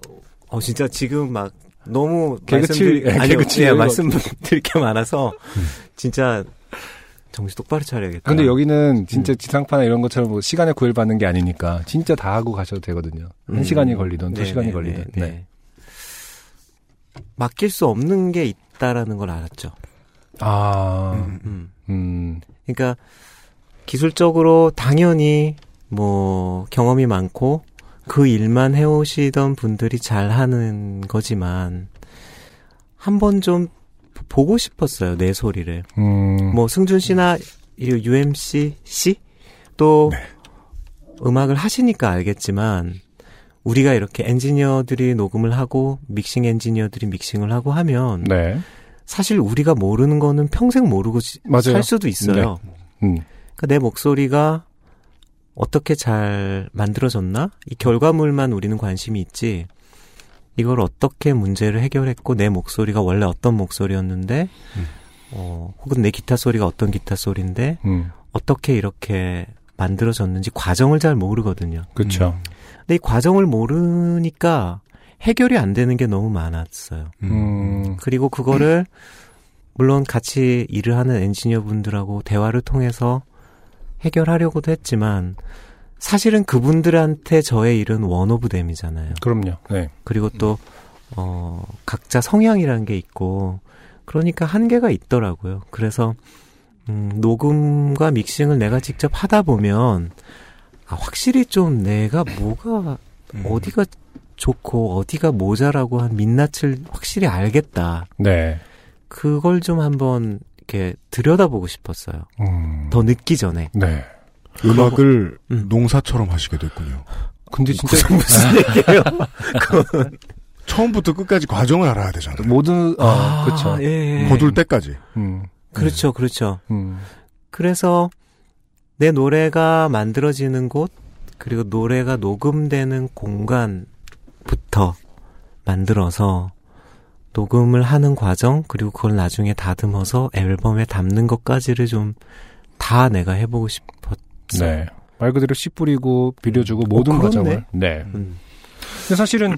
[SPEAKER 8] 어 진짜 지금 막 너무
[SPEAKER 2] 개그칠- 예,
[SPEAKER 8] 아니요,
[SPEAKER 2] 개그칠
[SPEAKER 8] 예,
[SPEAKER 2] 여유가
[SPEAKER 8] 말씀드릴 게 많아서 진짜 정신 똑바로 차려야겠다.
[SPEAKER 2] 근데 여기는
[SPEAKER 8] 음.
[SPEAKER 2] 진짜 지상파나 이런 것처럼 뭐 시간에 구애받는 게 아니니까 진짜 다 하고 가셔도 되거든요 한
[SPEAKER 8] 음.
[SPEAKER 2] 시간이 걸리든 두
[SPEAKER 8] 네,
[SPEAKER 2] 시간이
[SPEAKER 8] 네,
[SPEAKER 2] 걸리든
[SPEAKER 8] 네,
[SPEAKER 2] 네.
[SPEAKER 8] 네. 맡길 수 없는 게 있다라는 걸 알았죠.
[SPEAKER 2] 아
[SPEAKER 1] 음.
[SPEAKER 8] 음.
[SPEAKER 2] 음.
[SPEAKER 8] 그러니까 기술적으로 당연히 뭐 경험이 많고 그 일만 해오시던 분들이 잘 하는 거지만 한 번 좀 보고 싶었어요 내 소리를
[SPEAKER 2] 음.
[SPEAKER 8] 뭐 승준 씨나 이 UMC 씨 또 음악을 하시니까 알겠지만 우리가 이렇게 엔지니어들이 녹음을 하고 믹싱 엔지니어들이 믹싱을 하고 하면
[SPEAKER 2] 네
[SPEAKER 8] 사실 우리가 모르는 거는 평생 모르고 지-
[SPEAKER 2] 맞아요.
[SPEAKER 8] 살 수도 있어요.
[SPEAKER 2] 음.
[SPEAKER 8] 그러니까 내 목소리가 어떻게 잘 만들어졌나? 이 결과물만 우리는 관심이 있지. 이걸 어떻게 문제를 해결했고 내 목소리가 원래 어떤 목소리였는데, 어, 혹은 내 기타 소리가 어떤 기타 소리인데
[SPEAKER 2] 음.
[SPEAKER 8] 어떻게 이렇게 만들어졌는지 과정을 잘 모르거든요.
[SPEAKER 2] 그렇죠
[SPEAKER 8] 근데 이 과정을 모르니까 해결이 안 되는 게 너무 많았어요.
[SPEAKER 2] 음.
[SPEAKER 8] 그리고 그거를 물론 같이 일을 하는 엔지니어 분들하고 대화를 통해서 해결하려고도 했지만 사실은 그분들한테 저의 일은 one of them이잖아요.
[SPEAKER 2] 그럼요 네
[SPEAKER 8] 그리고 또 어, 각자 성향이라는 게 있고 그러니까 한계가 있더라고요. 그래서 음, 녹음과 믹싱을 내가 직접 하다 보면 아, 확실히 좀 내가 뭐가
[SPEAKER 1] 음.
[SPEAKER 8] 어디가 좋고 어디가 모자라고 한 민낯을 확실히 알겠다.
[SPEAKER 2] 네.
[SPEAKER 8] 그걸 좀 한번 이렇게 들여다보고 싶었어요.
[SPEAKER 2] 음.
[SPEAKER 8] 더 늦기 전에.
[SPEAKER 2] 네.
[SPEAKER 1] 음악을
[SPEAKER 8] 음.
[SPEAKER 1] 농사처럼 하시게 됐군요.
[SPEAKER 2] 근데 진짜
[SPEAKER 8] 무슨 얘기예요?
[SPEAKER 1] 처음부터 끝까지 과정을 알아야 되잖아요.
[SPEAKER 2] 모든 어, 그렇죠.
[SPEAKER 8] 예, 예.
[SPEAKER 1] 거둘 때까지.
[SPEAKER 2] 음.
[SPEAKER 8] 그렇죠, 그렇죠.
[SPEAKER 2] 음.
[SPEAKER 8] 그래서 내 노래가 만들어지는 곳 그리고 노래가 녹음되는 공간부터 만들어서 녹음을 하는 과정 그리고 그걸 나중에 다듬어서 앨범에 담는 것까지를 좀 다 내가 해보고 싶었어요.
[SPEAKER 2] 네. 말 그대로 씨 뿌리고 비려주고 모든
[SPEAKER 8] 어.
[SPEAKER 2] 과정을. 네.
[SPEAKER 8] 음.
[SPEAKER 2] 근데 사실은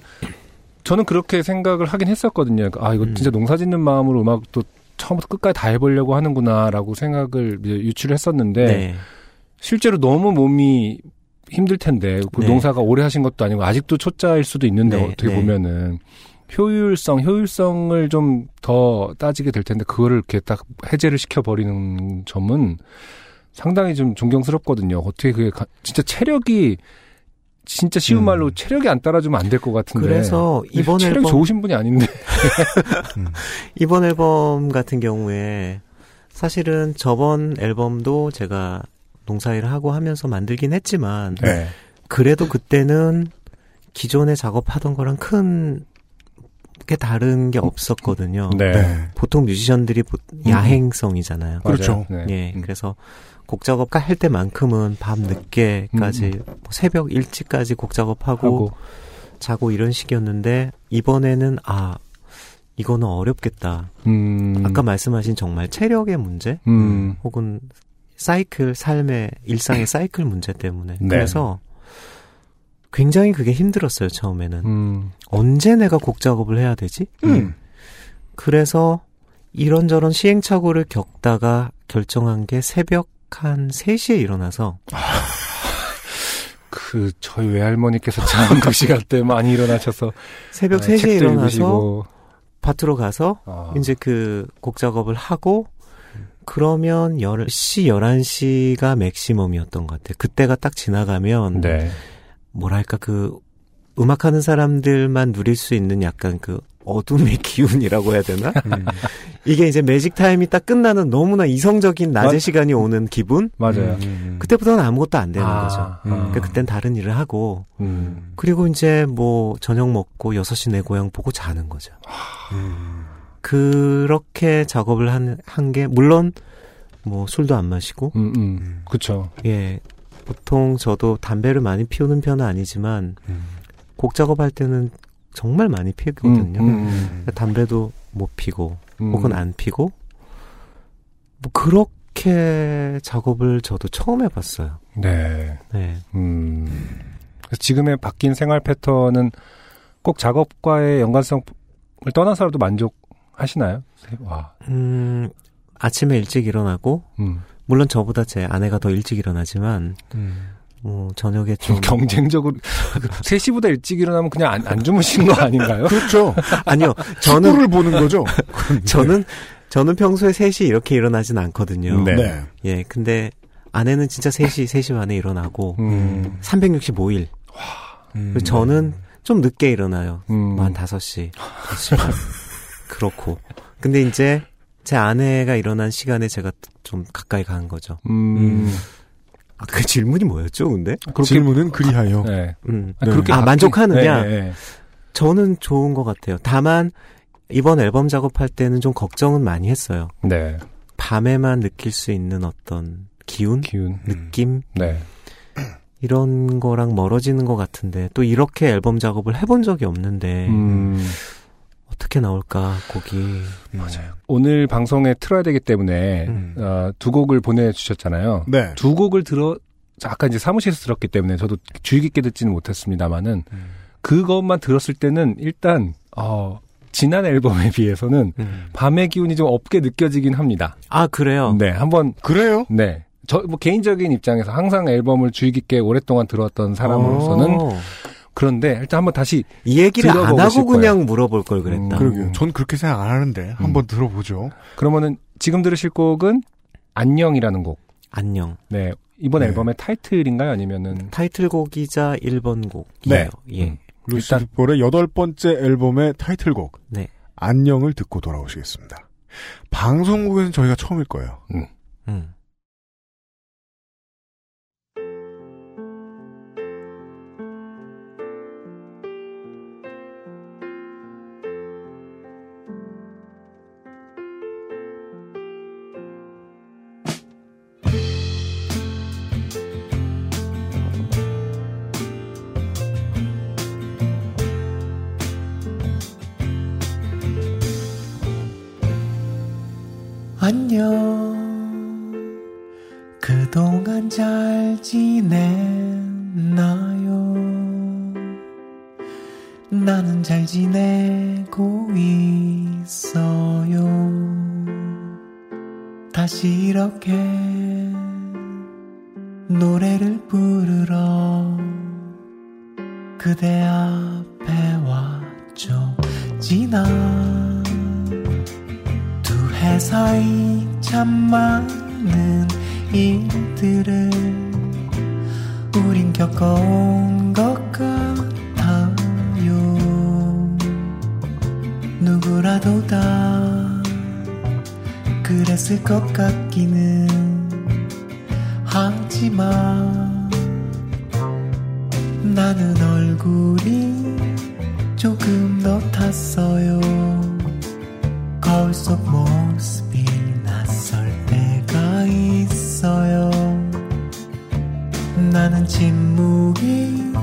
[SPEAKER 2] 저는 그렇게 생각을 하긴 했었거든요. 아 이거
[SPEAKER 8] 음.
[SPEAKER 2] 진짜 농사 짓는 마음으로 음악도 처음부터 끝까지 다 해보려고 하는구나라고 생각을 유추를 했었는데
[SPEAKER 8] 네.
[SPEAKER 2] 실제로 너무 몸이 힘들 텐데 그
[SPEAKER 8] 네.
[SPEAKER 2] 농사가 오래 하신 것도 아니고 아직도 초짜일 수도 있는데
[SPEAKER 8] 네,
[SPEAKER 2] 어떻게
[SPEAKER 8] 네.
[SPEAKER 2] 보면은 효율성, 효율성을 좀 더 따지게 될 텐데 그거를 이렇게 딱 해제를 시켜 버리는 점은 상당히 좀 존경스럽거든요. 어떻게 그게 가- 진짜 체력이 진짜 쉬운
[SPEAKER 1] 음.
[SPEAKER 2] 말로 체력이 안 따라주면 안 될 것 같은데.
[SPEAKER 8] 그래서 이번
[SPEAKER 2] 체력
[SPEAKER 8] 앨범
[SPEAKER 2] 좋으신 분이 아닌데.
[SPEAKER 8] 이번 앨범 같은 경우에 사실은 저번 앨범도 제가 농사일을 하고 하면서 만들긴 했지만
[SPEAKER 2] 네.
[SPEAKER 8] 그래도 그때는 기존에 작업하던 거랑 큰 게 다른 게 없었거든요.
[SPEAKER 2] 네.
[SPEAKER 1] 네.
[SPEAKER 8] 보통 뮤지션들이 보- 야행성이잖아요.
[SPEAKER 1] 그렇죠.
[SPEAKER 2] 네.
[SPEAKER 8] 예,
[SPEAKER 2] 음.
[SPEAKER 8] 그래서 곡 작업 할 때만큼은 밤 늦게까지 뭐 새벽 일찍까지 곡 작업하고
[SPEAKER 2] 하고
[SPEAKER 8] 자고 이런 식이었는데 이번에는 아 이거는 어렵겠다.
[SPEAKER 2] 음.
[SPEAKER 8] 아까 말씀하신 정말 체력의 문제
[SPEAKER 2] 음.
[SPEAKER 8] 혹은 사이클 삶의 일상의 사이클 문제 때문에
[SPEAKER 2] 네.
[SPEAKER 8] 그래서 굉장히 그게 힘들었어요 처음에는
[SPEAKER 2] 음.
[SPEAKER 8] 언제 내가 곡 작업을 해야 되지?
[SPEAKER 1] 음.
[SPEAKER 8] 그래서 이런저런 시행착오를 겪다가 결정한 게 새벽 한 3시에 일어나서
[SPEAKER 2] 그 저희 외할머니께서 참그 시간대 많이 일어나셔서
[SPEAKER 8] 새벽
[SPEAKER 2] 아,
[SPEAKER 8] 3시에
[SPEAKER 2] 책도
[SPEAKER 8] 일어나서
[SPEAKER 2] 읽으시고.
[SPEAKER 8] 밭으로 가서
[SPEAKER 2] 아.
[SPEAKER 8] 이제 그 곡 작업을 하고 그러면 10시, 11시가 맥시멈이었던 것 같아요. 그때가 딱 지나가면
[SPEAKER 2] 네.
[SPEAKER 8] 뭐랄까 그 음악하는 사람들만 누릴 수 있는 약간 그 어둠의 기운이라고 해야 되나?
[SPEAKER 1] 음.
[SPEAKER 8] 이게 이제 매직 타임이 딱 끝나는 너무나 이성적인 낮의
[SPEAKER 2] 맞-
[SPEAKER 8] 시간이 오는 기분?
[SPEAKER 2] 맞아요.
[SPEAKER 1] 음.
[SPEAKER 8] 그때부터는 아무것도 안 되는
[SPEAKER 2] 아,
[SPEAKER 8] 거죠.
[SPEAKER 2] 아.
[SPEAKER 8] 그러니까 그땐 다른 일을 하고
[SPEAKER 2] 음.
[SPEAKER 8] 그리고 이제 뭐 저녁 먹고 6시 내 고향 보고 자는 거죠. 그렇게 작업을 한, 한 게, 물론, 뭐, 술도 안 마시고,
[SPEAKER 2] 음, 음. 그쵸.
[SPEAKER 8] 예. 보통 저도 담배를 많이 피우는 편은 아니지만, 곡 작업할 때는 정말 많이 피우거든요.
[SPEAKER 2] 음, 음,
[SPEAKER 8] 담배도 못 피고,
[SPEAKER 2] 음.
[SPEAKER 8] 혹은 안 피고, 뭐, 그렇게 작업을 저도 처음 해봤어요.
[SPEAKER 2] 네.
[SPEAKER 8] 네.
[SPEAKER 2] 음. 지금의 바뀐 생활 패턴은 꼭 작업과의 연관성을 떠나서라도 만족 하시나요? 와.
[SPEAKER 8] 음, 아침에 일찍 일어나고,
[SPEAKER 2] 음.
[SPEAKER 8] 물론 저보다 제 아내가 더 일찍 일어나지만, 뭐, 저녁에 좀.
[SPEAKER 2] 경쟁적으로 3시보다 일찍 일어나면 그냥 안, 안 주무신 거 아닌가요?
[SPEAKER 1] 그렇죠.
[SPEAKER 8] 아니요, 저는,
[SPEAKER 1] 축구를 보는 거죠.
[SPEAKER 8] 저는, 저는 평소에 3시 이렇게 일어나진 않거든요.
[SPEAKER 2] 네.
[SPEAKER 1] 네.
[SPEAKER 8] 예, 근데 아내는 진짜 3시, 3시 반에 일어나고,
[SPEAKER 2] 음.
[SPEAKER 8] 365일.
[SPEAKER 1] 음.
[SPEAKER 8] 그리고 저는 좀 늦게 일어나요.
[SPEAKER 2] 음.
[SPEAKER 8] 뭐 한 5시, 5시 반. 그렇고. 근데 이제 제 아내가 일어난 시간에 제가 좀 가까이 간 거죠.
[SPEAKER 2] 음.
[SPEAKER 8] 아, 그 질문이 뭐였죠, 근데?
[SPEAKER 2] 그렇게
[SPEAKER 1] 질문은 그리하여.
[SPEAKER 2] 네.
[SPEAKER 8] 음.
[SPEAKER 2] 아, 그렇게
[SPEAKER 8] 아, 만족하느냐?
[SPEAKER 2] 네, 네.
[SPEAKER 8] 저는 좋은 것 같아요. 다만, 이번 앨범 작업할 때는 좀 걱정은 많이 했어요.
[SPEAKER 2] 네.
[SPEAKER 8] 밤에만 느낄 수 있는 어떤 기운?
[SPEAKER 2] 기운.
[SPEAKER 8] 느낌?
[SPEAKER 2] 네.
[SPEAKER 8] 이런 거랑 멀어지는 것 같은데, 또 이렇게 앨범 작업을 해본 적이 없는데,
[SPEAKER 2] 음.
[SPEAKER 8] 어떻게 나올까, 곡이.
[SPEAKER 2] 맞아요. 오늘 방송에 틀어야 되기 때문에
[SPEAKER 8] 음.
[SPEAKER 2] 어, 두 곡을 보내주셨잖아요.
[SPEAKER 1] 네.
[SPEAKER 2] 두 곡을 들어 아까 이제 사무실에서 들었기 때문에 저도 주의 깊게 듣지는 못했습니다만은 그것만 들었을 때는 일단 어, 지난 앨범에 비해서는
[SPEAKER 8] 음.
[SPEAKER 2] 밤의 기운이 좀 없게 느껴지긴 합니다.
[SPEAKER 8] 아, 그래요?
[SPEAKER 2] 네, 한번
[SPEAKER 1] 그래요?
[SPEAKER 2] 네. 저 뭐 개인적인 입장에서 항상 앨범을 주의 깊게 오랫동안 들었던 사람으로서는
[SPEAKER 8] 어.
[SPEAKER 2] 그런데 일단 한번 다시
[SPEAKER 8] 이 얘기를 안
[SPEAKER 2] 들어보고
[SPEAKER 8] 하고 그냥 물어볼 걸 그랬다.
[SPEAKER 2] 음.
[SPEAKER 1] 그러게요. 전 그렇게 생각 안 하는데 한번 들어보죠.
[SPEAKER 2] 그러면은 지금 들으실 곡은 안녕이라는 곡.
[SPEAKER 8] 안녕.
[SPEAKER 2] 네. 이번
[SPEAKER 1] 네.
[SPEAKER 2] 앨범의 타이틀인가요? 아니면은
[SPEAKER 8] 타이틀곡이자 1번 곡이에요.
[SPEAKER 1] 네.
[SPEAKER 8] 예.
[SPEAKER 2] 음.
[SPEAKER 1] 루시
[SPEAKER 2] 일단-
[SPEAKER 1] 볼의 여덟 번째 앨범의 타이틀곡
[SPEAKER 8] 네.
[SPEAKER 1] 안녕을 듣고 돌아오시겠습니다. 방송국에는 저희가 처음일 거예요.
[SPEAKER 8] 음.
[SPEAKER 9] 안 잘 지냈나요? 나는 잘 지내고 있어요. 다시 이렇게 노래를 부르러 그대 앞에 왔죠. 지난 두 해 사이 참 많은 일들을 우린 겪어온 것 같아요. 누구라도 다 그랬을 것 같기는 하지만 나는 얼굴이 조금 더 탔어요. 거울 속 모습 나는 침묵이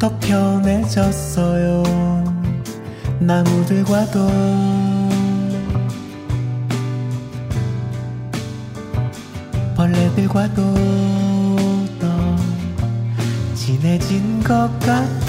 [SPEAKER 9] 더 편해졌어요. 나무들과도 벌레들과도 더 친해진 것 같아.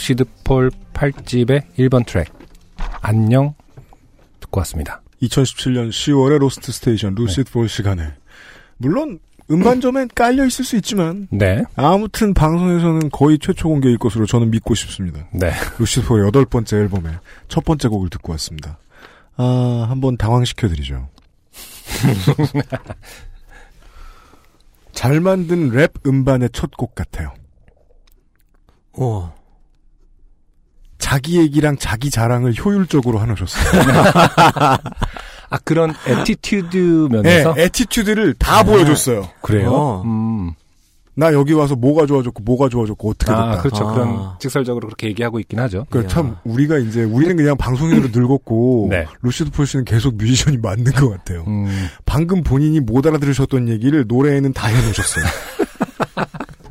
[SPEAKER 2] 루시드 폴 8집의 1번 트랙. 안녕. 듣고 왔습니다.
[SPEAKER 1] 2017년 10월의 로스트 스테이션 루시드 폴 시간에 물론 음반점엔 깔려 있을 수 있지만
[SPEAKER 2] 네.
[SPEAKER 1] 아무튼 방송에서는 거의 최초 공개일 것으로 저는 믿고 싶습니다.
[SPEAKER 2] 네.
[SPEAKER 1] 루시드 폴의 여덟 번째 앨범의 첫 번째 곡을 듣고 왔습니다. 아, 한번 당황시켜 드리죠. 잘 만든 랩 음반의 첫 곡 같아요.
[SPEAKER 8] 오.
[SPEAKER 1] 자기 얘기랑 자기 자랑을 효율적으로 하셔었어요
[SPEAKER 2] 아, 그런 attitude 면에서?
[SPEAKER 1] 네, attitude를 다 보여줬어요.
[SPEAKER 2] 그래요?
[SPEAKER 8] 어.
[SPEAKER 2] 음.
[SPEAKER 1] 나 여기 와서 뭐가 좋아졌고 뭐가 좋아졌고 어떻게 됐다.
[SPEAKER 2] 아, 그렇죠.
[SPEAKER 8] 아.
[SPEAKER 2] 그런 직설적으로 그렇게 얘기하고 있긴 하죠.
[SPEAKER 1] 그참 우리가 이제 우리는 그냥 방송인으로 늙었고
[SPEAKER 2] 네.
[SPEAKER 1] 루시드 폴 씨는 계속 뮤지션이 맞는 것 같아요.
[SPEAKER 2] 음.
[SPEAKER 1] 방금 본인이 못 알아들으셨던 얘기를 노래에는 다 해놓으셨어요.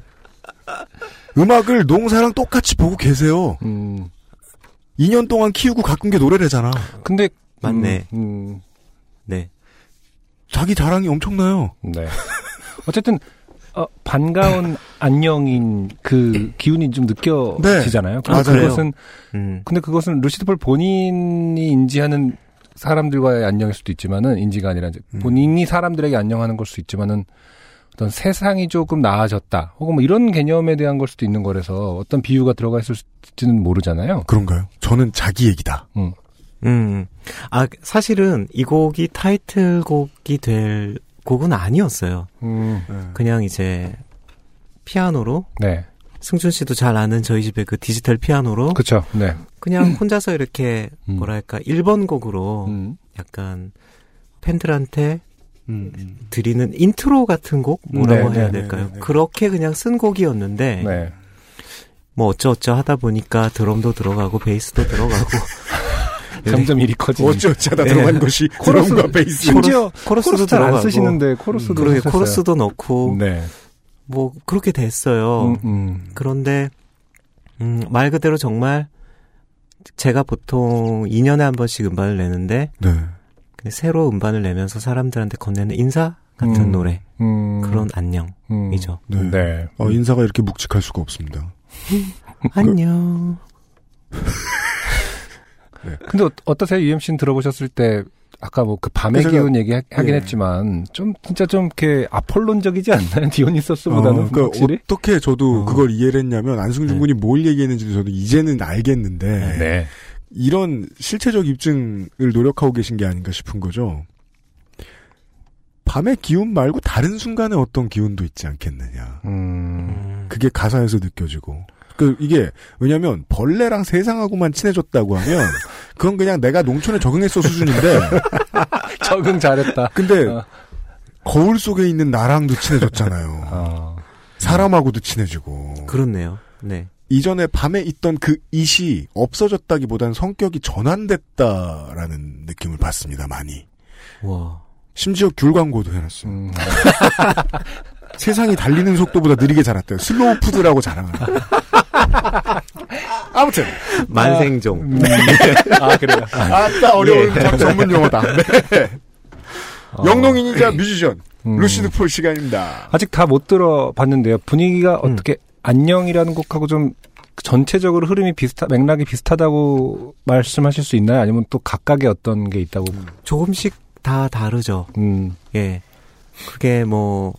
[SPEAKER 1] 음악을 농사랑 똑같이 보고 계세요.
[SPEAKER 2] 음.
[SPEAKER 1] 2년 동안 키우고 가꾼 게 노래래잖아.
[SPEAKER 2] 근데
[SPEAKER 8] 맞네.
[SPEAKER 2] 음, 음,
[SPEAKER 8] 네.
[SPEAKER 1] 자기 자랑이 엄청나요.
[SPEAKER 2] 네. 어쨌든 어, 반가운 안녕인 그 기운이 좀 느껴지잖아요. 근데
[SPEAKER 1] 맞아요.
[SPEAKER 2] 그것은
[SPEAKER 8] 음.
[SPEAKER 2] 근데 그것은 루시드 폴 본인이 인지하는 사람들과의 안녕일 수도 있지만은 인지가 아니라 이제
[SPEAKER 1] 음.
[SPEAKER 2] 본인이 사람들에게 안녕하는 걸 수 있지만은 어떤 세상이 조금 나아졌다 혹은 뭐 이런 개념에 대한 걸 수도 있는 거라서 어떤 비유가 들어가 있을지는 모르잖아요.
[SPEAKER 1] 그런가요? 저는 자기 얘기다.
[SPEAKER 8] 음. 아, 사실은 이 곡이 타이틀곡이 될 곡은 아니었어요.
[SPEAKER 2] 음,
[SPEAKER 8] 그냥 이제 피아노로
[SPEAKER 2] 네,
[SPEAKER 8] 승준 씨도 잘 아는 저희 집의 그 디지털 피아노로
[SPEAKER 2] 그렇죠. 네,
[SPEAKER 8] 그냥 혼자서 이렇게
[SPEAKER 2] 음.
[SPEAKER 8] 뭐랄까 1번 곡으로
[SPEAKER 2] 음,
[SPEAKER 8] 약간 팬들한테
[SPEAKER 1] 음,
[SPEAKER 8] 드리는 인트로 같은 곡 뭐라고
[SPEAKER 2] 네,
[SPEAKER 8] 해야
[SPEAKER 2] 네,
[SPEAKER 8] 될까요?
[SPEAKER 1] 네, 네.
[SPEAKER 8] 그렇게 그냥 쓴 곡이었는데
[SPEAKER 2] 네.
[SPEAKER 8] 뭐 어쩌어쩌 하다 보니까 드럼도 들어가고 베이스도 들어가고
[SPEAKER 2] 점점 일이 커지는.
[SPEAKER 8] 네.
[SPEAKER 1] 들어간 것이
[SPEAKER 2] 코러스-
[SPEAKER 1] 드럼과 베이스.
[SPEAKER 2] 심지어
[SPEAKER 8] 코러스도
[SPEAKER 2] 코러스 잘안
[SPEAKER 8] 들어가고.
[SPEAKER 2] 쓰시는데 코러스도
[SPEAKER 8] 그러게
[SPEAKER 2] 하셨어요.
[SPEAKER 8] 코러스도 넣고
[SPEAKER 2] 네.
[SPEAKER 8] 뭐 그렇게 됐어요.
[SPEAKER 2] 음, 음.
[SPEAKER 8] 그런데 음, 말 그대로 정말 제가 보통 2년에 한 번씩 음반을 내는데
[SPEAKER 1] 네.
[SPEAKER 8] 근데 새로 음반을 내면서 사람들한테 건네는 인사 같은
[SPEAKER 2] 음.
[SPEAKER 8] 노래
[SPEAKER 2] 음.
[SPEAKER 8] 그런 안녕이죠.
[SPEAKER 2] 음.
[SPEAKER 1] 네.
[SPEAKER 2] 네.
[SPEAKER 1] 어, 인사가 이렇게 묵직할 수가 없습니다.
[SPEAKER 8] 안녕.
[SPEAKER 2] 근데 어- 어떠세요? UMC는 들어보셨을 때 아까 뭐 그 밤의 기운 얘기 하- 하긴
[SPEAKER 1] 예.
[SPEAKER 2] 했지만 좀 진짜 좀 이렇게 아폴론적이지 않나요? 디오니소스보다는
[SPEAKER 1] 어, 그러니까
[SPEAKER 2] 확실히.
[SPEAKER 1] 어떻게 저도
[SPEAKER 2] 어.
[SPEAKER 1] 그걸 이해를 했냐면 안승준
[SPEAKER 2] 네.
[SPEAKER 1] 군이 뭘 얘기했는지도 저도 이제는 알겠는데
[SPEAKER 2] 네.
[SPEAKER 1] 이런 실체적 입증을 노력하고 계신 게 아닌가 싶은 거죠. 밤의 기운 말고 다른 순간에 어떤 기운도 있지 않겠느냐.
[SPEAKER 2] 음.
[SPEAKER 1] 그게 가사에서 느껴지고. 그 이게 왜냐면 벌레랑 세상하고만 친해졌다고 하면 그건 그냥 내가 농촌에 적응했어 수준인데
[SPEAKER 2] 적응 잘했다.
[SPEAKER 1] 근데
[SPEAKER 2] 어.
[SPEAKER 1] 거울 속에 있는 나랑도 친해졌잖아요.
[SPEAKER 2] 어.
[SPEAKER 1] 사람하고도 친해지고.
[SPEAKER 8] 그렇네요. 네.
[SPEAKER 1] 이전에 밤에 있던 그 이시 없어졌다기보단 성격이 전환됐다라는 느낌을 받습니다, 많이.
[SPEAKER 8] 와.
[SPEAKER 1] 심지어 귤 광고도 해놨어요.
[SPEAKER 2] 음.
[SPEAKER 1] 세상이 달리는 속도보다 느리게 자랐대요. 슬로우 푸드라고 자랑을. 아무튼.
[SPEAKER 8] 만생종.
[SPEAKER 2] 음. 아, 그래요.
[SPEAKER 1] 아따, 어려운 참 전문 용어다. 네.
[SPEAKER 2] 어.
[SPEAKER 1] 영농인이자 뮤지션,
[SPEAKER 2] 음.
[SPEAKER 1] 루시드 폴 시간입니다.
[SPEAKER 2] 아직 다 못 들어봤는데요. 분위기가 어떻게 안녕이라는 곡하고 좀 전체적으로 흐름이 비슷하 맥락이 비슷하다고 말씀하실 수 있나요? 아니면 또 각각의 어떤 게 있다고?
[SPEAKER 8] 조금씩 다 다르죠.
[SPEAKER 2] 음.
[SPEAKER 8] 예. 그게 뭐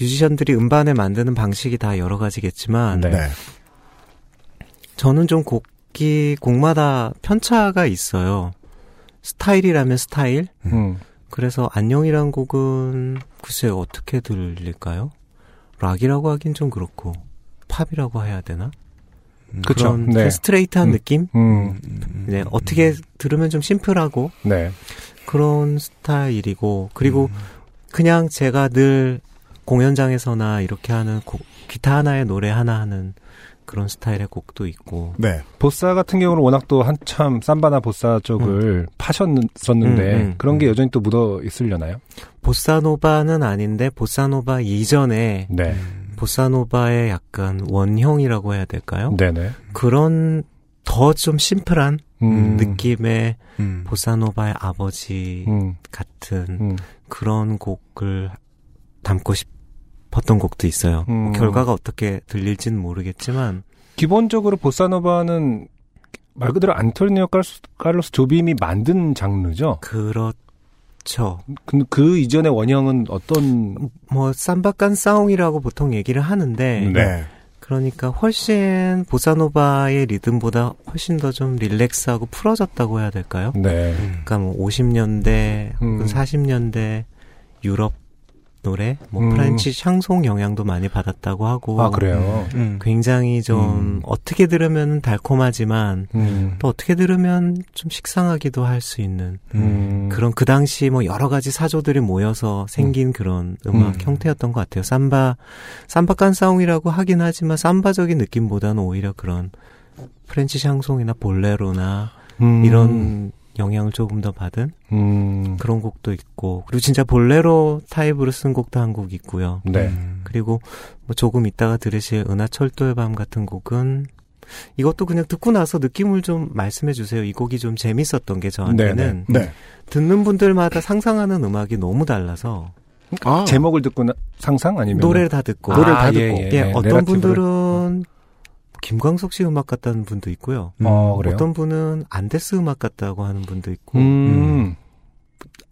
[SPEAKER 8] 뮤지션들이 음반을 만드는 방식이 다 여러 가지겠지만
[SPEAKER 2] 네.
[SPEAKER 1] 네.
[SPEAKER 8] 저는 좀 곡기 곡마다 편차가 있어요. 스타일이라면 스타일.
[SPEAKER 2] 음.
[SPEAKER 8] 그래서 안녕이란 곡은 글쎄 어떻게 들릴까요? 락이라고 하긴 좀 그렇고 팝이라고 해야 되나?
[SPEAKER 2] 그쵸.
[SPEAKER 8] 그런
[SPEAKER 2] 네.
[SPEAKER 8] 스트레이트한
[SPEAKER 2] 음.
[SPEAKER 8] 느낌?
[SPEAKER 2] 음.
[SPEAKER 8] 네, 어떻게 들으면 좀 심플하고
[SPEAKER 2] 네.
[SPEAKER 8] 그런 스타일이고 그리고 그냥 제가 늘 공연장에서나 이렇게 하는 곡, 기타 하나에 노래 하나 하는 그런 스타일의 곡도 있고
[SPEAKER 1] 네.
[SPEAKER 2] 보사 같은 경우는 워낙 또 한참 삼바나 보사 쪽을 파셨었는데
[SPEAKER 8] 음, 음,
[SPEAKER 2] 그런 게
[SPEAKER 8] 음.
[SPEAKER 2] 여전히 또 묻어 있으려나요?
[SPEAKER 8] 보사노바는 아닌데 보사노바 이전에
[SPEAKER 2] 네.
[SPEAKER 8] 보사노바의 약간 원형이라고 해야 될까요?
[SPEAKER 2] 네네.
[SPEAKER 8] 그런 더 좀 심플한
[SPEAKER 2] 음.
[SPEAKER 8] 느낌의
[SPEAKER 1] 음.
[SPEAKER 8] 보사노바의 아버지
[SPEAKER 2] 음.
[SPEAKER 8] 같은
[SPEAKER 2] 음.
[SPEAKER 8] 그런 곡을 담고 싶 었던 곡도 있어요.
[SPEAKER 2] 음.
[SPEAKER 8] 뭐 결과가 어떻게 들릴지는 모르겠지만
[SPEAKER 2] 기본적으로 보사노바는 말 그대로 안토니오 칼로스, 칼로스 조빔이 만든 장르죠.
[SPEAKER 8] 그렇죠.
[SPEAKER 2] 그, 그 이전의 원형은 어떤
[SPEAKER 8] 뭐 삼바간 사옹이라고 보통 얘기를 하는데
[SPEAKER 1] 네.
[SPEAKER 8] 그러니까 훨씬 보사노바의 리듬보다 훨씬 더 좀 relax하고 풀어졌다고 해야 될까요?
[SPEAKER 2] 네.
[SPEAKER 8] 그러니까 뭐 50년대 혹은
[SPEAKER 2] 음.
[SPEAKER 8] 40년대 유럽 노래, 뭐
[SPEAKER 2] 음.
[SPEAKER 8] French 샹송 영향도 많이 받았다고 하고
[SPEAKER 2] 아 그래요.
[SPEAKER 1] 음.
[SPEAKER 8] 굉장히 좀
[SPEAKER 2] 음.
[SPEAKER 8] 어떻게 들으면 달콤하지만
[SPEAKER 2] 음.
[SPEAKER 8] 또 어떻게 들으면 좀 식상하기도 할 수 있는
[SPEAKER 2] 음.
[SPEAKER 8] 그런 그 당시 뭐 여러 가지 사조들이 모여서 생긴 그런 음악
[SPEAKER 2] 음.
[SPEAKER 8] 형태였던 것 같아요. 삼바 samba canção이라고 하긴 하지만 삼바적인 느낌보다는 오히려 그런 French 샹송이나 볼레로나
[SPEAKER 2] 음.
[SPEAKER 8] 이런 영향을 조금 더 받은
[SPEAKER 2] 음.
[SPEAKER 8] 그런 곡도 있고 그리고 진짜 볼레로 타입으로 쓴 곡도 한 곡 있고요.
[SPEAKER 2] 네.
[SPEAKER 8] 그리고 뭐 조금 이따가 들으실 은하철도의 밤 같은 곡은 이것도 그냥 듣고 나서 느낌을 좀 말씀해 주세요. 이 곡이 좀 재밌었던 게 저한테는
[SPEAKER 1] 네.
[SPEAKER 8] 듣는 분들마다 상상하는 음악이 너무 달라서
[SPEAKER 1] 아.
[SPEAKER 2] 제목을 듣고 나, 상상 아니면
[SPEAKER 8] 노래를 다 듣고
[SPEAKER 1] 노래를 다 듣고.
[SPEAKER 2] 예, 예,
[SPEAKER 8] 예,
[SPEAKER 2] 예.
[SPEAKER 8] 어떤. 분들은 김광석 씨 음악 같다는 분도 있고요.
[SPEAKER 2] 어 그래요.
[SPEAKER 8] 어떤 분은 안데스 음악 같다고 하는 분도 있고
[SPEAKER 2] 음.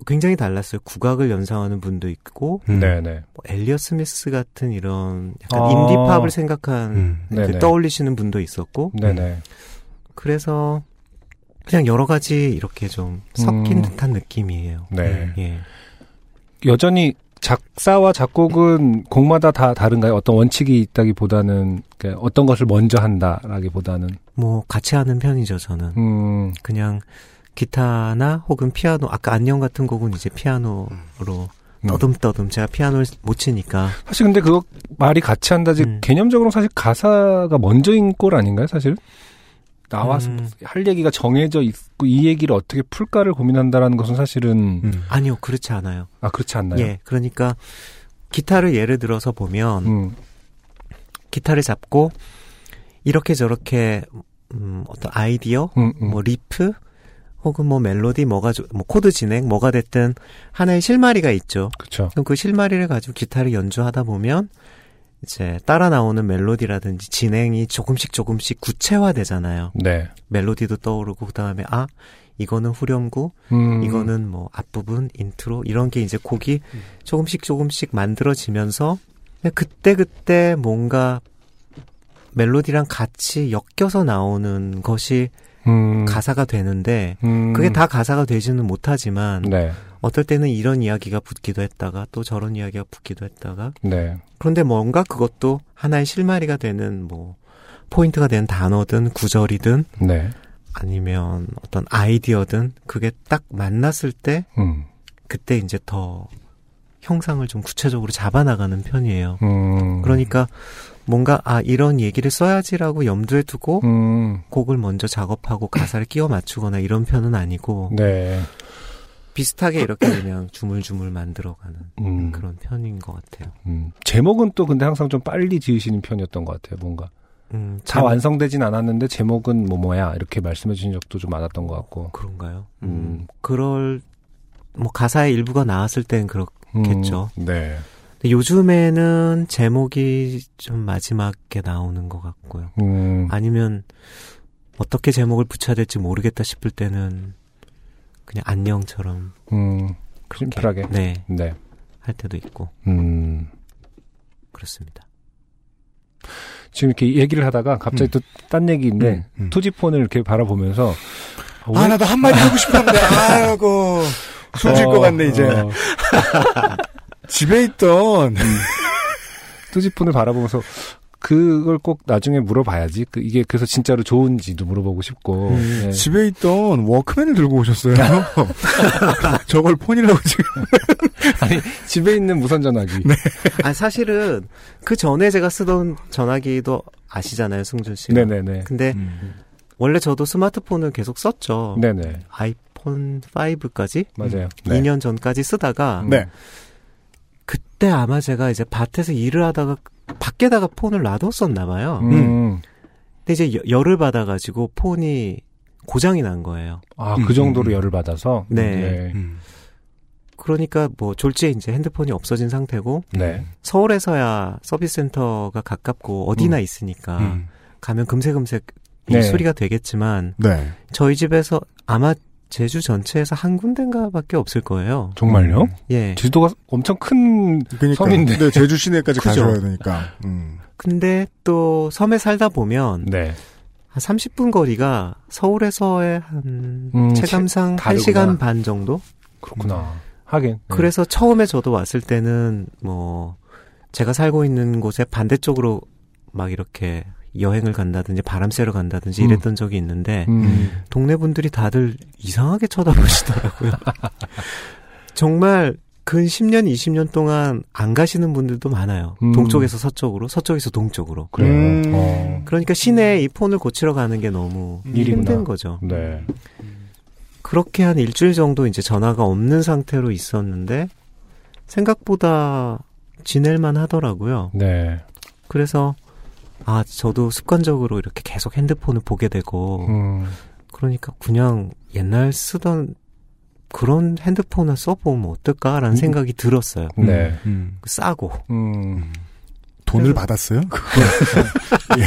[SPEAKER 8] 굉장히 달랐어요. 국악을 연상하는 분도 있고
[SPEAKER 1] 음.
[SPEAKER 2] 네네.
[SPEAKER 8] 뭐 엘리어 스미스 같은 이런 약간
[SPEAKER 2] 아.
[SPEAKER 8] 인디팝을 생각한
[SPEAKER 1] 음.
[SPEAKER 8] 그
[SPEAKER 2] 네네.
[SPEAKER 8] 떠올리시는 분도 있었고
[SPEAKER 2] 네네.
[SPEAKER 8] 그래서 그냥 여러 가지 이렇게 좀 섞인
[SPEAKER 2] 음.
[SPEAKER 8] 듯한 느낌이에요.
[SPEAKER 2] 네.
[SPEAKER 8] 예.
[SPEAKER 2] 여전히 작사와 작곡은 곡마다 다 다른가요? 어떤 원칙이 있다기보다는 그러니까 어떤 것을 먼저 한다라기보다는
[SPEAKER 8] 뭐 같이 하는 편이죠, 저는.
[SPEAKER 2] 음.
[SPEAKER 8] 그냥 기타나 혹은 피아노 아까 안녕 같은 곡은 이제 피아노로
[SPEAKER 2] 음.
[SPEAKER 8] 떠듬떠듬 제가 피아노를 못 치니까
[SPEAKER 2] 사실 근데 그거 말이 같이 한다지
[SPEAKER 8] 음.
[SPEAKER 2] 개념적으로 사실 가사가 먼저인 꼴 아닌가요, 사실? 나와서
[SPEAKER 8] 음.
[SPEAKER 2] 할 얘기가 정해져 있고 이 얘기를 어떻게 풀까를 고민한다라는 것은 사실은
[SPEAKER 1] 음.
[SPEAKER 8] 아니요 그렇지 않아요.
[SPEAKER 2] 아 그렇지 않나요?
[SPEAKER 8] 예, 그러니까 기타를 예를 들어서 보면
[SPEAKER 2] 음.
[SPEAKER 8] 기타를 잡고 이렇게 저렇게 음, 어떤 아이디어,
[SPEAKER 2] 음, 음.
[SPEAKER 8] 뭐 리프 혹은 뭐 멜로디 뭐가 조- 뭐 코드 진행 뭐가 됐든 하나의 실마리가 있죠.
[SPEAKER 2] 그렇죠.
[SPEAKER 8] 그럼 그 실마리를 가지고 기타를 연주하다 보면 이제 따라 나오는 멜로디라든지 진행이 조금씩 조금씩 구체화되잖아요.
[SPEAKER 2] 네.
[SPEAKER 8] 멜로디도 떠오르고 그다음에 아 이거는 후렴구,
[SPEAKER 2] 음.
[SPEAKER 8] 이거는 뭐 앞부분, 인트로 이런 게 이제 곡이 조금씩 조금씩 만들어지면서 그냥 그때그때 뭔가 멜로디랑 같이 엮여서 나오는 것이
[SPEAKER 2] 음.
[SPEAKER 8] 가사가 되는데
[SPEAKER 2] 음.
[SPEAKER 8] 그게 다 가사가 되지는 못하지만
[SPEAKER 2] 네.
[SPEAKER 8] 어떨 때는 이런 이야기가 붙기도 했다가 또 저런 이야기가 붙기도 했다가
[SPEAKER 2] 네.
[SPEAKER 8] 그런데 뭔가 그것도 하나의 실마리가 되는 뭐 포인트가 되는 단어든 구절이든
[SPEAKER 2] 네.
[SPEAKER 8] 아니면 어떤 아이디어든 그게 딱 만났을 때
[SPEAKER 2] 음.
[SPEAKER 8] 그때 이제 더 형상을 좀 구체적으로 잡아나가는 편이에요.
[SPEAKER 2] 음.
[SPEAKER 8] 그러니까 뭔가 아 이런 얘기를 써야지라고 염두에 두고
[SPEAKER 2] 음.
[SPEAKER 8] 곡을 먼저 작업하고 가사를 끼워 맞추거나 이런 편은 아니고
[SPEAKER 2] 네.
[SPEAKER 8] 비슷하게 이렇게 그냥 주물주물 만들어가는
[SPEAKER 2] 음.
[SPEAKER 8] 그런 편인 것 같아요.
[SPEAKER 2] 음. 제목은 또 근데 항상 좀 빨리 지으시는 편이었던 것 같아요. 뭔가
[SPEAKER 8] 음,
[SPEAKER 2] 다
[SPEAKER 8] 제목-
[SPEAKER 2] 완성되진 않았는데 제목은 뭐 뭐야 이렇게 말씀해 주신 적도 좀 많았던 것 같고.
[SPEAKER 8] 그런가요?
[SPEAKER 2] 음.
[SPEAKER 8] 음, 그럴 뭐 가사의 일부가 나왔을 땐 그렇겠죠.
[SPEAKER 2] 음. 네.
[SPEAKER 8] 요즘에는 제목이 좀 마지막에 나오는 것 같고요.
[SPEAKER 2] 음.
[SPEAKER 8] 아니면 어떻게 제목을 붙여야 될지 모르겠다 싶을 때는 그냥 안녕처럼
[SPEAKER 2] 음. 심플하게.
[SPEAKER 8] 네,
[SPEAKER 2] 네.
[SPEAKER 8] 할 때도 있고
[SPEAKER 2] 음.
[SPEAKER 8] 그렇습니다.
[SPEAKER 2] 지금 이렇게 얘기를 하다가 갑자기 또딴 얘기인데
[SPEAKER 1] 음, 음.
[SPEAKER 2] 투지폰을 이렇게 바라보면서
[SPEAKER 1] 아, 나도 한마디 하고 싶었는데, 아이고. 숨질
[SPEAKER 2] 어,
[SPEAKER 1] 것 같네, 이제.
[SPEAKER 2] 어,
[SPEAKER 1] 집에 있던,
[SPEAKER 2] 투지폰을 바라보면서 그걸 꼭 나중에 물어봐야지. 그 이게 그래서 진짜로 좋은지도 물어보고 싶고.
[SPEAKER 8] 음.
[SPEAKER 2] 네.
[SPEAKER 1] 집에 있던 워크맨을 들고 오셨어요. 저걸 폰이라고 지금.
[SPEAKER 2] 아니 집에 있는 무선 전화기.
[SPEAKER 8] 아 사실은 그 전에 제가 쓰던 전화기도 아시잖아요, 승준 씨가.
[SPEAKER 2] 네네네.
[SPEAKER 8] 근데 원래 저도 스마트폰을 계속 썼죠.
[SPEAKER 2] 네네.
[SPEAKER 8] 아이폰 5까지
[SPEAKER 2] 맞아요.
[SPEAKER 1] 네.
[SPEAKER 8] 2년 전까지 쓰다가
[SPEAKER 1] 네.
[SPEAKER 8] 그때 아마 제가 이제 밭에서 일을 하다가 밖에다가 폰을 놔뒀었나 봐요.
[SPEAKER 2] 음.
[SPEAKER 8] 근데 이제 여- 열을 받아가지고 폰이 고장이 난 거예요.
[SPEAKER 2] 아,
[SPEAKER 1] 음,
[SPEAKER 2] 그 정도로
[SPEAKER 1] 음.
[SPEAKER 2] 열을 받아서?
[SPEAKER 8] 네.
[SPEAKER 1] 음.
[SPEAKER 8] 그러니까 뭐 졸지에 이제 핸드폰이 없어진 상태고
[SPEAKER 2] 네.
[SPEAKER 8] 서울에서야 서비스 센터가 가깝고 어디나 있으니까
[SPEAKER 1] 음.
[SPEAKER 8] 가면 금세금세
[SPEAKER 2] 네.
[SPEAKER 8] 수리가 되겠지만
[SPEAKER 1] 네.
[SPEAKER 8] 저희 집에서 아마 제주 전체에서 한 군데인가밖에 없을 거예요.
[SPEAKER 2] 정말요?
[SPEAKER 1] 음.
[SPEAKER 8] 예.
[SPEAKER 2] 제주도가 엄청 큰
[SPEAKER 1] 그러니까.
[SPEAKER 2] 섬인데.
[SPEAKER 1] 네, 제주 시내까지. 가셔야 되니까. 음.
[SPEAKER 8] 근데 또 섬에 살다 보면
[SPEAKER 2] 네.
[SPEAKER 8] 한 30분 거리가 서울에서의 한
[SPEAKER 2] 음,
[SPEAKER 8] 체감상
[SPEAKER 2] 다르구나.
[SPEAKER 8] 1시간 반 정도?
[SPEAKER 2] 그렇구나. 하긴. 네.
[SPEAKER 8] 그래서 처음에 저도 왔을 때는 뭐 제가 살고 있는 곳에 반대쪽으로 막 이렇게 여행을 간다든지 바람 쐬러 간다든지
[SPEAKER 2] 음.
[SPEAKER 8] 이랬던 적이 있는데
[SPEAKER 2] 음.
[SPEAKER 8] 동네 분들이 다들 이상하게 쳐다보시더라고요. 정말 근 10년, 20년 동안 안 가시는 분들도 많아요.
[SPEAKER 2] 음.
[SPEAKER 8] 동쪽에서 서쪽으로, 서쪽에서 동쪽으로.
[SPEAKER 2] 그래요.
[SPEAKER 1] 음.
[SPEAKER 2] 어.
[SPEAKER 8] 그러니까 시내에 이 폰을 고치러 가는 게 너무
[SPEAKER 2] 일이구나.
[SPEAKER 8] 힘든 거죠.
[SPEAKER 2] 네.
[SPEAKER 8] 그렇게 한 일주일 정도 이제 전화가 없는 상태로 있었는데 생각보다 지낼만 하더라고요.
[SPEAKER 2] 네.
[SPEAKER 8] 그래서 아 저도 습관적으로 이렇게 계속 핸드폰을 보게 되고
[SPEAKER 2] 음.
[SPEAKER 8] 그러니까 그냥 옛날 쓰던 그런 핸드폰을 써보면 어떨까라는
[SPEAKER 2] 음.
[SPEAKER 8] 생각이 들었어요.
[SPEAKER 2] 네.
[SPEAKER 1] 음.
[SPEAKER 8] 싸고
[SPEAKER 2] 음.
[SPEAKER 1] 돈을
[SPEAKER 8] 그래서-
[SPEAKER 1] 받았어요? 예.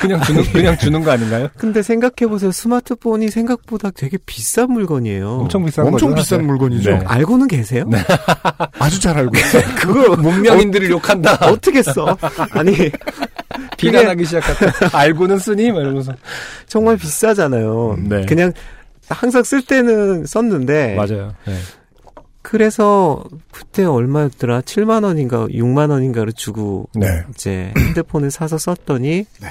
[SPEAKER 2] 그냥 주는, 그냥 주는 거 아닌가요?
[SPEAKER 8] 근데 생각해 보세요 스마트폰이 생각보다 되게 비싼 물건이에요
[SPEAKER 2] 엄청 비싼
[SPEAKER 1] 엄청
[SPEAKER 2] 거죠,
[SPEAKER 1] 비싼. 물건이죠.
[SPEAKER 2] 네.
[SPEAKER 8] 알고는 계세요?
[SPEAKER 1] 아주 잘 알고 있어요.
[SPEAKER 2] 그걸 문명인들을 욕한다.
[SPEAKER 8] 어떻게 써? 아니
[SPEAKER 2] 비난하기 시작했다. 알고는 쓰니? 막 이러면서.
[SPEAKER 8] 정말 비싸잖아요.
[SPEAKER 2] 네.
[SPEAKER 8] 그냥 항상 쓸 때는 썼는데
[SPEAKER 2] 맞아요. 네.
[SPEAKER 8] 그래서 그때 얼마였더라? 7만 원인가 6만 원인가를 주고
[SPEAKER 1] 네.
[SPEAKER 8] 이제 핸드폰을 사서 썼더니
[SPEAKER 1] 네.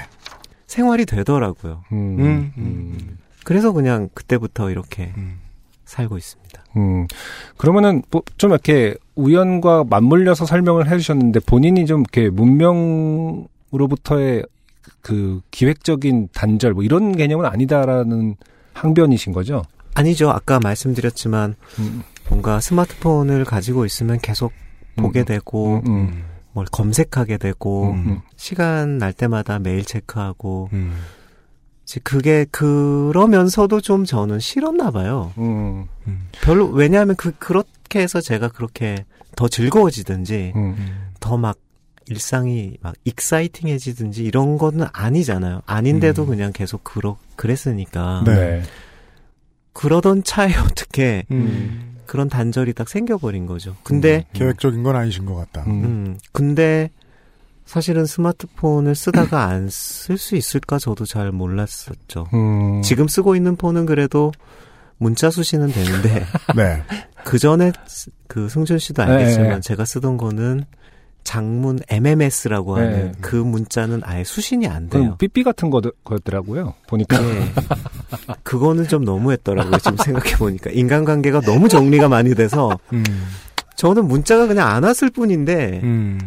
[SPEAKER 8] 생활이 되더라고요.
[SPEAKER 2] 음.
[SPEAKER 1] 음.
[SPEAKER 2] 음.
[SPEAKER 8] 그래서 그냥 그때부터 이렇게
[SPEAKER 1] 음.
[SPEAKER 8] 살고 있습니다.
[SPEAKER 2] 음. 그러면은 뭐 좀 이렇게 우연과 맞물려서 설명을 해주셨는데 본인이 좀 이렇게 문명으로부터의 그 기획적인 단절 뭐 이런 개념은 아니다라는 항변이신 거죠?
[SPEAKER 8] 아니죠. 아까 말씀드렸지만
[SPEAKER 2] 음.
[SPEAKER 8] 뭔가 스마트폰을 가지고 있으면 계속 보게 되고
[SPEAKER 2] 음, 음.
[SPEAKER 8] 뭘 검색하게 되고
[SPEAKER 1] 음.
[SPEAKER 8] 시간 날 때마다 메일 체크하고
[SPEAKER 1] 음.
[SPEAKER 8] 이제 그게 그러면서도 좀 저는 싫었나 봐요.
[SPEAKER 2] 음.
[SPEAKER 8] 별로 왜냐하면 그 그렇게 해서 제가 그렇게 더 즐거워지든지
[SPEAKER 2] 음.
[SPEAKER 8] 더막 일상이 막 exciting해지든지 이런 거는 아니잖아요. 아닌데도
[SPEAKER 1] 음.
[SPEAKER 8] 그냥 계속 그러 그랬으니까
[SPEAKER 1] 네.
[SPEAKER 2] 네.
[SPEAKER 8] 그러던 차에 어떻게
[SPEAKER 1] 음.
[SPEAKER 8] 그런 단절이 딱 생겨버린 거죠. 근데
[SPEAKER 1] 계획적인 건 아니신 것 같다.
[SPEAKER 8] 음, 근데 사실은 스마트폰을 쓰다가 안 쓸 수 있을까 저도 잘 몰랐었죠.
[SPEAKER 2] 음.
[SPEAKER 8] 지금 쓰고 있는 폰은 그래도 문자 수신은 되는데
[SPEAKER 1] 네.
[SPEAKER 8] 그 전에 그 승준 씨도
[SPEAKER 2] 네,
[SPEAKER 8] 알겠지만
[SPEAKER 2] 네.
[SPEAKER 8] 제가 쓰던 거는 장문 MMS라고 하는
[SPEAKER 2] 네.
[SPEAKER 8] 그 문자는 아예 수신이 안 돼요.
[SPEAKER 2] 삐삐 같은 거, 거였더라고요. 보니까.
[SPEAKER 8] 네. 그거는 좀 너무했더라고요. 지금 생각해 보니까 인간관계가 너무 정리가 많이 돼서
[SPEAKER 1] 음.
[SPEAKER 8] 저는 문자가 그냥 안 왔을 뿐인데
[SPEAKER 1] 음.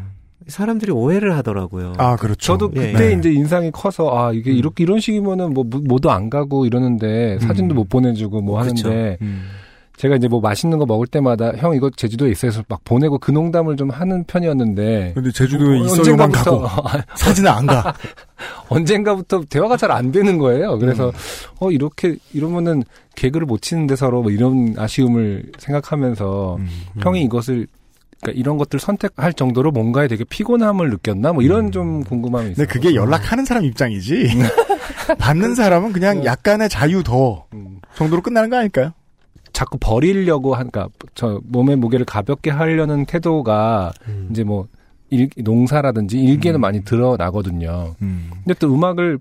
[SPEAKER 8] 사람들이 오해를 하더라고요.
[SPEAKER 1] 아, 그렇죠.
[SPEAKER 2] 저도
[SPEAKER 8] 예,
[SPEAKER 2] 그때
[SPEAKER 8] 예.
[SPEAKER 2] 이제 인상이 커서 아 이게 이렇게 이런 식이면은 뭐 무- 뭐도 안 가고 이러는데 사진도
[SPEAKER 1] 음.
[SPEAKER 2] 못 보내주고 뭐. 하는데
[SPEAKER 1] 음.
[SPEAKER 2] 제가 이제 뭐 맛있는 거 먹을 때마다 형 이거 제주도에 있어서 막 보내고 그 농담을 좀 하는 편이었는데
[SPEAKER 1] 근데 제주도에
[SPEAKER 2] 어,
[SPEAKER 1] 있어요만 가고 사진은 안 가.
[SPEAKER 2] 언젠가부터 대화가 잘 안 되는 거예요. 그래서 어 이렇게 이러면은 개그를 못 치는데 서로 뭐 이런 아쉬움을 생각하면서
[SPEAKER 1] 음.
[SPEAKER 2] 형이 이것을 그러니까 이런 것들 선택할 정도로 뭔가에 되게 피곤함을 느꼈나 뭐 이런 좀 궁금함이 있어요.
[SPEAKER 1] 근데 그게 연락하는 사람 입장이지. 받는 사람은 그냥 약간의 자유 더
[SPEAKER 2] 음.
[SPEAKER 1] 정도로 끝나는 거 아닐까요?
[SPEAKER 2] 자꾸 버리려고 하니까 저 몸의 무게를 가볍게 하려는 태도가
[SPEAKER 8] 음.
[SPEAKER 2] 이제 뭐 일, 농사라든지 일기에는
[SPEAKER 1] 음.
[SPEAKER 2] 많이 드러나거든요.
[SPEAKER 1] 음.
[SPEAKER 2] 근데 또 음악을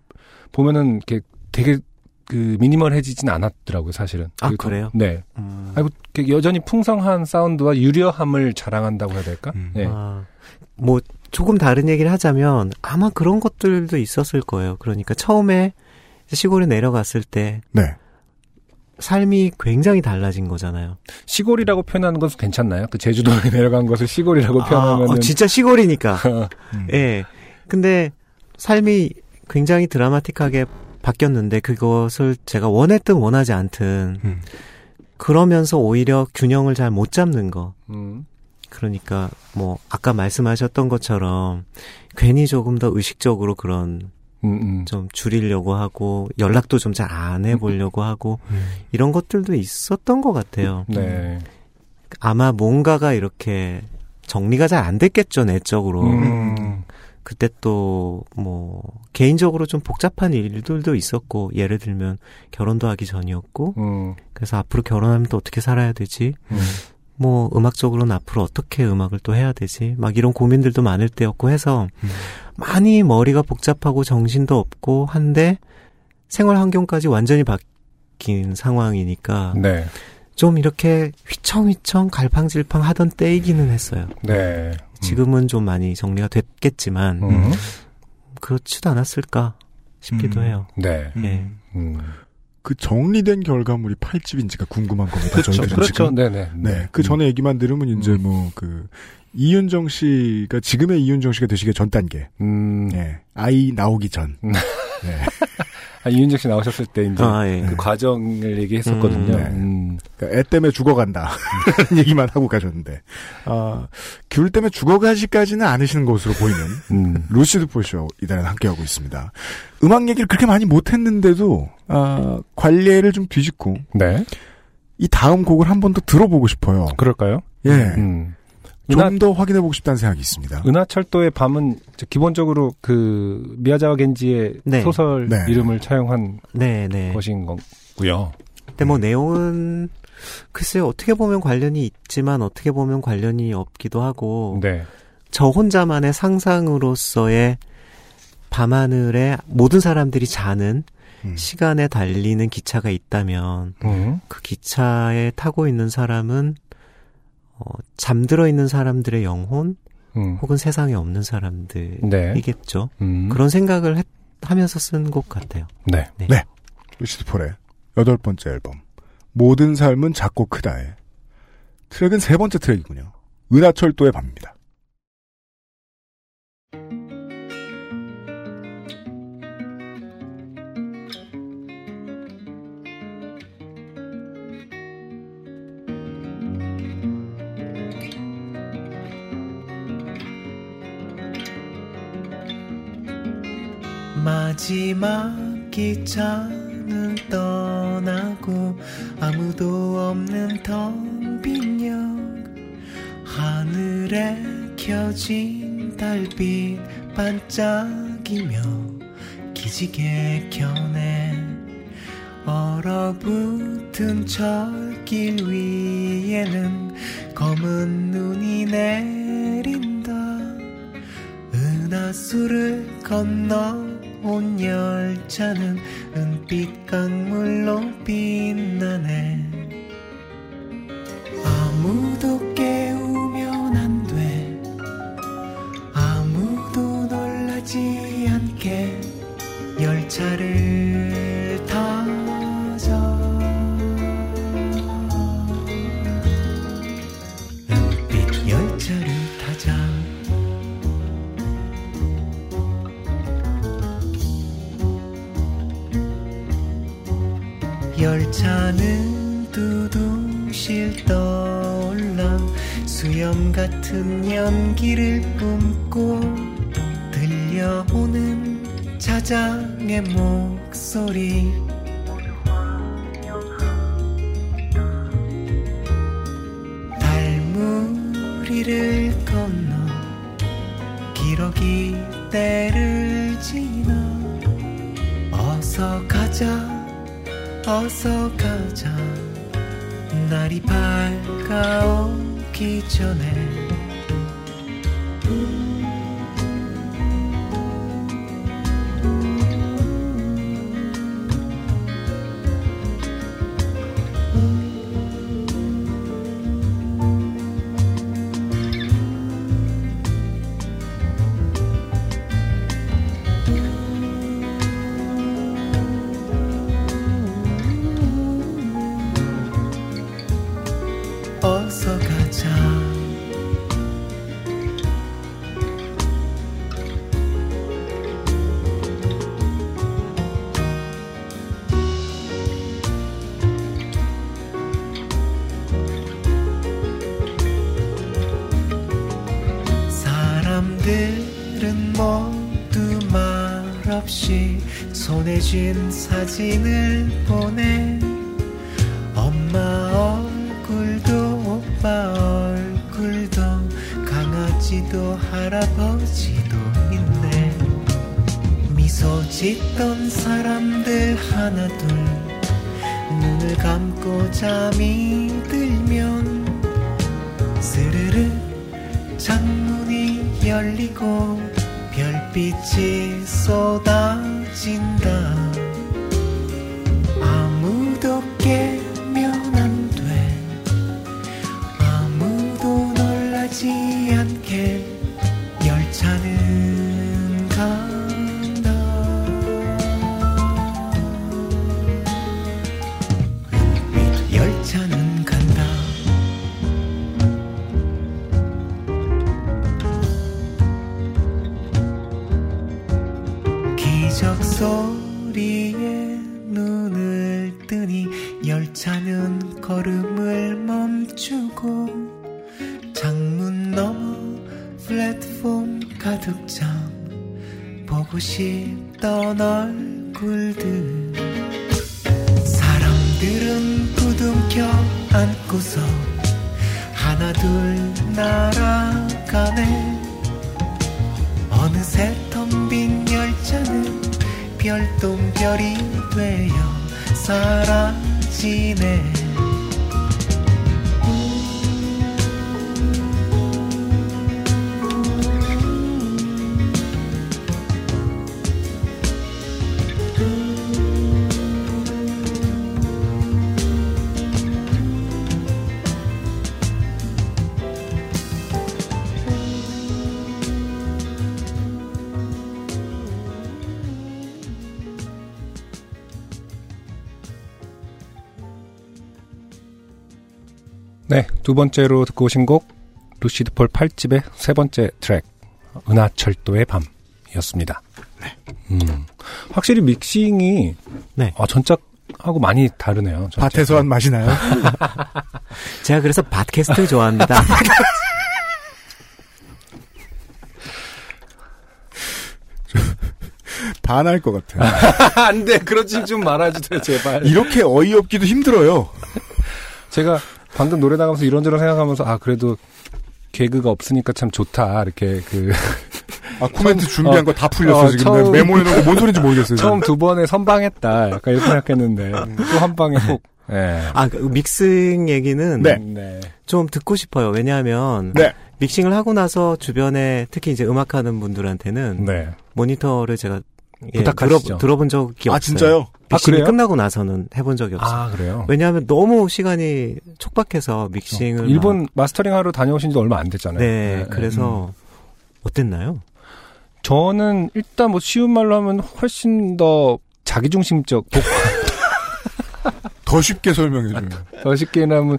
[SPEAKER 2] 보면은 이렇게 되게 그 미니멀해지진 않았더라고요, 사실은.
[SPEAKER 8] 아,
[SPEAKER 2] 그-
[SPEAKER 8] 그래요?
[SPEAKER 2] 네.
[SPEAKER 8] 음.
[SPEAKER 2] 아이고 여전히 풍성한 사운드와 유려함을 자랑한다고 해야 될까?
[SPEAKER 1] 음.
[SPEAKER 2] 네.
[SPEAKER 8] 아, 뭐 조금 다른 얘기를 하자면 아마 그런 것들도 있었을 거예요. 그러니까 처음에 시골에 내려갔을 때
[SPEAKER 1] 네.
[SPEAKER 8] 삶이 굉장히 달라진 거잖아요.
[SPEAKER 2] 시골이라고 표현하는 것은 괜찮나요? 그 제주도에 내려간 것을 시골이라고
[SPEAKER 8] 아,
[SPEAKER 2] 표현하면은
[SPEAKER 8] 어, 진짜 시골이니까.
[SPEAKER 1] 음.
[SPEAKER 8] 예. 근데 삶이 굉장히 드라마틱하게 바뀌었는데 그것을 제가 원했든 원하지 않든
[SPEAKER 1] 음.
[SPEAKER 8] 그러면서 오히려 균형을 잘 못 잡는 거.
[SPEAKER 2] 음.
[SPEAKER 8] 그러니까 뭐 아까 말씀하셨던 것처럼 괜히 조금 더 의식적으로 그런
[SPEAKER 2] 음, 음.
[SPEAKER 8] 좀 줄이려고 하고 연락도 좀 잘 안 해보려고 하고
[SPEAKER 1] 음.
[SPEAKER 8] 이런 것들도 있었던 것 같아요.
[SPEAKER 2] 네.
[SPEAKER 8] 아마 뭔가가 이렇게 정리가 잘 안 됐겠죠 내적으로.
[SPEAKER 2] 음.
[SPEAKER 8] 그때 또 뭐 개인적으로 좀 복잡한 일들도 있었고 예를 들면 결혼도 하기 전이었고
[SPEAKER 2] 음.
[SPEAKER 8] 그래서 앞으로 결혼하면 또 어떻게 살아야 되지?
[SPEAKER 2] 음.
[SPEAKER 8] 뭐 음악적으로는 앞으로 어떻게 음악을 또 해야 되지? 막 이런 고민들도 많을 때였고 해서
[SPEAKER 1] 음.
[SPEAKER 8] 많이 머리가 복잡하고 정신도 없고 한데 생활 환경까지 완전히 바뀐 상황이니까
[SPEAKER 2] 네.
[SPEAKER 8] 좀 이렇게 휘청휘청 갈팡질팡 하던 때이기는 했어요.
[SPEAKER 2] 네.
[SPEAKER 8] 지금은 좀 많이 정리가 됐겠지만
[SPEAKER 2] 음.
[SPEAKER 8] 그렇지도 않았을까 싶기도
[SPEAKER 1] 음.
[SPEAKER 8] 해요.
[SPEAKER 2] 네.
[SPEAKER 8] 예.
[SPEAKER 2] 음.
[SPEAKER 1] 그 정리된 결과물이 팔집인지가 궁금한 겁니다.
[SPEAKER 2] 그렇죠. 그렇죠. 네네.
[SPEAKER 1] 네. 그 전에 얘기만 들으면 이제
[SPEAKER 2] 음.
[SPEAKER 1] 뭐그 이윤정 씨가 지금의 이윤정 씨가 되시기 전 단계.
[SPEAKER 2] 음.
[SPEAKER 1] 예. 아이 나오기 전.
[SPEAKER 2] 음.
[SPEAKER 1] 네.
[SPEAKER 2] 아, 이윤정 씨 나오셨을 때 이제
[SPEAKER 8] 아, 예.
[SPEAKER 2] 그 과정을 얘기했었거든요.
[SPEAKER 1] 음, 네.
[SPEAKER 2] 음.
[SPEAKER 1] 그러니까 애 때문에 죽어간다. 얘기만 하고 가셨는데. 아, 귤 때문에 죽어가시까지는 않으시는 것으로 보이는
[SPEAKER 2] 음.
[SPEAKER 1] 루시드 포쇼 이달은 함께하고 있습니다. 음악 얘기를 그렇게 많이 못했는데도 아, 관례를 좀 뒤집고
[SPEAKER 2] 네.
[SPEAKER 1] 이 다음 곡을 한 번 더 들어보고 싶어요.
[SPEAKER 2] 그럴까요?
[SPEAKER 1] 예.
[SPEAKER 2] 음.
[SPEAKER 1] 좀 더 확인해 보고 싶다는 생각이 있습니다.
[SPEAKER 2] 은하철도의 밤은 기본적으로 그 미야자와 겐지의
[SPEAKER 8] 네.
[SPEAKER 2] 소설
[SPEAKER 1] 네.
[SPEAKER 2] 이름을 차용한
[SPEAKER 8] 네, 네.
[SPEAKER 2] 것인 거고요.
[SPEAKER 8] 근데 뭐 내용은 글쎄요 어떻게 보면 관련이 있지만 어떻게 보면 관련이 없기도 하고
[SPEAKER 2] 네.
[SPEAKER 8] 저 혼자만의 상상으로서의 밤하늘에 모든 사람들이 자는
[SPEAKER 1] 음.
[SPEAKER 8] 시간에 달리는 기차가 있다면
[SPEAKER 2] 음.
[SPEAKER 8] 그 기차에 타고 있는 사람은 어, 잠들어 있는 사람들의 영혼
[SPEAKER 2] 음.
[SPEAKER 8] 혹은 세상에 없는 사람들이겠죠.
[SPEAKER 2] 네. 음.
[SPEAKER 8] 그런 생각을 했- 하면서 쓴 곡 같아요.
[SPEAKER 2] 네.
[SPEAKER 8] 네.
[SPEAKER 1] 네. 루시드 폴의 여덟 번째 앨범 모든 삶은 작고 크다의 트랙은 세 번째 트랙이군요. 은하철도의 밤입니다.
[SPEAKER 9] 마지막 기차는 떠나고 아무도 없는 텅 빈역. 하늘에 켜진 달빛 반짝이며 기지개 켜낸
[SPEAKER 8] 얼어붙은 철길 위에는 검은 눈이 내린다. 은하수를 건너 온 열차는 은빛 강물로 빛나네. night. 두
[SPEAKER 2] 번째로 듣고 오신 곡 루시드 폴 8집의 세 번째 트랙 은하철도의 밤이었습니다. 네. 음, 확실히 믹싱이
[SPEAKER 10] 네.
[SPEAKER 2] 아, 전작하고 많이 다르네요. 전작.
[SPEAKER 1] 밭에서 한 맛이 나요?
[SPEAKER 10] 제가 그래서 밭캐스트 좋아합니다.
[SPEAKER 1] 반할 것 같아요.
[SPEAKER 2] 안 돼. 그러지 좀 말아주세요, 제발.
[SPEAKER 1] 이렇게 어이없기도 힘들어요.
[SPEAKER 2] 제가 방금 노래 나가면서 이런저런 생각하면서 아 그래도 개그가 없으니까 참 좋다 이렇게 그
[SPEAKER 1] 아, 코멘트 처음, 준비한 어, 거다 풀렸어,
[SPEAKER 2] 어,
[SPEAKER 1] 지금.
[SPEAKER 2] 처음,
[SPEAKER 1] 메모해놓고 뭔 소리인지 모르겠어요.
[SPEAKER 2] 처음 두 번에 선방했다. 약간 이렇게 생각했는데. 음. 또한 방에 꼭. 네. 예.
[SPEAKER 8] 아, 그 믹싱 얘기는.
[SPEAKER 1] 네.
[SPEAKER 2] 네.
[SPEAKER 8] 좀 듣고 싶어요. 왜냐하면.
[SPEAKER 1] 네.
[SPEAKER 8] 믹싱을 하고 나서 주변에 특히 이제 음악하는 분들한테는.
[SPEAKER 2] 네.
[SPEAKER 8] 모니터를 제가
[SPEAKER 2] 부탁하시죠.
[SPEAKER 8] 들어, 들어 본 적이 없어요.
[SPEAKER 1] 아, 진짜요?
[SPEAKER 2] 아,
[SPEAKER 8] 믹싱이
[SPEAKER 2] 그래요?
[SPEAKER 8] 끝나고 나서는 해본 적이 없어요.
[SPEAKER 2] 아 그래요.
[SPEAKER 8] 왜냐하면 너무 시간이 촉박해서 믹싱을
[SPEAKER 2] 일본 마스터링 하러 다녀오신 지 얼마 안 됐잖아요.
[SPEAKER 8] 막- 네,
[SPEAKER 2] 네,
[SPEAKER 8] 그래서
[SPEAKER 2] 음.
[SPEAKER 8] 어땠나요?
[SPEAKER 2] 저는 일단 뭐 쉬운 말로 하면 훨씬 더 자기중심적 복-
[SPEAKER 1] 더 쉽게 설명해줘요.
[SPEAKER 2] 더 쉽게 하면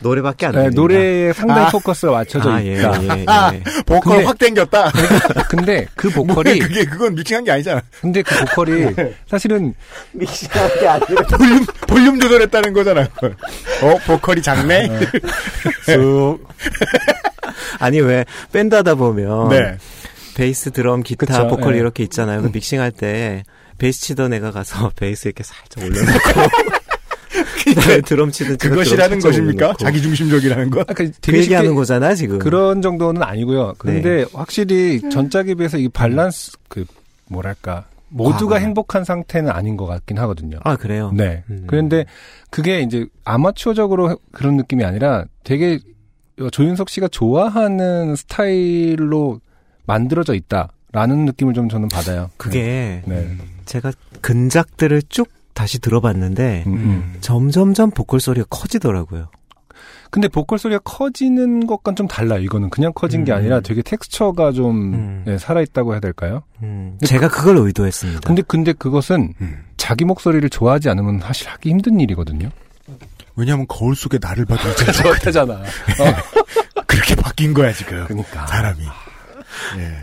[SPEAKER 8] 노래밖에 안
[SPEAKER 2] 네,
[SPEAKER 8] 들린다.
[SPEAKER 2] 노래에 상당히
[SPEAKER 1] 아.
[SPEAKER 2] 포커스가 맞춰져
[SPEAKER 8] 아, 예,
[SPEAKER 2] 있다.
[SPEAKER 8] 예,
[SPEAKER 1] 아,
[SPEAKER 8] 예.
[SPEAKER 1] 보컬
[SPEAKER 2] 근데-
[SPEAKER 1] 확 땡겼다.
[SPEAKER 2] 근데 그 보컬이
[SPEAKER 1] 그게, 그건 믹싱한 게 아니잖아.
[SPEAKER 2] 근데 그 보컬이 사실은
[SPEAKER 8] 믹싱한 게 아니라
[SPEAKER 1] 볼륨, 볼륨 조절했다는 거잖아. 어, 보컬이 작네? 쑥.
[SPEAKER 8] 아니 왜 밴드 하다 보면
[SPEAKER 1] 네.
[SPEAKER 8] 베이스, 드럼, 기타,
[SPEAKER 2] 그쵸,
[SPEAKER 8] 보컬
[SPEAKER 2] 예.
[SPEAKER 8] 이렇게 있잖아요. 그 믹싱할 때 베이스 치던 애가 가서 베이스 이렇게 살짝 올려놓고 그다음에 드럼 치던 친구가
[SPEAKER 1] 그것이라는
[SPEAKER 8] 드럼
[SPEAKER 1] 것입니까?
[SPEAKER 8] 올려놓고.
[SPEAKER 1] 자기 중심적이라는 것?
[SPEAKER 2] 아까
[SPEAKER 8] 그
[SPEAKER 2] 되게 쉽게
[SPEAKER 8] 얘기하는 거잖아 지금.
[SPEAKER 2] 그런 정도는 아니고요. 근데 확실히 전작에 비해서 이 밸런스 그 뭐랄까 모두가
[SPEAKER 8] 과거요.
[SPEAKER 2] 행복한 상태는 아닌 것 같긴 하거든요.
[SPEAKER 8] 아 그래요.
[SPEAKER 2] 네.
[SPEAKER 8] 음.
[SPEAKER 2] 그런데 그게 이제 아마추어적으로 그런 느낌이 아니라 되게 조윤석 씨가 좋아하는 스타일로 만들어져 있다라는 느낌을 좀 저는 받아요.
[SPEAKER 8] 그게
[SPEAKER 2] 네.
[SPEAKER 8] 제가 근작들을 쭉 다시 들어봤는데
[SPEAKER 2] 음, 음.
[SPEAKER 8] 점점점 보컬 소리가 커지더라고요.
[SPEAKER 2] 근데 보컬 소리가 커지는 것과는 좀 달라요. 이거는 그냥 커진 게
[SPEAKER 8] 음.
[SPEAKER 2] 아니라 되게 텍스처가 좀
[SPEAKER 8] 음.
[SPEAKER 2] 예, 살아있다고 해야 될까요?
[SPEAKER 8] 음, 제가 그걸 의도했습니다.
[SPEAKER 2] 근데 근데 그것은
[SPEAKER 1] 음.
[SPEAKER 2] 자기 목소리를 좋아하지 않으면 사실 하기 힘든 일이거든요.
[SPEAKER 1] 왜냐하면 거울 속에 나를 봐도 이제
[SPEAKER 2] 저렇잖아.
[SPEAKER 1] 그렇게 바뀐 거야, 지금.
[SPEAKER 2] 그러니까
[SPEAKER 1] 사람이. 예.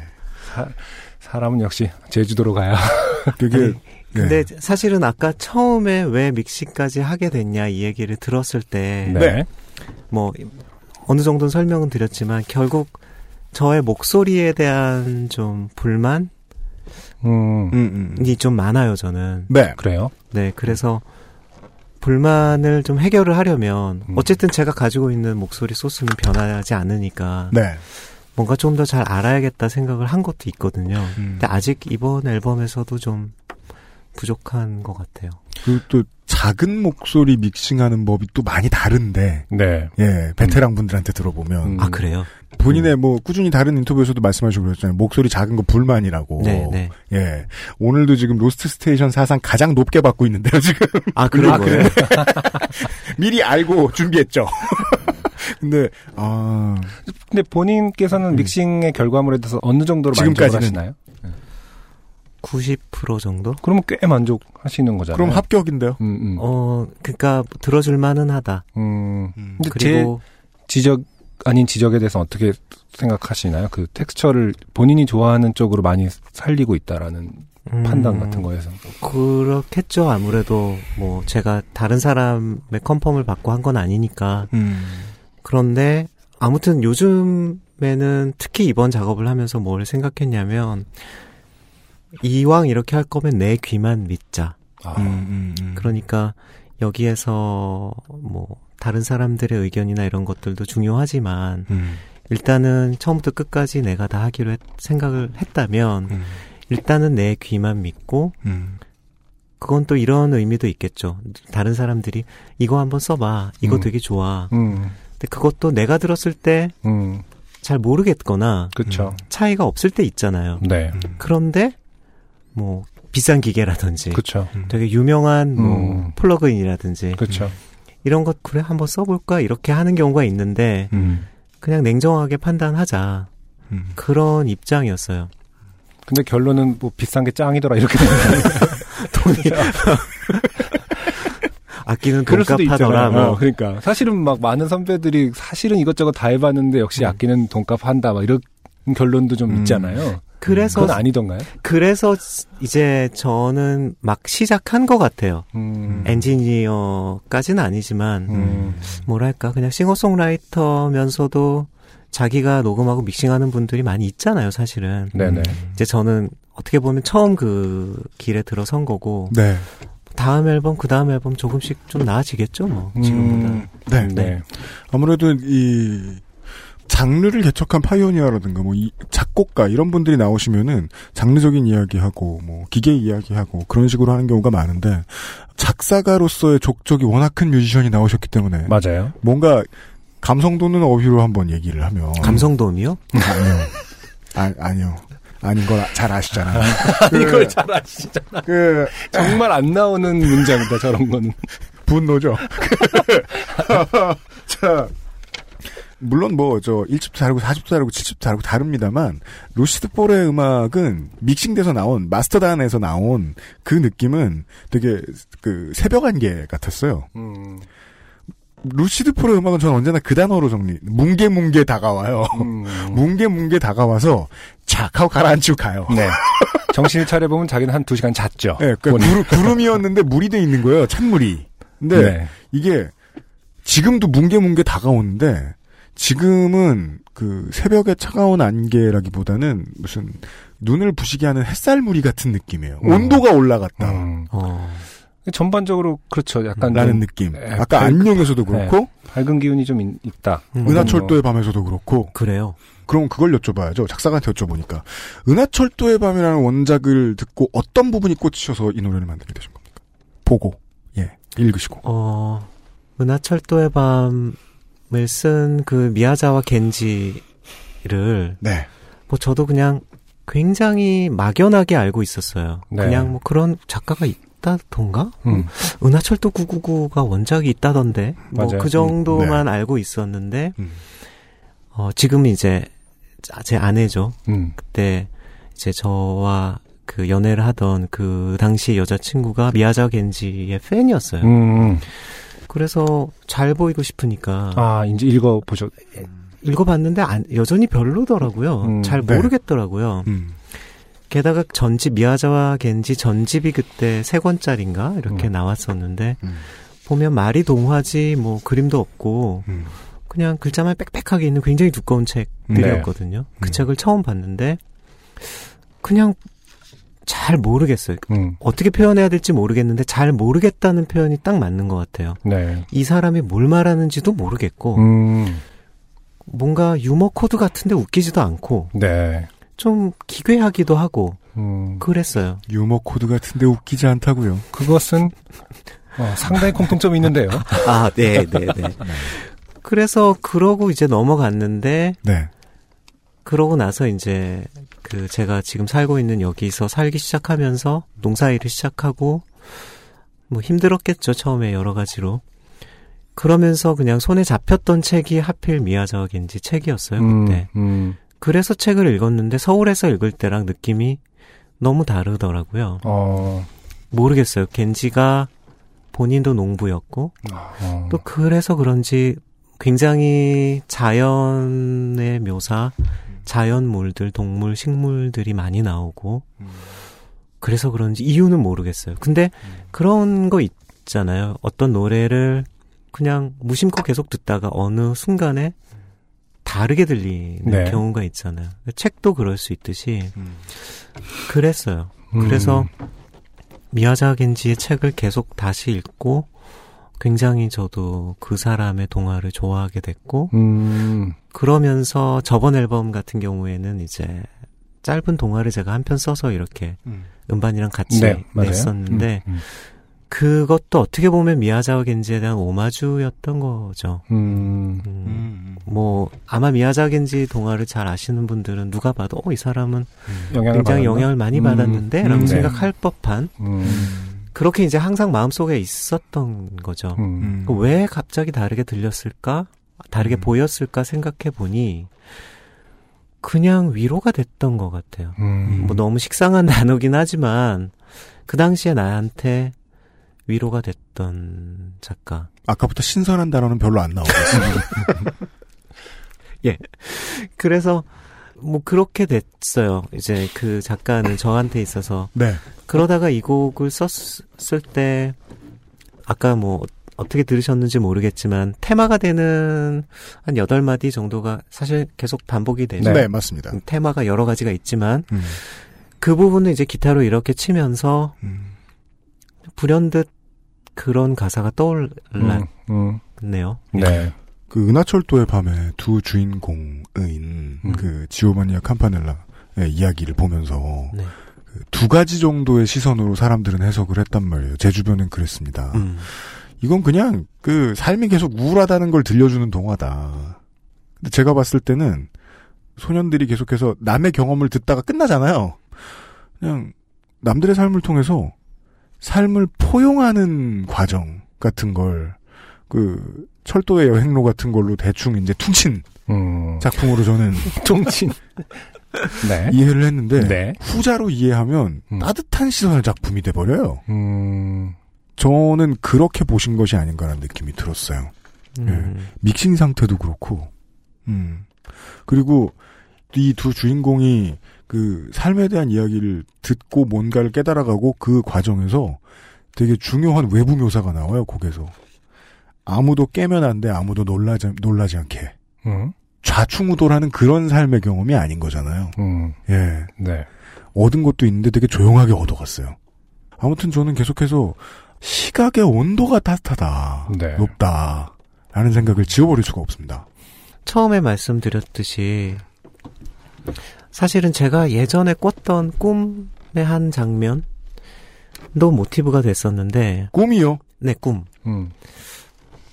[SPEAKER 2] 사, 사람은 역시 제주도로 가야.
[SPEAKER 1] 되게.
[SPEAKER 8] 아니,
[SPEAKER 1] 예.
[SPEAKER 8] 근데 사실은 아까 처음에 왜 믹싱까지 하게 됐냐 이 얘기를 들었을 때
[SPEAKER 2] 네.
[SPEAKER 8] 뭐 어느 정도는 설명은 드렸지만 결국 저의 목소리에 대한 좀 불만이
[SPEAKER 2] 음,
[SPEAKER 1] 음, 음.
[SPEAKER 8] 좀 많아요 저는.
[SPEAKER 1] 네.
[SPEAKER 2] 그래요.
[SPEAKER 8] 네, 그래서 불만을 좀 해결을 하려면
[SPEAKER 2] 음.
[SPEAKER 8] 어쨌든 제가 가지고 있는 목소리 소스는 변하지 않으니까
[SPEAKER 1] 네.
[SPEAKER 8] 뭔가 좀 더 잘 알아야겠다 생각을 한 것도 있거든요.
[SPEAKER 1] 음.
[SPEAKER 8] 근데 아직 이번 앨범에서도 좀 부족한 것 같아요.
[SPEAKER 1] 그리고 또 작은 목소리 믹싱하는 법이 또 많이 다른데,
[SPEAKER 2] 네.
[SPEAKER 1] 예, 베테랑 분들한테 들어보면,
[SPEAKER 2] 음.
[SPEAKER 8] 아 그래요?
[SPEAKER 1] 본인의 뭐, 꾸준히 다른 인터뷰에서도 말씀하시고 그랬잖아요. 목소리 작은 거 불만이라고.
[SPEAKER 8] 네, 네.
[SPEAKER 1] 예. 오늘도 지금 로스트 스테이션 사상 가장 높게 받고 있는데요, 지금.
[SPEAKER 8] 아 그런
[SPEAKER 2] 아,
[SPEAKER 8] 거예요?
[SPEAKER 1] 미리 알고 준비했죠. 근데, 아,
[SPEAKER 2] 근데 본인께서는 믹싱의 결과물에 대해서 어느 정도로 만족을
[SPEAKER 1] 지금까지는.
[SPEAKER 2] 하시나요?
[SPEAKER 8] 90% 정도?
[SPEAKER 2] 그러면 꽤 만족하시는 거잖아요.
[SPEAKER 1] 그럼 합격인데요.
[SPEAKER 2] 음, 음.
[SPEAKER 8] 어, 그러니까 들어줄 만은 하다.
[SPEAKER 2] 음.
[SPEAKER 1] 음.
[SPEAKER 8] 그리고
[SPEAKER 2] 지적 아닌 지적에 대해서 어떻게 생각하시나요? 그 텍스처를 본인이 좋아하는 쪽으로 많이 살리고 있다라는
[SPEAKER 8] 음,
[SPEAKER 2] 판단 같은 거에서.
[SPEAKER 8] 그렇겠죠. 아무래도 뭐 제가 다른 사람의 컨펌을 받고 한 건 아니니까.
[SPEAKER 1] 음.
[SPEAKER 8] 그런데 아무튼 요즘에는 특히 이번 작업을 하면서 뭘 생각했냐면 이왕 이렇게 할 거면 내 귀만 믿자.
[SPEAKER 2] 아,
[SPEAKER 1] 음, 음, 음.
[SPEAKER 8] 그러니까 여기에서 뭐 다른 사람들의 의견이나 이런 것들도 중요하지만
[SPEAKER 1] 음,
[SPEAKER 8] 일단은 처음부터 끝까지 내가 다 하기로 했- 생각을 했다면
[SPEAKER 1] 음,
[SPEAKER 8] 일단은 내 귀만 믿고
[SPEAKER 1] 음.
[SPEAKER 8] 그건 또 이런 의미도 있겠죠. 다른 사람들이 이거 한번 써봐. 이거
[SPEAKER 2] 음.
[SPEAKER 8] 되게 좋아.
[SPEAKER 2] 음,
[SPEAKER 8] 근데 그것도 내가 들었을 때잘
[SPEAKER 2] 음,
[SPEAKER 8] 모르겠거나
[SPEAKER 2] 그쵸.
[SPEAKER 8] 차이가 없을 때 있잖아요.
[SPEAKER 2] 네.
[SPEAKER 8] 그런데 뭐 비싼 기계라든지
[SPEAKER 2] 그쵸.
[SPEAKER 8] 되게 유명한 뭐
[SPEAKER 2] 음.
[SPEAKER 8] 플러그인이라든지
[SPEAKER 2] 그쵸.
[SPEAKER 8] 이런 것 그래 한번 써볼까 이렇게 하는 경우가 있는데
[SPEAKER 2] 음.
[SPEAKER 8] 그냥 냉정하게 판단하자
[SPEAKER 1] 음.
[SPEAKER 8] 그런 입장이었어요.
[SPEAKER 2] 근데 결론은 뭐 비싼 게 짱이더라 이렇게
[SPEAKER 8] 돈이 아끼는
[SPEAKER 2] 그럴 수도
[SPEAKER 8] 돈값
[SPEAKER 2] 있잖아요.
[SPEAKER 8] 하더라 뭐
[SPEAKER 2] 어, 그러니까 사실은 막 많은 선배들이 사실은 이것저것 다 해봤는데 역시
[SPEAKER 8] 음.
[SPEAKER 2] 아끼는 돈값 한다 막 이런 결론도 좀
[SPEAKER 1] 음.
[SPEAKER 2] 있잖아요.
[SPEAKER 8] 그래서
[SPEAKER 2] 그건 아니던가요?
[SPEAKER 8] 그래서 이제 저는 막 시작한 것 같아요.
[SPEAKER 2] 음.
[SPEAKER 8] 엔지니어까지는 아니지만
[SPEAKER 2] 음.
[SPEAKER 8] 뭐랄까 그냥 싱어송라이터면서도 자기가 녹음하고 믹싱하는 분들이 많이 있잖아요, 사실은.
[SPEAKER 2] 네네.
[SPEAKER 8] 이제 저는 어떻게 보면 처음 그 길에 들어선 거고
[SPEAKER 1] 네.
[SPEAKER 8] 다음 앨범 그 다음 앨범 조금씩 좀 나아지겠죠, 뭐 지금보다.
[SPEAKER 1] 네.
[SPEAKER 2] 네.
[SPEAKER 1] 아무래도 이 장르를 개척한 파이오니어라든가 뭐 이, 작곡가 이런 분들이 나오시면은 장르적인 이야기하고 뭐 기계 이야기하고 그런 식으로 하는 경우가 많은데 작사가로서의 족적이 워낙 큰 뮤지션이 나오셨기 때문에
[SPEAKER 2] 맞아요.
[SPEAKER 1] 뭔가 감성도는 어휘로 한번 얘기를 하면
[SPEAKER 8] 감성돔이요?
[SPEAKER 1] 아니요. 아, 아니요. 아닌 걸 잘 아시잖아요.
[SPEAKER 2] 이걸 잘 아시잖아.
[SPEAKER 1] 그
[SPEAKER 2] 정말 안 나오는 문장이다 저런 거는.
[SPEAKER 1] 분노죠. 자, 물론 뭐 저 1집도 다르고 4집도 다르고 7집도 다르고 다릅니다만 루시드 볼의 음악은 믹싱돼서 나온 마스터단에서 나온 그 느낌은 되게 그 새벽 안개 같았어요.
[SPEAKER 2] 음,
[SPEAKER 1] 루시드 폴의 음악은 저는 언제나 그 단어로 정리 뭉게뭉게 다가와요.
[SPEAKER 2] 음.
[SPEAKER 1] 뭉게뭉게 다가와서 착 하고 가라앉히고 가요.
[SPEAKER 2] 네. 정신을 차려보면 자기는 한 두 시간 잤죠.
[SPEAKER 1] 네, 그러니까. 구름, 구름이었는데 물이 돼 있는 거예요. 찬물이. 근데
[SPEAKER 2] 네.
[SPEAKER 1] 이게 지금도 뭉게뭉게 다가오는데 지금은 그 새벽의 차가운 안개라기보다는 무슨 눈을 부시게 하는 햇살 무리 같은 느낌이에요.
[SPEAKER 2] 음.
[SPEAKER 1] 온도가 올라갔다.
[SPEAKER 2] 음.
[SPEAKER 8] 어.
[SPEAKER 2] 전반적으로 그렇죠. 약간
[SPEAKER 1] 라는
[SPEAKER 2] 좀
[SPEAKER 1] 느낌.
[SPEAKER 2] 에,
[SPEAKER 1] 아까
[SPEAKER 2] 밝-
[SPEAKER 1] 안녕에서도 그렇고
[SPEAKER 2] 밝은 기운이 좀 있- 있다.
[SPEAKER 8] 음.
[SPEAKER 1] 은하철도의 밤에서도 그렇고
[SPEAKER 8] 그래요.
[SPEAKER 1] 그럼 그걸 여쭤봐야죠. 작사가한테 여쭤보니까 은하철도의 밤이라는 원작을 듣고 어떤 부분이 꽂히셔서 이 노래를 만들게 되신 겁니까? 보고 예 읽으시고
[SPEAKER 8] 어, 은하철도의 밤을 쓴그 미야자와 겐지를
[SPEAKER 1] 네
[SPEAKER 8] 뭐 저도 그냥 굉장히 막연하게 알고 있었어요.
[SPEAKER 2] 네.
[SPEAKER 8] 그냥 뭐 그런 작가가 있다던가?
[SPEAKER 2] 음.
[SPEAKER 8] 은하철도 999가 원작이 있다던데? 뭐
[SPEAKER 2] 맞아요.
[SPEAKER 8] 그 정도만 알고 있었는데, 어, 지금 이제 제 아내죠.
[SPEAKER 2] 음.
[SPEAKER 8] 그때 이제 저와 그 연애를 하던 그 당시 여자친구가 미야자 겐지의 팬이었어요.
[SPEAKER 2] 음.
[SPEAKER 8] 그래서 잘 보이고 싶으니까
[SPEAKER 2] 아, 이제 읽어보셨,
[SPEAKER 8] 읽어봤는데 안- 여전히 별로더라고요.
[SPEAKER 2] 음,
[SPEAKER 8] 잘
[SPEAKER 1] 네.
[SPEAKER 8] 모르겠더라고요.
[SPEAKER 1] 음.
[SPEAKER 8] 게다가 전집 미야자와 겐지 전집이 그때 세 권짜리인가 이렇게
[SPEAKER 2] 음.
[SPEAKER 8] 나왔었는데
[SPEAKER 1] 음.
[SPEAKER 8] 보면 말이 동화지 뭐 그림도 없고
[SPEAKER 1] 음.
[SPEAKER 8] 그냥 글자만 빽빽하게 있는 굉장히 두꺼운 책들이었거든요. 그
[SPEAKER 1] 음.
[SPEAKER 8] 책을 처음 봤는데 그냥 잘 모르겠어요.
[SPEAKER 2] 음.
[SPEAKER 8] 어떻게 표현해야 될지 모르겠는데 잘 모르겠다는 표현이 딱 맞는 것 같아요.
[SPEAKER 2] 네.
[SPEAKER 8] 이 사람이 뭘 말하는지도 모르겠고
[SPEAKER 2] 음.
[SPEAKER 8] 뭔가 유머 코드 같은데 웃기지도 않고
[SPEAKER 2] 네.
[SPEAKER 8] 좀 기괴하기도 하고
[SPEAKER 2] 음.
[SPEAKER 8] 그랬어요.
[SPEAKER 1] 유머 코드 같은데 웃기지 않다고요.
[SPEAKER 2] 그것은 어, 상당히 공통점이 있는데요.
[SPEAKER 8] 아, 네, 네, 네. 그래서 그러고 이제 넘어갔는데
[SPEAKER 1] 네.
[SPEAKER 8] 그러고 나서 이제 그 제가 지금 살고 있는 여기서 살기 시작하면서 농사일을 시작하고 뭐 힘들었겠죠 처음에 여러 가지로 그러면서 그냥 손에 잡혔던 책이 하필 미야자와 겐지 책이었어요 그때
[SPEAKER 2] 음.
[SPEAKER 8] 그래서 책을 읽었는데 서울에서 읽을 때랑 느낌이 너무 다르더라고요
[SPEAKER 2] 어.
[SPEAKER 8] 모르겠어요 겐지가 본인도 농부였고
[SPEAKER 2] 어.
[SPEAKER 8] 또 그래서 그런지 굉장히 자연의 묘사, 자연물들, 동물, 식물들이 많이 나오고 그래서 그런지 이유는 모르겠어요. 근데 그런 거 있잖아요. 어떤 노래를 그냥 무심코 계속 듣다가 어느 순간에 다르게 들리는
[SPEAKER 2] 네.
[SPEAKER 8] 경우가 있잖아요. 책도 그럴 수 있듯이
[SPEAKER 1] 음.
[SPEAKER 8] 그랬어요. 그래서 미야자 겐지의 책을 계속 다시 읽고 굉장히 저도 그 사람의 동화를 좋아하게 됐고
[SPEAKER 2] 음.
[SPEAKER 8] 그러면서 저번 앨범 같은 경우에는 이제 짧은 동화를 제가 한 편 써서 이렇게
[SPEAKER 1] 음.
[SPEAKER 8] 음반이랑 같이
[SPEAKER 2] 네.
[SPEAKER 8] 냈었는데
[SPEAKER 2] 음,
[SPEAKER 8] 그것도 어떻게 보면 미야자와 겐지에 대한 오마주였던 거죠.
[SPEAKER 2] 음.
[SPEAKER 8] 음,
[SPEAKER 1] 음.
[SPEAKER 8] 뭐 아마 미야자 겐지 동화를 잘 아시는 분들은 누가 봐도 어, 이 사람은
[SPEAKER 2] 영향을
[SPEAKER 8] 굉장히
[SPEAKER 2] 받았나?
[SPEAKER 8] 영향을 많이
[SPEAKER 2] 음.
[SPEAKER 8] 받았는데라고
[SPEAKER 2] 음, 네.
[SPEAKER 8] 생각할 법한
[SPEAKER 2] 음.
[SPEAKER 8] 그렇게 이제 항상 마음속에 있었던 거죠.
[SPEAKER 2] 음.
[SPEAKER 8] 그왜 갑자기 다르게 들렸을까? 다르게
[SPEAKER 1] 음.
[SPEAKER 8] 보였을까 생각해 보니 그냥 위로가 됐던 것 같아요.
[SPEAKER 2] 음.
[SPEAKER 8] 뭐 너무 식상한 단어긴 하지만 그 당시에 나한테 위로가 됐던 작가.
[SPEAKER 1] 아까부터 신선한 단어는 별로 안 나오고 있습니다.
[SPEAKER 8] 그래서 뭐 그렇게 됐어요. 이제 그 작가는 저한테 있어서
[SPEAKER 1] 네.
[SPEAKER 8] 그러다가 이 곡을 썼을 때 아까 뭐 어떻게 들으셨는지 모르겠지만 테마가 되는 한 8마디 정도가 사실 계속 반복이 되죠.
[SPEAKER 1] 네, 맞습니다.
[SPEAKER 8] 테마가 여러 가지가 있지만
[SPEAKER 1] 음.
[SPEAKER 8] 그 부분을 이제 기타로 이렇게 치면서
[SPEAKER 1] 음.
[SPEAKER 8] 불현듯 그런 가사가 떠올랐네요.
[SPEAKER 2] 음. 음.
[SPEAKER 1] 음.
[SPEAKER 2] 네.
[SPEAKER 1] 그 은하철도의 밤에 두 주인공인
[SPEAKER 2] 음.
[SPEAKER 1] 그 지오바니아 캄파넬라의 이야기를 보면서
[SPEAKER 8] 네.
[SPEAKER 1] 그 두 가지 정도의 시선으로 사람들은 해석을 했단 말이에요. 제 주변엔 그랬습니다.
[SPEAKER 8] 음.
[SPEAKER 1] 이건 그냥 그 삶이 계속 우울하다는 걸 들려주는 동화다. 근데 제가 봤을 때는 소년들이 계속해서 남의 경험을 듣다가 끝나잖아요. 그냥 남들의 삶을 통해서 삶을 포용하는 과정 같은 걸 그 철도의 여행로 같은 걸로 대충 이제 퉁친
[SPEAKER 2] 음.
[SPEAKER 1] 작품으로 저는
[SPEAKER 2] 통친. 네.
[SPEAKER 1] 이해를 했는데
[SPEAKER 2] 네.
[SPEAKER 1] 후자로 이해하면
[SPEAKER 2] 음.
[SPEAKER 1] 따뜻한 시선의 작품이 돼 버려요.
[SPEAKER 2] 음.
[SPEAKER 1] 저는 그렇게 보신 것이 아닌가라는 느낌이 들었어요.
[SPEAKER 8] 음.
[SPEAKER 1] 믹싱 상태도 그렇고, 음. 그리고 이 두 주인공이 그 삶에 대한 이야기를 듣고 뭔가를 깨달아가고 그 과정에서 되게 중요한 외부 묘사가 나와요, 곡에서. 아무도 깨면 안 돼, 아무도 놀라지, 놀라지 않게.
[SPEAKER 2] 음.
[SPEAKER 1] 좌충우돌하는 그런 삶의 경험이 아닌 거잖아요.
[SPEAKER 2] 음.
[SPEAKER 1] 예.
[SPEAKER 2] 네.
[SPEAKER 1] 얻은 것도 있는데 되게 조용하게 얻어갔어요. 아무튼 저는 계속해서 시각의 온도가 따뜻하다.
[SPEAKER 2] 네.
[SPEAKER 1] 높다. 라는 생각을 지워버릴 수가 없습니다.
[SPEAKER 8] 처음에 말씀드렸듯이 사실은 제가 예전에 꿨던 꿈의 한 장면도 모티브가 됐었는데
[SPEAKER 1] 꿈이요?
[SPEAKER 8] 네, 꿈.
[SPEAKER 2] 음.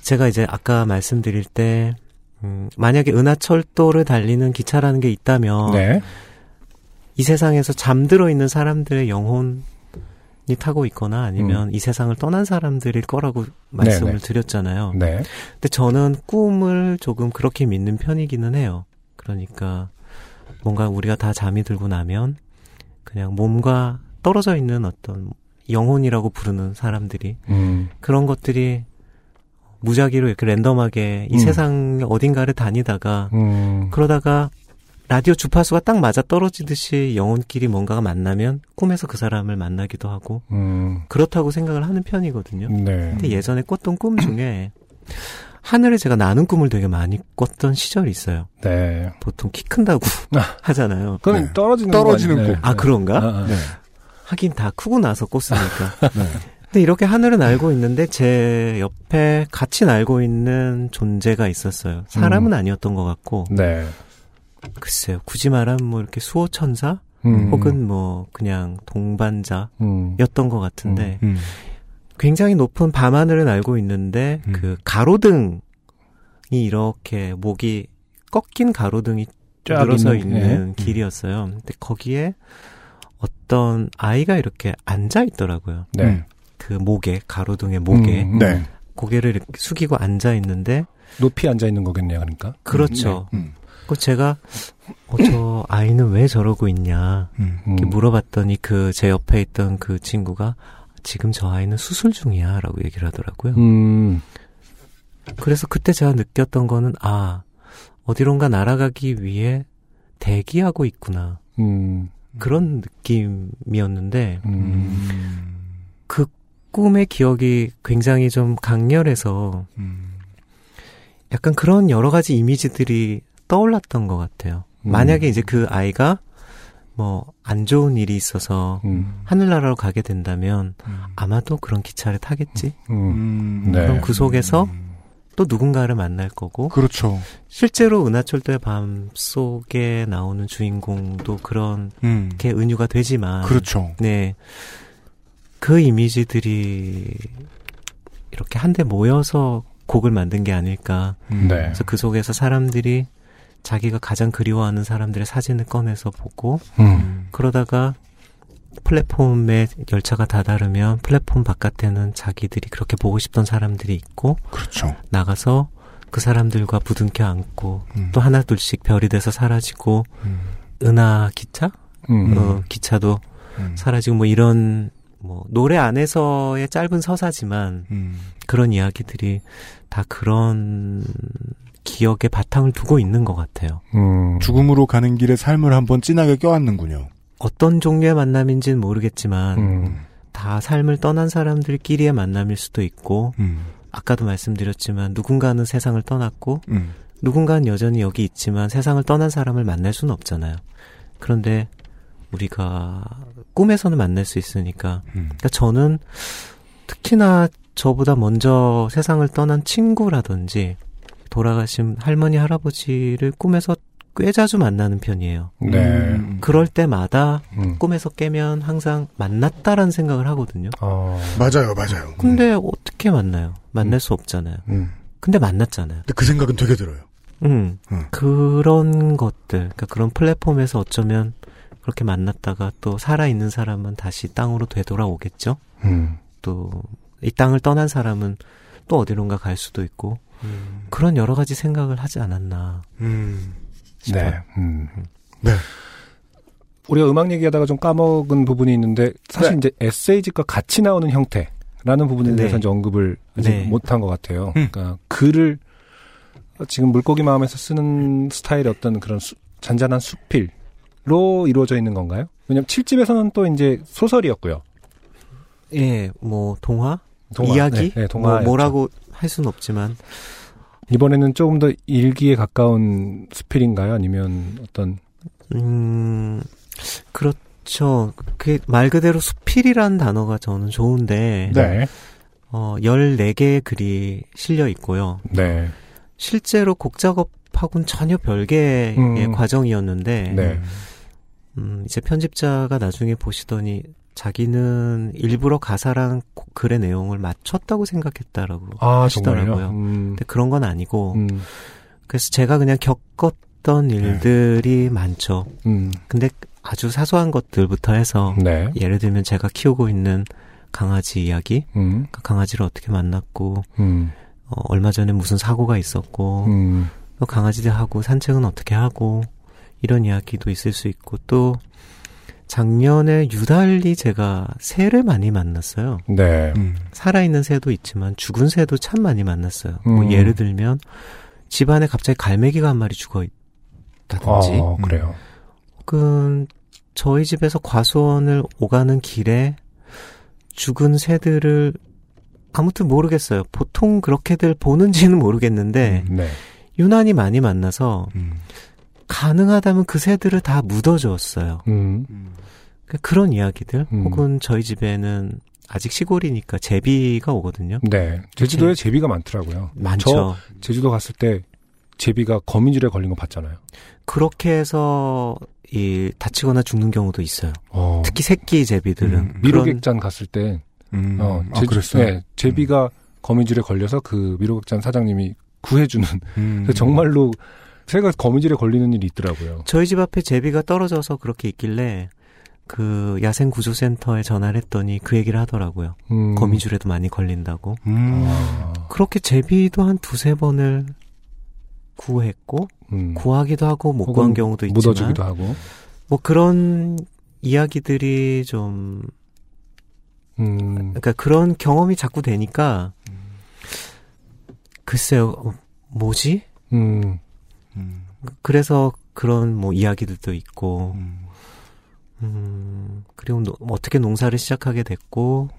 [SPEAKER 8] 제가 이제 아까 말씀드릴 때 음, 만약에 은하철도를 달리는 기차라는 게 있다면
[SPEAKER 2] 네.
[SPEAKER 8] 이 세상에서 잠들어 있는 사람들의 영혼 이 타고 있거나 아니면 이 세상을 떠난 사람들일 거라고 말씀을
[SPEAKER 2] 네네.
[SPEAKER 8] 드렸잖아요.
[SPEAKER 2] 네.
[SPEAKER 8] 근데 저는 꿈을 조금 그렇게 믿는 편이기는 해요. 그러니까 뭔가 우리가 다 잠이 들고 나면 그냥 몸과 떨어져 있는 어떤 영혼이라고 부르는 사람들이
[SPEAKER 2] 음.
[SPEAKER 8] 그런 것들이 무작위로 이렇게 랜덤하게 이
[SPEAKER 2] 음.
[SPEAKER 8] 세상 어딘가를 다니다가
[SPEAKER 2] 음.
[SPEAKER 8] 그러다가 라디오 주파수가 딱 맞아 떨어지듯이 영혼끼리 뭔가가 만나면 꿈에서 그 사람을 만나기도 하고
[SPEAKER 2] 음.
[SPEAKER 8] 그렇다고 생각을 하는 편이거든요.
[SPEAKER 2] 네.
[SPEAKER 8] 근데 예전에 꿨던 꿈 중에 하늘에 제가 나는 꿈을 되게 많이 꿨던 시절이 있어요.
[SPEAKER 2] 네.
[SPEAKER 8] 보통 키 큰다고 하잖아요.
[SPEAKER 2] 그건
[SPEAKER 1] 네.
[SPEAKER 2] 떨어지는
[SPEAKER 1] 떨어지는
[SPEAKER 2] 거 아니에요?
[SPEAKER 8] 아 그런가?
[SPEAKER 2] 아, 아.
[SPEAKER 1] 네.
[SPEAKER 8] 하긴 다 크고 나서 꿨으니까.
[SPEAKER 1] 네.
[SPEAKER 8] 근데 이렇게 하늘을 날고 있는데 제 옆에 같이 날고 있는 존재가 있었어요. 사람은 아니었던 것 같고
[SPEAKER 2] 네.
[SPEAKER 8] 글쎄요. 굳이 말하면 뭐 이렇게 수호 천사
[SPEAKER 2] 음.
[SPEAKER 8] 혹은 뭐 그냥 동반자였던
[SPEAKER 2] 음.
[SPEAKER 8] 것 같은데
[SPEAKER 1] 음.
[SPEAKER 8] 굉장히 높은 밤하늘을 날고 있는데
[SPEAKER 1] 음.
[SPEAKER 8] 그 가로등이 이렇게 목이 꺾인 가로등이
[SPEAKER 2] 쫙
[SPEAKER 8] 늘어서
[SPEAKER 2] 있는,
[SPEAKER 8] 있는
[SPEAKER 2] 네.
[SPEAKER 8] 길이었어요. 근데 거기에 어떤 아이가 이렇게 앉아 있더라고요.
[SPEAKER 2] 네.
[SPEAKER 1] 음.
[SPEAKER 8] 그 목에 가로등의 목에
[SPEAKER 2] 음, 음.
[SPEAKER 1] 네.
[SPEAKER 8] 고개를 이렇게 숙이고 앉아 있는데
[SPEAKER 2] 높이 앉아 있는 거겠네요, 그러니까.
[SPEAKER 8] 그렇죠.
[SPEAKER 1] 음.
[SPEAKER 8] 그 제가 어, 저 아이는 왜 저러고 있냐
[SPEAKER 1] 음.
[SPEAKER 2] 음.
[SPEAKER 8] 이렇게 물어봤더니 그 제 옆에 있던 그 친구가 지금 저 아이는 수술 중이야라고 얘기를 하더라고요.
[SPEAKER 2] 음.
[SPEAKER 8] 그래서 그때 제가 느꼈던 거는 아 어디론가 날아가기 위해 대기하고 있구나
[SPEAKER 2] 음.
[SPEAKER 8] 그런 느낌이었는데
[SPEAKER 2] 음.
[SPEAKER 8] 그 꿈의 기억이 굉장히 좀 강렬해서
[SPEAKER 1] 음.
[SPEAKER 8] 약간 그런 여러 가지 이미지들이 떠올랐던 것 같아요.
[SPEAKER 2] 음.
[SPEAKER 8] 만약에 이제 그 아이가 뭐 안 좋은 일이 있어서
[SPEAKER 2] 음.
[SPEAKER 8] 하늘나라로 가게 된다면
[SPEAKER 1] 음.
[SPEAKER 8] 아마도 그런 기차를 타겠지.
[SPEAKER 2] 음.
[SPEAKER 1] 음.
[SPEAKER 2] 네.
[SPEAKER 8] 그럼 그 속에서 또 누군가를 만날 거고
[SPEAKER 1] 그렇죠.
[SPEAKER 8] 실제로 은하철도의 밤 속에 나오는 주인공도 그런
[SPEAKER 1] 음.
[SPEAKER 8] 게 은유가 되지만
[SPEAKER 1] 그렇죠.
[SPEAKER 8] 네. 그 이미지들이 이렇게 한데 모여서 곡을 만든 게 아닐까.
[SPEAKER 1] 음.
[SPEAKER 2] 네.
[SPEAKER 8] 그래서 그 속에서 사람들이 자기가 가장 그리워하는 사람들의 사진을 꺼내서 보고
[SPEAKER 2] 음.
[SPEAKER 8] 그러다가 플랫폼에 열차가 다다르면 플랫폼 바깥에는 자기들이 그렇게 보고 싶던 사람들이 있고
[SPEAKER 1] 그렇죠.
[SPEAKER 8] 나가서 그 사람들과 부둥켜 안고
[SPEAKER 1] 음.
[SPEAKER 8] 또 하나 둘씩 별이 돼서 사라지고
[SPEAKER 1] 음.
[SPEAKER 8] 은하 기차
[SPEAKER 2] 음.
[SPEAKER 8] 어, 기차도
[SPEAKER 1] 음.
[SPEAKER 8] 사라지고 뭐 이런 뭐 노래 안에서의 짧은 서사지만
[SPEAKER 1] 음.
[SPEAKER 8] 그런 이야기들이 다 그런 기억에 바탕을 두고 있는 것 같아요.
[SPEAKER 2] 음.
[SPEAKER 1] 죽음으로 가는 길에 삶을 한번 진하게 껴안는군요.
[SPEAKER 8] 어떤 종류의 만남인지는 모르겠지만
[SPEAKER 2] 음.
[SPEAKER 8] 다 삶을 떠난 사람들끼리의 만남일 수도 있고
[SPEAKER 1] 음.
[SPEAKER 8] 아까도 말씀드렸지만 누군가는 세상을 떠났고
[SPEAKER 1] 음.
[SPEAKER 8] 누군가는 여전히 여기 있지만 세상을 떠난 사람을 만날 수는 없잖아요. 그런데 우리가 꿈에서는 만날 수 있으니까
[SPEAKER 1] 음.
[SPEAKER 8] 그러니까 저는 특히나 저보다 먼저 세상을 떠난 친구라든지 돌아가신 할머니 할아버지를 꿈에서 꽤 자주 만나는 편이에요.
[SPEAKER 2] 네.
[SPEAKER 1] 음.
[SPEAKER 8] 그럴 때마다
[SPEAKER 2] 음.
[SPEAKER 8] 꿈에서 깨면 항상 만났다라는 생각을 하거든요.
[SPEAKER 2] 어,
[SPEAKER 1] 맞아요, 맞아요.
[SPEAKER 8] 근데 어떻게 만나요? 만날 수 없잖아요.
[SPEAKER 2] 음.
[SPEAKER 8] 근데 만났잖아요.
[SPEAKER 1] 근데 그 생각은 되게 들어요.
[SPEAKER 8] 음.
[SPEAKER 1] 음.
[SPEAKER 8] 그런 것들, 그러니까 그런 플랫폼에서 어쩌면 그렇게 만났다가 또 살아있는 사람은 다시 땅으로 되돌아오겠죠?
[SPEAKER 2] 음.
[SPEAKER 8] 또, 이 땅을 떠난 사람은 또 어디론가 갈 수도 있고,
[SPEAKER 1] 음.
[SPEAKER 8] 그런 여러 가지 생각을 하지 않았나
[SPEAKER 1] 음.
[SPEAKER 8] 싶어요.
[SPEAKER 2] 네. 음.
[SPEAKER 1] 네.
[SPEAKER 2] 우리가 음악 얘기하다가 좀 까먹은 부분이 있는데 사실
[SPEAKER 1] 네.
[SPEAKER 2] 이제 에세이집과 같이 나오는 형태라는 부분에
[SPEAKER 8] 네.
[SPEAKER 2] 대해서 이제 언급을 아직
[SPEAKER 8] 네.
[SPEAKER 2] 못한 것 같아요.
[SPEAKER 1] 음.
[SPEAKER 2] 그러니까 글을 지금 물고기 마음에서 쓰는 스타일의 어떤 그런 수- 잔잔한 수필로 이루어져 있는 건가요? 왜냐면 7집에서는 또 이제 소설이었고요.
[SPEAKER 8] 예, 뭐, 동화?
[SPEAKER 2] 동화.
[SPEAKER 8] 이야기?
[SPEAKER 2] 네, 네,
[SPEAKER 8] 뭐,
[SPEAKER 2] 동화였죠.
[SPEAKER 8] 뭐라고 할 수는 없지만,
[SPEAKER 2] 이번에는 조금 더 일기에 가까운 수필인가요? 아니면 어떤
[SPEAKER 8] 음, 그렇죠. 그게 말 그대로 수필이라는 단어가 저는 좋은데,
[SPEAKER 2] 네.
[SPEAKER 8] 어, 14개의 글이 실려 있고요.
[SPEAKER 2] 네.
[SPEAKER 8] 실제로 곡 작업하고는 전혀 별개의
[SPEAKER 2] 음.
[SPEAKER 8] 과정이었는데,
[SPEAKER 2] 네.
[SPEAKER 8] 음, 이제 편집자가 나중에 보시더니 자기는 일부러 가사랑 곡- 글의 내용을 맞췄다고 생각했다라고
[SPEAKER 2] 아,
[SPEAKER 8] 하시더라고요.
[SPEAKER 2] 음.
[SPEAKER 8] 근데 그런 건 아니고,
[SPEAKER 2] 음.
[SPEAKER 8] 그래서 제가 그냥 겪었던 일들이 많죠.
[SPEAKER 2] 음.
[SPEAKER 8] 근데 아주 사소한 것들부터 해서,
[SPEAKER 2] 네.
[SPEAKER 8] 예를 들면 제가 키우고 있는 강아지 이야기,
[SPEAKER 2] 음.
[SPEAKER 8] 그 강아지를 어떻게 만났고,
[SPEAKER 2] 음.
[SPEAKER 8] 어, 얼마 전에 무슨 사고가 있었고,
[SPEAKER 2] 음.
[SPEAKER 8] 또 강아지들하고 산책은 어떻게 하고 이런 이야기도 있을 수 있고 또 작년에 유달리 제가 새를 많이 만났어요.
[SPEAKER 2] 네.
[SPEAKER 1] 음.
[SPEAKER 8] 살아있는 새도 있지만 죽은 새도 참 많이 만났어요.
[SPEAKER 2] 음.
[SPEAKER 8] 뭐 예를 들면 집안에 갑자기 갈매기가 한 마리 죽어 있다든지
[SPEAKER 2] 어, 그래요.
[SPEAKER 8] 혹은 저희 집에서 과수원을 오가는 길에 죽은 새들을 아무튼 모르겠어요. 보통 그렇게들 보는지는 모르겠는데
[SPEAKER 2] 네.
[SPEAKER 8] 유난히 많이 만나서
[SPEAKER 1] 음.
[SPEAKER 8] 가능하다면 그 새들을 다 묻어줬어요.
[SPEAKER 2] 음.
[SPEAKER 8] 그- 그런 이야기들
[SPEAKER 2] 음.
[SPEAKER 8] 혹은 저희 집에는 아직 시골이니까 제비가 오거든요.
[SPEAKER 2] 네. 제주도에 제 비가 많더라고요.
[SPEAKER 8] 많죠.
[SPEAKER 2] 저 제주도 갔을 때 제비가 거미줄에 걸린 거 봤잖아요.
[SPEAKER 8] 그렇게 해서 이 다치거나 죽는 경우도 있어요.
[SPEAKER 2] 어.
[SPEAKER 8] 특히 새끼 제비들은
[SPEAKER 1] 음.
[SPEAKER 8] 그런-
[SPEAKER 2] 미로객잔 갔을 때,
[SPEAKER 1] 음.
[SPEAKER 2] 어,
[SPEAKER 1] 아,
[SPEAKER 2] 제주,
[SPEAKER 1] 그랬어요?
[SPEAKER 2] 네, 제비가 거미줄에 걸려서 그 미로객잔 사장님이 구해주는.
[SPEAKER 1] 음.
[SPEAKER 2] 정말로 새가 거미줄에 걸리는 일이 있더라고요.
[SPEAKER 8] 저희 집 앞에 제비가 떨어져서 그렇게 있길래 그 야생 구조센터에 전화를 했더니 그 얘기를 하더라고요.
[SPEAKER 2] 음.
[SPEAKER 8] 거미줄에도 많이 걸린다고.
[SPEAKER 1] 음.
[SPEAKER 2] 아,
[SPEAKER 8] 그렇게 제비도 한 두세 번을 구했고
[SPEAKER 2] 음.
[SPEAKER 8] 구하기도 하고 못 구한 경우도 있지만
[SPEAKER 2] 묻어주기도 하고.
[SPEAKER 8] 뭐 그런 이야기들이 좀
[SPEAKER 2] 음.
[SPEAKER 8] 그러니까 그런 경험이 자꾸 되니까 글쎄요 어, 뭐지?
[SPEAKER 2] 음.
[SPEAKER 1] 음.
[SPEAKER 8] 그래서 그런 뭐 이야기들도 있고
[SPEAKER 1] 음.
[SPEAKER 8] 음 그리고 노- 어떻게 농사를 시작하게 됐고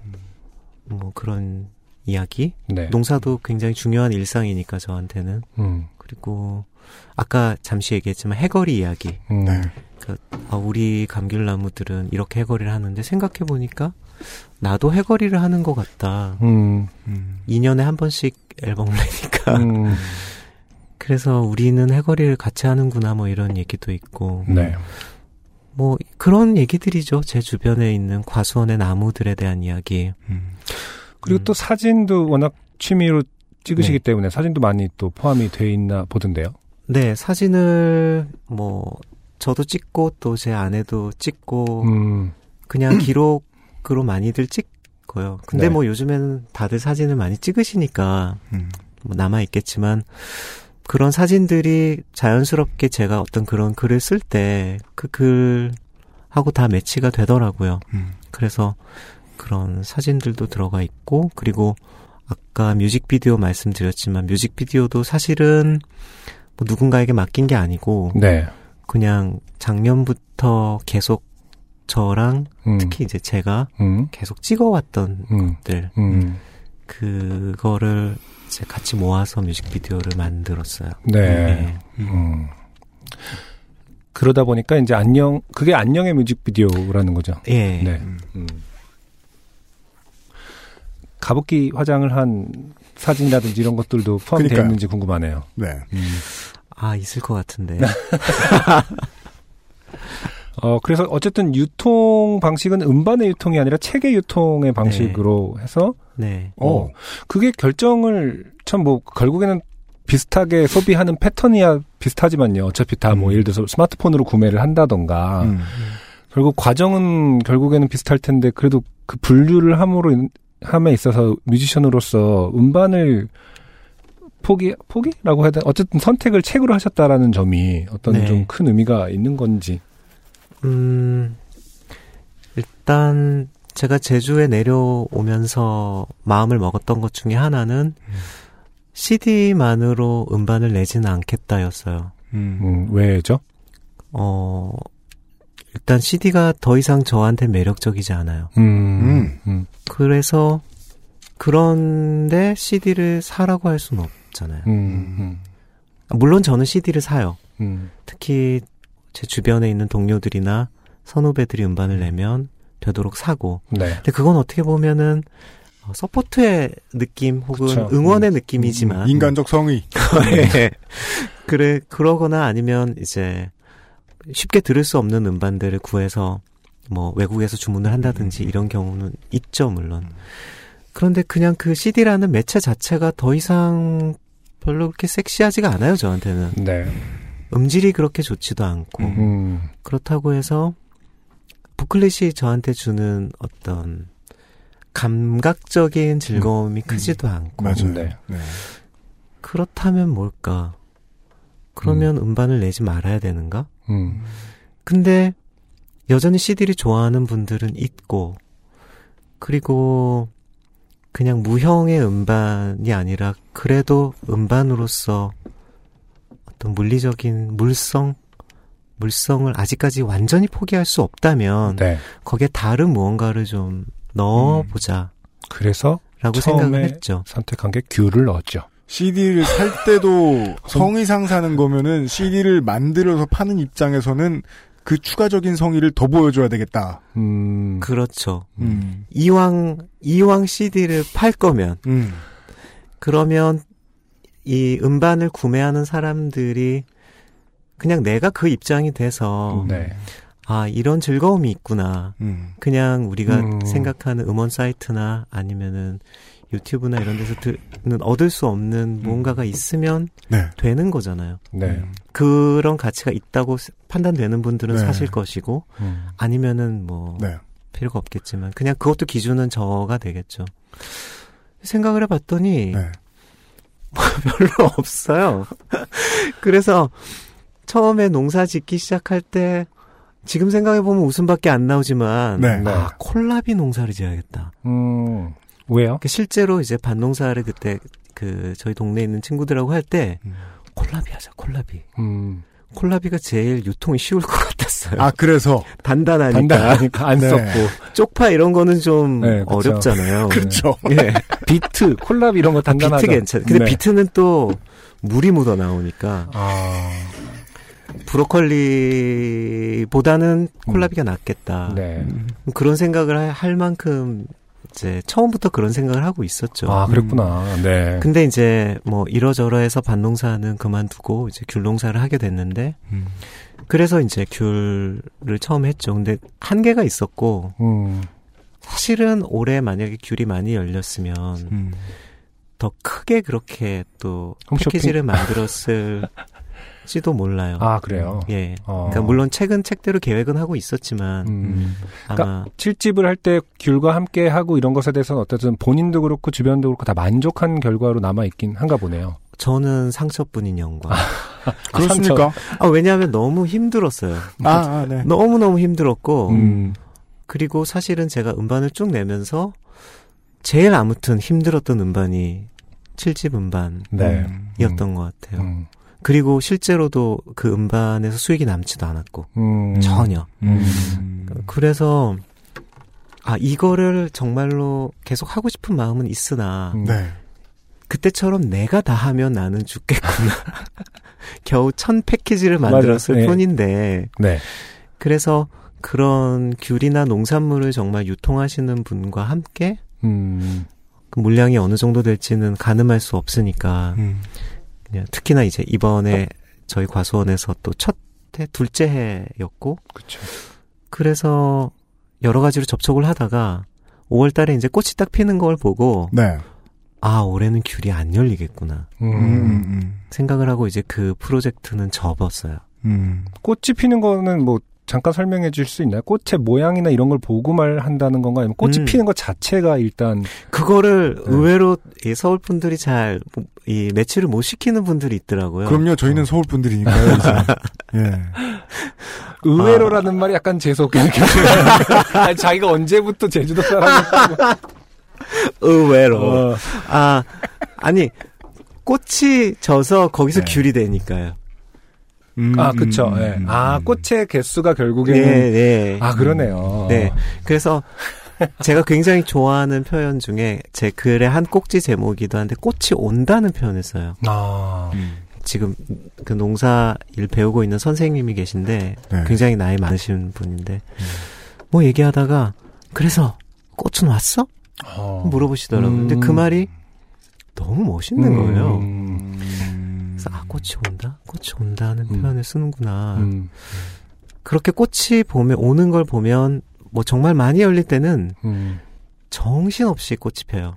[SPEAKER 8] 뭐 그런 이야기
[SPEAKER 2] 네.
[SPEAKER 8] 농사도 굉장히 중요한 일상이니까 저한테는
[SPEAKER 2] 음.
[SPEAKER 8] 그리고 아까 잠시 얘기했지만 해거리 이야기
[SPEAKER 2] 음.
[SPEAKER 1] 네.
[SPEAKER 8] 아, 우리 감귤나무들은 이렇게 해거리를 하는데 생각해 보니까 나도 해거리를 하는 것 같다.
[SPEAKER 2] 음.
[SPEAKER 1] 음.
[SPEAKER 8] 2년에 한 번씩 앨범을 내니까.
[SPEAKER 2] 음.
[SPEAKER 8] 그래서 우리는 해거리를 같이 하는구나 뭐 이런 얘기도 있고.
[SPEAKER 2] 네.
[SPEAKER 8] 뭐 그런 얘기들이죠. 제 주변에 있는 과수원의 나무들에 대한 이야기.
[SPEAKER 1] 음.
[SPEAKER 2] 그리고
[SPEAKER 8] 음.
[SPEAKER 2] 또 사진도 워낙 취미로 찍으시기
[SPEAKER 8] 네.
[SPEAKER 2] 때문에 사진도 많이 또 포함이 돼 있나 보던데요.
[SPEAKER 8] 네, 사진을 뭐 저도 찍고 또 제 아내도 찍고
[SPEAKER 2] 음.
[SPEAKER 8] 그냥 기록으로 많이들 찍고요. 근데
[SPEAKER 2] 네.
[SPEAKER 8] 뭐 요즘에는 다들 사진을 많이 찍으시니까
[SPEAKER 1] 음.
[SPEAKER 8] 뭐 남아 있겠지만 그런 사진들이 자연스럽게 제가 어떤 그런 글을 쓸 때 그 글하고 다 매치가 되더라고요.
[SPEAKER 1] 음.
[SPEAKER 8] 그래서 그런 사진들도 들어가 있고 그리고 아까 뮤직비디오 말씀드렸지만 뮤직비디오도 사실은 뭐 누군가에게 맡긴 게 아니고
[SPEAKER 2] 네.
[SPEAKER 8] 그냥 작년부터 계속 저랑
[SPEAKER 2] 음.
[SPEAKER 8] 특히 이제 제가
[SPEAKER 2] 음.
[SPEAKER 8] 계속 찍어왔던
[SPEAKER 2] 음.
[SPEAKER 8] 것들
[SPEAKER 2] 음.
[SPEAKER 8] 그거를 이제 같이 모아서 뮤직비디오를 만들었어요.
[SPEAKER 2] 네. 음. 그러다 보니까 이제 안녕 그게 안녕의 뮤직비디오라는 거죠.
[SPEAKER 8] 예.
[SPEAKER 2] 네. 음. 가부키 화장을 한 사진이라든지 이런 것들도 포함되어
[SPEAKER 1] 그러니까요.
[SPEAKER 2] 있는지 궁금하네요.
[SPEAKER 1] 네.
[SPEAKER 8] 아, 있을 것 같은데.
[SPEAKER 2] 어, 그래서 어쨌든 유통 방식은 음반의 유통이 아니라 책의 유통의 방식으로 해서
[SPEAKER 8] 네.
[SPEAKER 2] 어, 그게 결정을 참 뭐 결국에는 비슷하게 소비하는 패턴이야 비슷하지만요. 어차피 다뭐 예를 들어서 스마트폰으로 구매를 한다던가
[SPEAKER 1] 음.
[SPEAKER 2] 결국 과정은 결국에는 비슷할 텐데 그래도 그 분류를 함으로 인- 함에 있어서 뮤지션으로서 음반을 포기 포기라고 해야 되나 어쨌든 선택을 책으로 하셨다라는 점이 어떤
[SPEAKER 8] 네.
[SPEAKER 2] 좀큰 의미가 있는 건지.
[SPEAKER 8] 음, 일단 제가 제주에 내려오면서 마음을 먹었던 것 중에 하나는 CD만으로 음반을 내지는 않겠다였어요.
[SPEAKER 1] 음.
[SPEAKER 2] 음, 왜죠?
[SPEAKER 8] 어, 일단 CD가 더 이상 저한테 매력적이지 않아요.
[SPEAKER 2] 음,
[SPEAKER 1] 음.
[SPEAKER 2] 음,
[SPEAKER 8] 그래서 그런데 CD를 사라고 할 수는 없잖아요.
[SPEAKER 2] 음,
[SPEAKER 8] 물론 저는 CD를 사요.
[SPEAKER 2] 음,
[SPEAKER 8] 특히 제 주변에 있는 동료들이나 선후배들이 음반을 내면 되도록 사고.
[SPEAKER 2] 네.
[SPEAKER 8] 근데 그건 어떻게 보면은 어, support의 느낌 혹은
[SPEAKER 2] 그쵸.
[SPEAKER 8] 응원의
[SPEAKER 2] 음.
[SPEAKER 8] 느낌이지만
[SPEAKER 1] 인간적 성의.
[SPEAKER 8] 예. 그래 그러거나 아니면 이제 쉽게 들을 수 없는 음반들을 구해서 뭐 외국에서 주문을 한다든지 이런 경우는 있죠 물론 그런데 그냥 그 CD라는 매체 자체가 더 이상 별로 그렇게 섹시하지가 않아요 저한테는
[SPEAKER 2] 네.
[SPEAKER 8] 음질이 그렇게 좋지도 않고
[SPEAKER 2] 음,
[SPEAKER 8] 그렇다고 해서 부클릿이 저한테 주는 어떤 감각적인 즐거움이 크지도 않고
[SPEAKER 1] 맞아요.
[SPEAKER 2] 네.
[SPEAKER 1] 네.
[SPEAKER 8] 그렇다면 뭘까? 그러면 음. 반을 내지 말아야 되는가?
[SPEAKER 2] 음,
[SPEAKER 8] 근데 여전히 CD를 좋아하는 분들은 있고 그리고 그냥 무형의 음반이 아니라 그래도 음반으로서 어떤 물리적인 물성 물성을 아직까지 완전히 포기할 수 없다면
[SPEAKER 2] 네.
[SPEAKER 8] 거기에 다른 무언가를 좀 넣어보자
[SPEAKER 2] 그래서
[SPEAKER 8] 라고 생각을 했죠.
[SPEAKER 2] 선택한 게 귤을 넣었죠.
[SPEAKER 1] CD를 살 때도 성의상 사는 거면은 CD를 만들어서 파는 입장에서는 그 추가적인 성의를 더 보여줘야 되겠다.
[SPEAKER 2] 음,
[SPEAKER 8] 그렇죠.
[SPEAKER 1] 음.
[SPEAKER 8] 이왕 이왕 CD를 팔 거면
[SPEAKER 1] 음.
[SPEAKER 8] 그러면 이 음반을 구매하는 사람들이 그냥 내가 그 입장이 돼서
[SPEAKER 2] 네.
[SPEAKER 8] 아 이런 즐거움이 있구나.
[SPEAKER 1] 음.
[SPEAKER 8] 그냥 우리가
[SPEAKER 2] 음.
[SPEAKER 8] 생각하는 음원 사이트나 아니면은 유튜브나 이런 데서 듣는 얻을 수 없는 무언가가 있으면
[SPEAKER 1] 네.
[SPEAKER 8] 되는 거잖아요.
[SPEAKER 2] 네.
[SPEAKER 8] 그런 가치가 있다고 판단되는 분들은
[SPEAKER 1] 네.
[SPEAKER 8] 사실 것이고
[SPEAKER 2] 음.
[SPEAKER 8] 아니면은 뭐
[SPEAKER 1] 네.
[SPEAKER 8] 필요가 없겠지만 그냥 그것도 기준은 저가 되겠죠. 생각을 해봤더니
[SPEAKER 1] 네.
[SPEAKER 8] 별로 없어요. 그래서 처음에 농사 짓기 시작할 때 지금 생각해 보면 웃음밖에 안 나오지만
[SPEAKER 1] 네.
[SPEAKER 2] 네.
[SPEAKER 8] 아 콜라비 농사를 지어야겠다.
[SPEAKER 2] 음, 왜요?
[SPEAKER 8] 그 실제로 이제 밭농사를 그때 그 저희 동네에 있는 친구들하고 할때
[SPEAKER 1] 음.
[SPEAKER 8] 콜라비 하자 콜라비.
[SPEAKER 2] 음,
[SPEAKER 8] 콜라비가 제일 유통이 쉬울 것 같았어요.
[SPEAKER 1] 아, 그래서.
[SPEAKER 8] 단단하니까
[SPEAKER 2] 단단하니까 안
[SPEAKER 1] 네.
[SPEAKER 2] 썼고
[SPEAKER 8] 쪽파 이런 거는 좀
[SPEAKER 2] 네, 그쵸.
[SPEAKER 8] 어렵잖아요.
[SPEAKER 1] 그렇죠.
[SPEAKER 8] 예.
[SPEAKER 2] 비트, 콜라비 이런 거 단단하다.
[SPEAKER 8] 비트 괜찮. 근데
[SPEAKER 2] 네.
[SPEAKER 8] 비트는 또 물이 묻어 나오니까
[SPEAKER 2] 아,
[SPEAKER 8] 브로콜리보다는 콜라비가 낫겠다.
[SPEAKER 2] 네.
[SPEAKER 8] 그런 생각을 할- 할 만큼 이제 처음부터 그런 생각을 하고 있었죠.
[SPEAKER 2] 아, 그랬구나. 네.
[SPEAKER 8] 근데 이제 뭐 이러저러해서 밭농사는 그만두고 이제 귤농사를 하게 됐는데
[SPEAKER 1] 음.
[SPEAKER 8] 그래서 이제 귤을 처음 했죠. 근데 한계가 있었고
[SPEAKER 2] 음,
[SPEAKER 8] 사실은 올해 만약에 귤이 많이 열렸으면
[SPEAKER 1] 음.
[SPEAKER 8] 더 크게 그렇게 또
[SPEAKER 2] 홈쇼핑?
[SPEAKER 8] 패키지를 만들었을 지도 몰라요.
[SPEAKER 2] 아, 그래요?
[SPEAKER 8] 예.
[SPEAKER 2] 어.
[SPEAKER 8] 그러니까 물론 책은 책대로 계획은 하고 있었지만
[SPEAKER 2] 음.
[SPEAKER 8] 아마
[SPEAKER 2] 칠집을 할 때 귤과 함께 하고 이런 것에 대해서는 어쨌든 본인도 그렇고 주변도 그렇고 다 만족한 결과로 남아 있긴 한가 보네요.
[SPEAKER 8] 저는 상처뿐인 영광.
[SPEAKER 1] 그렇습니까?
[SPEAKER 8] 아, 왜냐하면 너무 힘들었어요.
[SPEAKER 1] 아, 아, 네.
[SPEAKER 8] 너무 너무 힘들었고
[SPEAKER 2] 음,
[SPEAKER 8] 그리고 사실은 제가 음반을 쭉 내면서 제일 아무튼 힘들었던 음반이 7집 음반이었던
[SPEAKER 2] 네.
[SPEAKER 8] 것 같아요.
[SPEAKER 2] 음,
[SPEAKER 8] 그리고 실제로도 그 음반에서 수익이 남지도 않았고
[SPEAKER 2] 음,
[SPEAKER 8] 전혀.
[SPEAKER 1] 음.
[SPEAKER 8] 그래서 아 이거를 정말로 계속 하고 싶은 마음은 있으나
[SPEAKER 2] 음.
[SPEAKER 1] 네.
[SPEAKER 8] 그때처럼 내가 다 하면 나는 죽겠구나. 겨우 천 패키지를 만들었을
[SPEAKER 2] 맞아요. 네.
[SPEAKER 8] 뿐인데
[SPEAKER 2] 네.
[SPEAKER 8] 그래서 그런 귤이나 농산물을 정말 유통하시는 분과 함께
[SPEAKER 2] 음,
[SPEAKER 8] 그 물량이 어느 정도 될지는 가늠할 수 없으니까
[SPEAKER 1] 음.
[SPEAKER 8] 그냥 특히나 이제 이번에 저희 과수원에서 또 첫 해, 둘째 해였고
[SPEAKER 1] 그쵸.
[SPEAKER 8] 그래서 여러 가지로 접촉을 하다가 5월 달에 이제 꽃이 딱 피는 걸 보고
[SPEAKER 1] 네.
[SPEAKER 8] 아, 올해는 귤이 안 열리겠구나.
[SPEAKER 1] 음, 음, 음.
[SPEAKER 8] 생각을 하고 이제 그 프로젝트는 접었어요.
[SPEAKER 1] 음.
[SPEAKER 2] 꽃이 피는 거는 뭐 잠깐 설명해 줄 수 있나요? 꽃의 모양이나 이런 걸 보고 말한다는 건가? 아니면 꽃이
[SPEAKER 8] 음.
[SPEAKER 2] 피는 것 자체가 일단
[SPEAKER 8] 그거를
[SPEAKER 2] 네.
[SPEAKER 8] 의외로 이 서울 분들이 잘 이 매치를 못 시키는 분들이 있더라고요.
[SPEAKER 1] 그럼요, 저희는 서울 분들이니까요, 이제. 예.
[SPEAKER 2] 의외로라는 말이 약간 재수 없게 느껴져요. 아니, 자기가 언제부터 제주도 사람이었다고.
[SPEAKER 8] 의외로.
[SPEAKER 2] 어.
[SPEAKER 8] 아, 아니 꽃이 져서 거기서
[SPEAKER 1] 네.
[SPEAKER 8] 귤이 되니까요.
[SPEAKER 1] 음,
[SPEAKER 2] 아, 그쵸.
[SPEAKER 1] 음,
[SPEAKER 2] 예.
[SPEAKER 1] 음,
[SPEAKER 2] 아,
[SPEAKER 1] 음.
[SPEAKER 2] 꽃의 개수가 결국에는.
[SPEAKER 8] 네, 네.
[SPEAKER 2] 아, 그러네요.
[SPEAKER 8] 네. 그래서 제가 굉장히 좋아하는 표현 중에 제 글의 한 꼭지 제목이기도 한데 꽃이 온다는 표현을 써요.
[SPEAKER 2] 아.
[SPEAKER 1] 음.
[SPEAKER 8] 지금 그 농사 일 배우고 있는 선생님이 계신데
[SPEAKER 1] 네.
[SPEAKER 8] 굉장히 나이 많으신 분인데 뭐 얘기하다가 그래서 꽃은 왔어?
[SPEAKER 2] 어.
[SPEAKER 8] 물어보시더라고요.
[SPEAKER 2] 음.
[SPEAKER 8] 근데 그 말이 너무 멋있는
[SPEAKER 2] 음.
[SPEAKER 8] 거예요.
[SPEAKER 1] 음.
[SPEAKER 8] 그래서 아 꽃이 온다, 꽃이 온다는
[SPEAKER 2] 음.
[SPEAKER 8] 표현을 쓰는구나.
[SPEAKER 2] 음.
[SPEAKER 8] 그렇게 꽃이 보면 오는 걸 보면 뭐 정말 많이 열릴 때는
[SPEAKER 2] 음.
[SPEAKER 8] 정신없이 꽃이 펴요.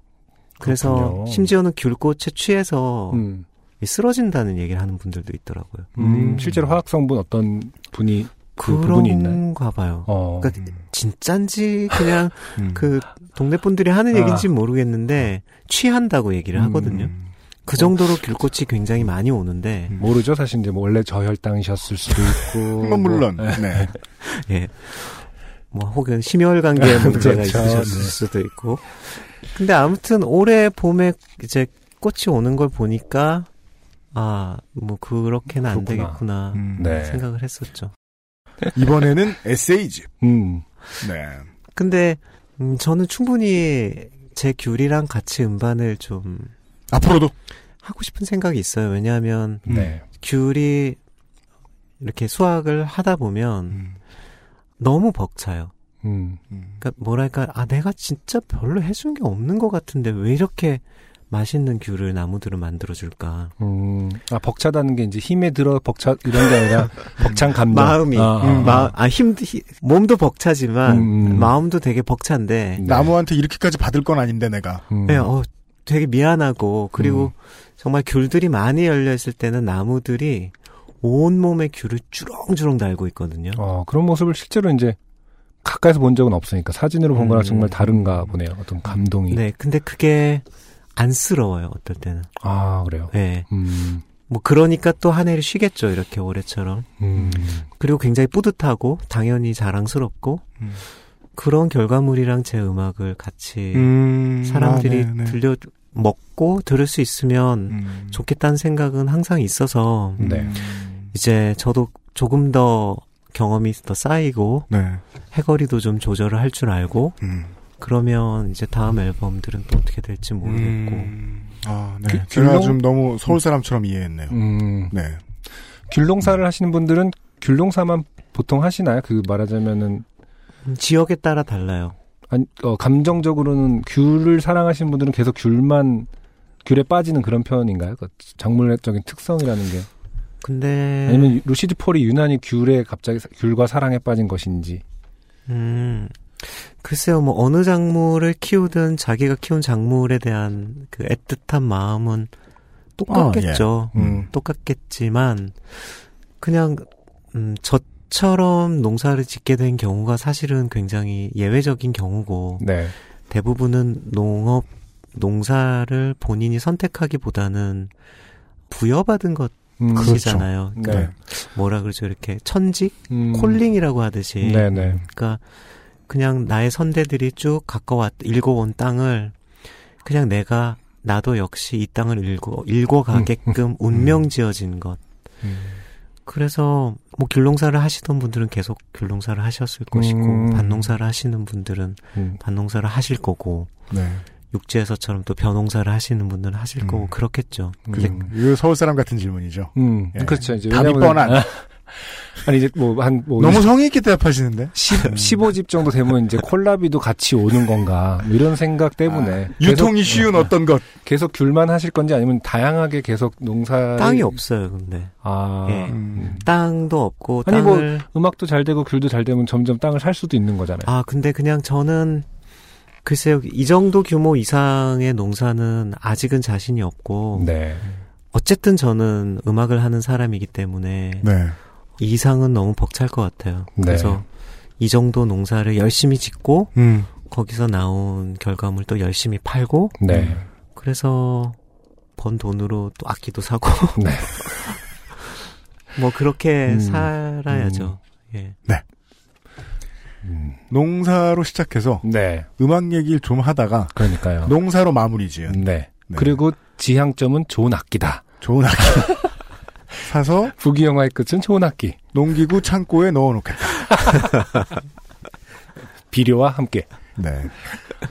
[SPEAKER 8] 그래서
[SPEAKER 2] 그렇군요.
[SPEAKER 8] 심지어는 귤꽃에 취해서
[SPEAKER 2] 음.
[SPEAKER 8] 쓰러진다는 얘기를 하는 분들도 있더라고요.
[SPEAKER 2] 음. 실제로 화학 성분 어떤 분이 그 부분이 있나요?
[SPEAKER 8] 그런가 봐요.
[SPEAKER 2] 어.
[SPEAKER 8] 그러니까 진짠지 그냥
[SPEAKER 1] 음.
[SPEAKER 8] 그 동네 분들이 하는
[SPEAKER 2] 아.
[SPEAKER 8] 얘기인지 모르겠는데 취한다고 얘기를 하거든요.
[SPEAKER 1] 음.
[SPEAKER 8] 그 정도로 귤꽃이 굉장히 많이 오는데
[SPEAKER 2] 모르죠. 사실 이제 뭐 원래 저혈당이셨을 수도 있고.
[SPEAKER 1] 뭐, 물론.
[SPEAKER 2] 뭐,
[SPEAKER 1] 네.
[SPEAKER 8] 예. 뭐 혹은 심혈관계에 문제가
[SPEAKER 2] 그렇죠.
[SPEAKER 8] 있으셨을
[SPEAKER 2] 네.
[SPEAKER 8] 수도 있고. 근데 아무튼 올해 봄에 이제 꽃이 오는 걸 보니까 아, 뭐 그렇게는 안
[SPEAKER 2] 그렇구나.
[SPEAKER 8] 되겠구나
[SPEAKER 1] 음.
[SPEAKER 2] 네.
[SPEAKER 8] 생각을 했었죠.
[SPEAKER 1] 이번에는 에세이집.
[SPEAKER 2] 음.
[SPEAKER 1] 네.
[SPEAKER 8] 근데 음, 저는 충분히 제 귤이랑 같이 음반을 좀
[SPEAKER 1] 앞으로도.
[SPEAKER 8] 하고 싶은 생각이 있어요. 왜냐하면
[SPEAKER 2] 네.
[SPEAKER 8] 귤이 이렇게 수확을 하다 보면
[SPEAKER 1] 음.
[SPEAKER 8] 너무 벅차요.
[SPEAKER 2] 음.
[SPEAKER 1] 음.
[SPEAKER 8] 그러니까 뭐랄까 아 내가 진짜 별로 해준 게 없는 것 같은데 왜 이렇게 맛있는 귤을 나무들을 만들어줄까?
[SPEAKER 2] 음. 아, 벅차다는 게 이제 힘에 들어 벅차, 이런 게 아니라 벅찬 감정.
[SPEAKER 8] 마음이
[SPEAKER 2] 아, 아,
[SPEAKER 8] 음,
[SPEAKER 2] 아.
[SPEAKER 8] 마, 아 힘, 힘 몸도 벅차지만
[SPEAKER 2] 음, 음.
[SPEAKER 8] 마음도 되게 벅찬데
[SPEAKER 2] 네.
[SPEAKER 1] 나무한테 이렇게까지 받을 건 아닌데, 내가.
[SPEAKER 2] 음.
[SPEAKER 8] 네, 어, 되게 미안하고 그리고 정말 귤들이 많이 열려 있을 때는 나무들이 온 몸에 귤을 주렁주렁 달고 있거든요.
[SPEAKER 2] 어, 그런 모습을 실제로 이제 가까이서 본 적은 없으니까 사진으로 본 거랑
[SPEAKER 8] 음.
[SPEAKER 2] 정말 다른가 보네요. 어떤 감동이.
[SPEAKER 8] 네, 근데 그게 안쓰러워요. 어떨 때는.
[SPEAKER 2] 아, 그래요.
[SPEAKER 8] 네.
[SPEAKER 2] 음.
[SPEAKER 8] 뭐 그러니까 또 한 해를 쉬겠죠. 이렇게 올해처럼.
[SPEAKER 2] 음.
[SPEAKER 8] 그리고 굉장히 뿌듯하고 당연히 자랑스럽고
[SPEAKER 1] 음.
[SPEAKER 8] 그런 결과물이랑 제 음악을 같이
[SPEAKER 1] 음.
[SPEAKER 8] 사람들이
[SPEAKER 1] 아, 네, 네.
[SPEAKER 8] 들려 먹고 들을 수 있으면
[SPEAKER 1] 음.
[SPEAKER 8] 좋겠다는 생각은 항상 있어서
[SPEAKER 2] 네.
[SPEAKER 8] 이제 저도 조금 더 경험이 더 쌓이고
[SPEAKER 1] 네.
[SPEAKER 8] 해거리도 좀 조절을 할 줄 알고
[SPEAKER 1] 음.
[SPEAKER 8] 그러면 이제 다음 앨범들은 또 어떻게 될지 모르겠고
[SPEAKER 1] 음. 아, 네.
[SPEAKER 2] 귤-
[SPEAKER 1] 제가
[SPEAKER 2] 귤농-
[SPEAKER 1] 좀 너무 서울 사람처럼 이해했네요.
[SPEAKER 2] 음.
[SPEAKER 1] 네.
[SPEAKER 2] 귤농사를 하시는 분들은 귤농사만 보통 하시나요? 그 말하자면은
[SPEAKER 8] 음, 지역에 따라 달라요.
[SPEAKER 2] 아니, 어, 감정적으로는 귤을 사랑하시는 분들은 계속 귤만 귤에 빠지는 그런 표현인가요? 그 작물적인 특성이라는 게
[SPEAKER 8] 근데
[SPEAKER 2] 아니면 루시드 폴이 유난히 귤에 갑자기 사- 귤과 사랑에 빠진 것인지.
[SPEAKER 8] 음 글쎄요 뭐 어느 작물을 키우든 자기가 키운 작물에 대한 그 애틋한 마음은 똑같겠죠.
[SPEAKER 2] 예. 음.
[SPEAKER 8] 똑같겠지만 그냥 음 저처럼 농사를 짓게 된 경우가 사실은 굉장히 예외적인 경우고
[SPEAKER 2] 네.
[SPEAKER 8] 대부분은 농업 농사를 본인이 선택하기보다는 부여받은
[SPEAKER 2] 음,
[SPEAKER 8] 것이잖아요.
[SPEAKER 2] 네.
[SPEAKER 8] 그러니까 뭐라 그러죠 이렇게 천직
[SPEAKER 2] 음.
[SPEAKER 8] 콜링이라고 하듯이
[SPEAKER 2] 네 네.
[SPEAKER 8] 그러니까 그냥 나의 선대들이 쭉 가꿔왔 읽어온 땅을 그냥 내가 나도 역시 이 땅을 읽어 읽어가게끔 운명 지어진 것.
[SPEAKER 1] 음.
[SPEAKER 8] 그래서 뭐 귤농사를 하시던 분들은 계속 귤농사를 하셨을 것이고
[SPEAKER 2] 음.
[SPEAKER 8] 밭농사를 하시는 분들은
[SPEAKER 2] 음.
[SPEAKER 8] 밭농사를 하실 거고
[SPEAKER 1] 네.
[SPEAKER 8] 육지에서처럼 또 벼농사를 하시는 분들은 하실
[SPEAKER 1] 음.
[SPEAKER 8] 거고 그렇겠죠.
[SPEAKER 2] 음.
[SPEAKER 8] 근데
[SPEAKER 1] 이거 서울 사람 같은 질문이죠.
[SPEAKER 2] 음,
[SPEAKER 1] 예.
[SPEAKER 2] 그렇죠. 이제
[SPEAKER 1] 답이 뻔한.
[SPEAKER 2] 아니 이제 뭐한 뭐
[SPEAKER 1] 너무 성의 있게 대답하시는데.
[SPEAKER 2] 10, 15집 정도 되면 이제 콜라비도 같이 오는 건가 뭐 이런 생각 때문에
[SPEAKER 1] 아, 유통이 쉬운 어떤 것.
[SPEAKER 2] 계속 귤만 하실 건지 아니면 다양하게 계속 농사
[SPEAKER 8] 땅이 없어요, 근데.
[SPEAKER 2] 아
[SPEAKER 8] 예.
[SPEAKER 1] 음.
[SPEAKER 8] 땅도 없고
[SPEAKER 2] 아니 뭐
[SPEAKER 8] 땅을
[SPEAKER 2] 음악도 잘 되고 귤도 잘 되면 점점 땅을 살 수도 있는 거잖아요.
[SPEAKER 8] 아, 근데 그냥 저는 글쎄요. 이 정도 규모 이상의 농사는 아직은 자신이 없고
[SPEAKER 2] 네.
[SPEAKER 8] 어쨌든 저는 음악을 하는 사람이기 때문에
[SPEAKER 1] 네.
[SPEAKER 8] 이 이상은 너무 벅찰 것 같아요.
[SPEAKER 2] 네.
[SPEAKER 8] 그래서 이 정도 농사를 열심히 짓고
[SPEAKER 1] 음.
[SPEAKER 8] 거기서 나온 결과물 또 열심히 팔고
[SPEAKER 2] 네.
[SPEAKER 8] 그래서 번 돈으로 또 악기도 사고
[SPEAKER 2] 네.
[SPEAKER 8] 뭐 그렇게
[SPEAKER 2] 음.
[SPEAKER 8] 살아야죠. 예.
[SPEAKER 2] 음.
[SPEAKER 1] 농사로 시작해서
[SPEAKER 2] 네.
[SPEAKER 1] 음악 얘기를 좀 하다가
[SPEAKER 2] 그러니까요.
[SPEAKER 1] 농사로 마무리 지은
[SPEAKER 2] 네.
[SPEAKER 1] 네.
[SPEAKER 2] 그리고 지향점은 좋은 악기다.
[SPEAKER 1] 좋은 악기. 사서
[SPEAKER 2] 부귀 영화의 끝은 좋은 악기.
[SPEAKER 1] 농기구 창고에 넣어 놓겠다.
[SPEAKER 2] 비료와 함께.
[SPEAKER 1] 네.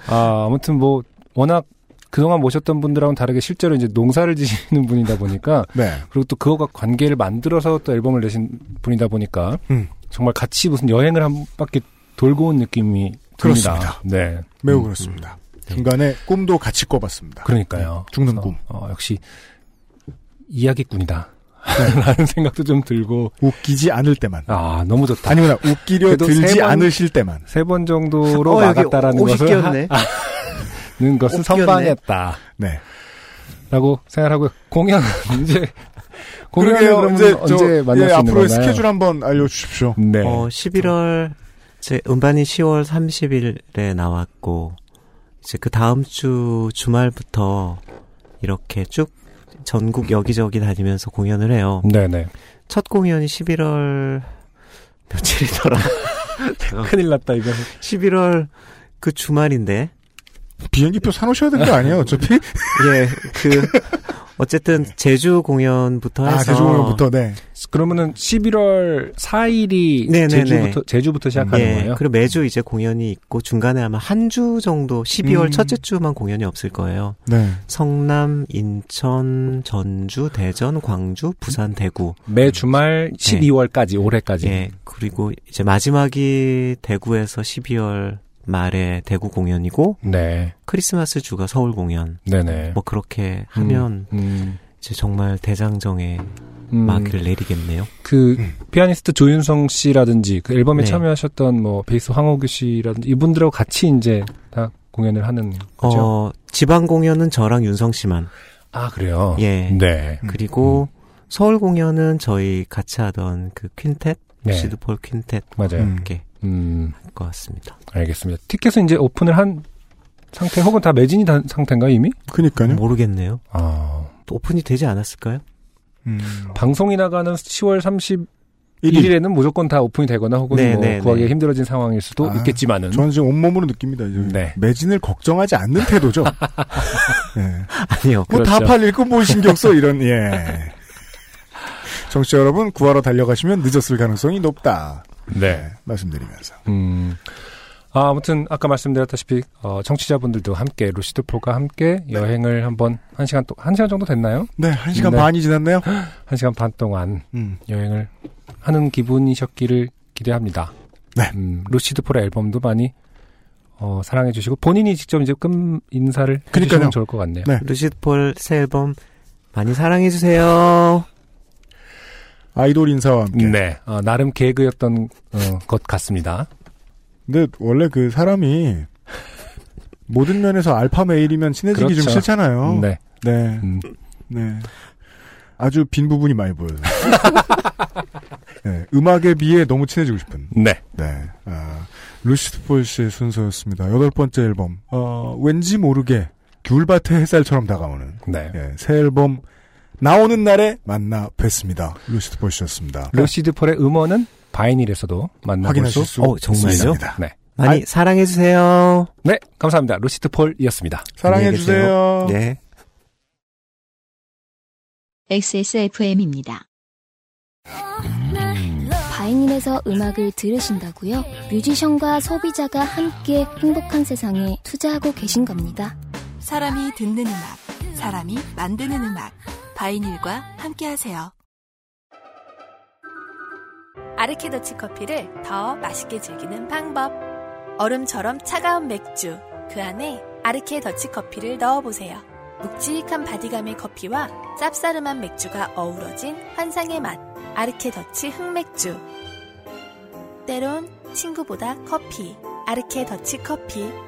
[SPEAKER 2] 아, 아무튼 뭐 워낙 그동안 모셨던 분들하고는 다르게 실제로 이제 농사를 지시는 분이다 보니까
[SPEAKER 1] 네.
[SPEAKER 2] 그리고 또 그거가 관계를 만들어서 또 앨범을 내신 분이다 보니까
[SPEAKER 1] 음.
[SPEAKER 2] 정말 같이 무슨 여행을 한 바퀴 돌고 온 느낌이 듭니다.
[SPEAKER 1] 그렇습니다.
[SPEAKER 2] 네.
[SPEAKER 1] 매우
[SPEAKER 2] 음,
[SPEAKER 1] 그렇습니다. 중간에 꿈도 같이 꿔봤습니다.
[SPEAKER 2] 그러니까요.
[SPEAKER 1] 죽는
[SPEAKER 2] 그래서,
[SPEAKER 1] 꿈.
[SPEAKER 2] 어, 역시 이야기꾼이다. 라는 생각도 좀 들고
[SPEAKER 1] 웃기지 않을 때만.
[SPEAKER 2] 아 너무 좋다.
[SPEAKER 1] 아니구나 웃기려 들지
[SPEAKER 2] 세 번-
[SPEAKER 1] 않으실 때만.
[SPEAKER 2] 세 번 정도로
[SPEAKER 8] 어,
[SPEAKER 2] 막았다라는 것을. 하, 는 것은. 선방했다.
[SPEAKER 1] 네.
[SPEAKER 2] 라고 생각하고 공연 이제 공연을
[SPEAKER 1] 그러게요. 이제
[SPEAKER 2] 언제
[SPEAKER 1] 저,
[SPEAKER 2] 만날
[SPEAKER 1] 예,
[SPEAKER 2] 수 있는
[SPEAKER 1] 앞으로의
[SPEAKER 2] 건가요?
[SPEAKER 1] 스케줄 한번 알려주십시오.
[SPEAKER 2] 네.
[SPEAKER 8] 어, 11월 제 음반이 10월 30일에 나왔고 이제 그 다음 주 주말부터 이렇게 쭉 전국 여기저기 다니면서 공연을 해요.
[SPEAKER 2] 네네.
[SPEAKER 8] 첫 공연이 11월 며칠이더라.
[SPEAKER 2] 큰일 났다 이거.
[SPEAKER 8] 11월 그 주말인데
[SPEAKER 1] 비행기표 사놓으셔야 될 거 아니에요, 어차피?
[SPEAKER 8] 예, 그 어쨌든 제주 공연부터 해서
[SPEAKER 1] 아, 제주 공연부터, 네.
[SPEAKER 2] 그러면은 11월 4일이
[SPEAKER 8] 네네네.
[SPEAKER 2] 제주부터 제주부터 시작하는
[SPEAKER 8] 예,
[SPEAKER 2] 거예요.
[SPEAKER 8] 그리고 매주 이제 공연이 있고 중간에 아마 한 주 정도 12월
[SPEAKER 1] 음.
[SPEAKER 8] 첫째 주만 공연이 없을 거예요.
[SPEAKER 1] 네.
[SPEAKER 8] 성남, 인천, 전주, 대전, 광주, 부산, 대구.
[SPEAKER 2] 매 주말 12월까지 올해까지.
[SPEAKER 8] 예. 그리고 이제 마지막이 대구에서 12월 말에 대구 공연이고
[SPEAKER 2] 네.
[SPEAKER 8] 크리스마스 주가 서울 공연.
[SPEAKER 2] 네네.
[SPEAKER 8] 뭐 그렇게 하면
[SPEAKER 2] 음,
[SPEAKER 8] 이제 정말 대장정에
[SPEAKER 2] 음,
[SPEAKER 8] 막이를 내리겠네요.
[SPEAKER 2] 그 피아니스트 조윤성 씨라든지 그 앨범에
[SPEAKER 8] 네.
[SPEAKER 2] 참여하셨던 뭐 베이스 황호규 씨라든지 이분들하고 같이 이제 다 공연을 하는 거죠.
[SPEAKER 8] 어, 지방 공연은 저랑 윤성 씨만.
[SPEAKER 2] 아 그래요.
[SPEAKER 8] 예.
[SPEAKER 2] 네.
[SPEAKER 8] 그리고 서울 공연은 저희 같이 하던 그 퀸텟,
[SPEAKER 2] 네.
[SPEAKER 8] 시드폴 퀸텟
[SPEAKER 2] 맞아요.
[SPEAKER 1] 음.
[SPEAKER 8] 함께
[SPEAKER 2] 음,
[SPEAKER 8] 할 것 같습니다.
[SPEAKER 2] 알겠습니다. 티켓은 이제 오픈을 한 상태 혹은 다 매진이 된 상태인가 이미?
[SPEAKER 1] 그니까요.
[SPEAKER 8] 모르겠네요. 아또 오픈이 되지 않았을까요?
[SPEAKER 1] 음.
[SPEAKER 2] 방송이 나가는 10월
[SPEAKER 1] 1일.
[SPEAKER 2] 31일에는 무조건 다 오픈이 되거나 혹은
[SPEAKER 8] 네,
[SPEAKER 2] 뭐
[SPEAKER 8] 네,
[SPEAKER 2] 구하기
[SPEAKER 8] 네.
[SPEAKER 2] 힘들어진 상황일 수도
[SPEAKER 1] 아,
[SPEAKER 2] 있겠지만은
[SPEAKER 1] 저는 지금 온몸으로 느낍니다. 이제
[SPEAKER 2] 네.
[SPEAKER 1] 매진을 걱정하지 않는 태도죠. 예.
[SPEAKER 8] 아니요.
[SPEAKER 1] 뭐다
[SPEAKER 2] 그렇죠.
[SPEAKER 1] 팔릴 거뭘 신경 써 이런 예. 청취자 여러분 구하러 달려가시면 늦었을 가능성이 높다.
[SPEAKER 2] 네.
[SPEAKER 1] 말씀드리면서
[SPEAKER 2] 음. 아, 아무튼 아까 말씀드렸다시피 어, 청취자분들도 함께 루시드 폴과 함께 여행을 한번 한 시간 또한 시간 정도 됐나요?
[SPEAKER 1] 네 한 시간
[SPEAKER 2] 네.
[SPEAKER 1] 반이 지났네요.
[SPEAKER 2] 한 시간 반 동안
[SPEAKER 1] 음.
[SPEAKER 2] 여행을 하는 기분이셨기를 기대합니다.
[SPEAKER 1] 네.
[SPEAKER 2] 음, 루시드 폴의 앨범도 많이 어, 사랑해 주시고 본인이 직접 이제 끝 인사를
[SPEAKER 1] 그러니까요.
[SPEAKER 2] 해주시면 좋을 것 같네요.
[SPEAKER 1] 네.
[SPEAKER 8] 루시드 폴 새 앨범 많이 사랑해 주세요.
[SPEAKER 1] 아이돌 인사와 함께.
[SPEAKER 2] 네, 어, 나름 개그였던 어, 것 같습니다.
[SPEAKER 1] 근데 원래 그 사람이 모든 면에서 알파 메일이면 친해지기 좀
[SPEAKER 2] 그렇죠.
[SPEAKER 1] 싫잖아요.
[SPEAKER 2] 네,
[SPEAKER 1] 네.
[SPEAKER 2] 음,
[SPEAKER 1] 네. 아주 빈 부분이 많이 보여요. 네, 음악에 비해 너무 친해지고 싶은.
[SPEAKER 2] 네,
[SPEAKER 1] 네. 아, 루시드 폴 씨의 순서였습니다. 여덟 번째 앨범. 어, 왠지 모르게 귤밭의 햇살처럼 다가오는
[SPEAKER 2] 네.
[SPEAKER 1] 예, 새 앨범 나오는 날에 만나 뵀습니다. 루시드 폴 씨였습니다.
[SPEAKER 2] 루시드 폴의 음원은 바이닐에서도 만나볼
[SPEAKER 1] 확인하실 수수
[SPEAKER 8] 어, 정말요?
[SPEAKER 1] 있습니다.
[SPEAKER 2] 네.
[SPEAKER 8] 많이 사랑해주세요.
[SPEAKER 2] 네, 감사합니다. 루시드 폴이었습니다.
[SPEAKER 1] 사랑해
[SPEAKER 8] 안녕히 계세요.
[SPEAKER 1] 주세요.
[SPEAKER 8] 네.
[SPEAKER 3] XSFM입니다.
[SPEAKER 11] 바이닐에서 음악을 들으신다고요? 뮤지션과 소비자가 함께 행복한 세상에 투자하고 계신 겁니다.
[SPEAKER 4] 사람이 듣는 음악, 사람이 만드는 음악. 바이닐과 함께하세요. 아르케더치 커피를 더 맛있게 즐기는 방법. 얼음처럼 차가운 맥주, 그 안에 아르케더치 커피를 넣어보세요. 묵직한 바디감의 커피와 쌉싸름한 맥주가 어우러진 환상의 맛. 아르케더치 흑맥주. 때론 친구보다 커피. 아르케더치 커피.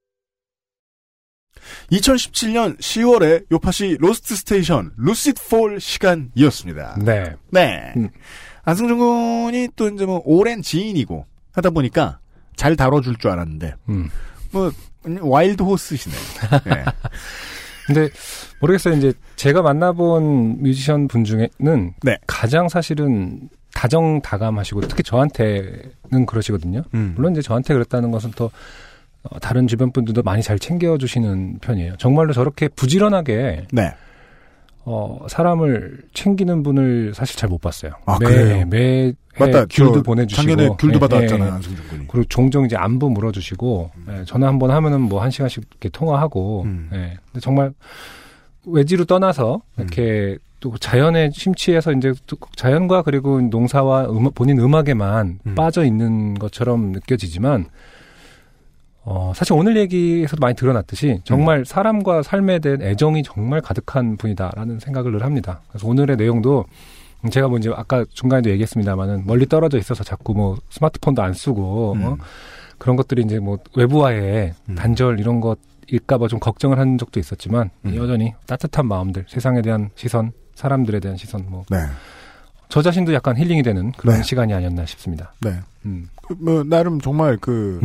[SPEAKER 1] 2017년 10월에 요파시 로스트 스테이션 루시드 폴 시간이었습니다.
[SPEAKER 2] 네.
[SPEAKER 1] 네. 안승준 군이 또 이제 뭐 오랜 지인이고 하다 보니까 잘 다뤄줄 줄 알았는데
[SPEAKER 2] 음.
[SPEAKER 1] 뭐 wild horse시네. 네.
[SPEAKER 2] 근데 모르겠어요. 이제 제가 만나본 뮤지션 분 중에는
[SPEAKER 1] 네.
[SPEAKER 2] 가장 사실은 다정다감하시고 특히 저한테는 그러시거든요.
[SPEAKER 1] 음.
[SPEAKER 2] 물론 이제 저한테 그랬다는 것은 또 어, 다른 주변 분들도 많이 잘 챙겨주시는 편이에요. 정말로 저렇게 부지런하게
[SPEAKER 1] 네.
[SPEAKER 2] 어, 사람을 챙기는 분을 사실 잘 못 봤어요.
[SPEAKER 1] 아,
[SPEAKER 2] 매,
[SPEAKER 1] 그래요?
[SPEAKER 2] 매
[SPEAKER 1] 맞다.
[SPEAKER 2] 귤도
[SPEAKER 1] 저
[SPEAKER 2] 보내주시고
[SPEAKER 1] 작년에 귤도
[SPEAKER 2] 예,
[SPEAKER 1] 받아왔잖아요,
[SPEAKER 2] 예.
[SPEAKER 1] 안승준 군이.
[SPEAKER 2] 그리고 종종 이제 안부 물어주시고 예, 전화 한 번 하면은 뭐 한 시간씩 이렇게 통화하고
[SPEAKER 1] 음.
[SPEAKER 2] 예. 근데 정말 외지로 떠나서 이렇게 또 자연에 심취해서 이제 또 자연과 그리고 농사와 음악, 본인 음악에만 빠져 있는 것처럼 느껴지지만 어, 사실 오늘 얘기에서도 많이 드러났듯이 정말 사람과 삶에 대한 애정이 정말 가득한 분이다라는 생각을 늘 합니다. 그래서 오늘의 내용도 제가 뭐 이제 아까 중간에도 얘기했습니다만은 멀리 떨어져 있어서 자꾸 뭐 스마트폰도 안 쓰고 어? 그런 것들이 이제 뭐 외부와의 단절 이런 것일까봐 좀 걱정을 한 적도 있었지만 여전히 따뜻한 마음들, 세상에 대한 시선, 사람들에 대한 시선, 뭐
[SPEAKER 1] 네.
[SPEAKER 2] 저 자신도 약간 힐링이 되는 그런
[SPEAKER 1] 네.
[SPEAKER 2] 시간이 아니었나 싶습니다.
[SPEAKER 1] 네.
[SPEAKER 2] 음.
[SPEAKER 1] 그, 뭐 나름 정말 그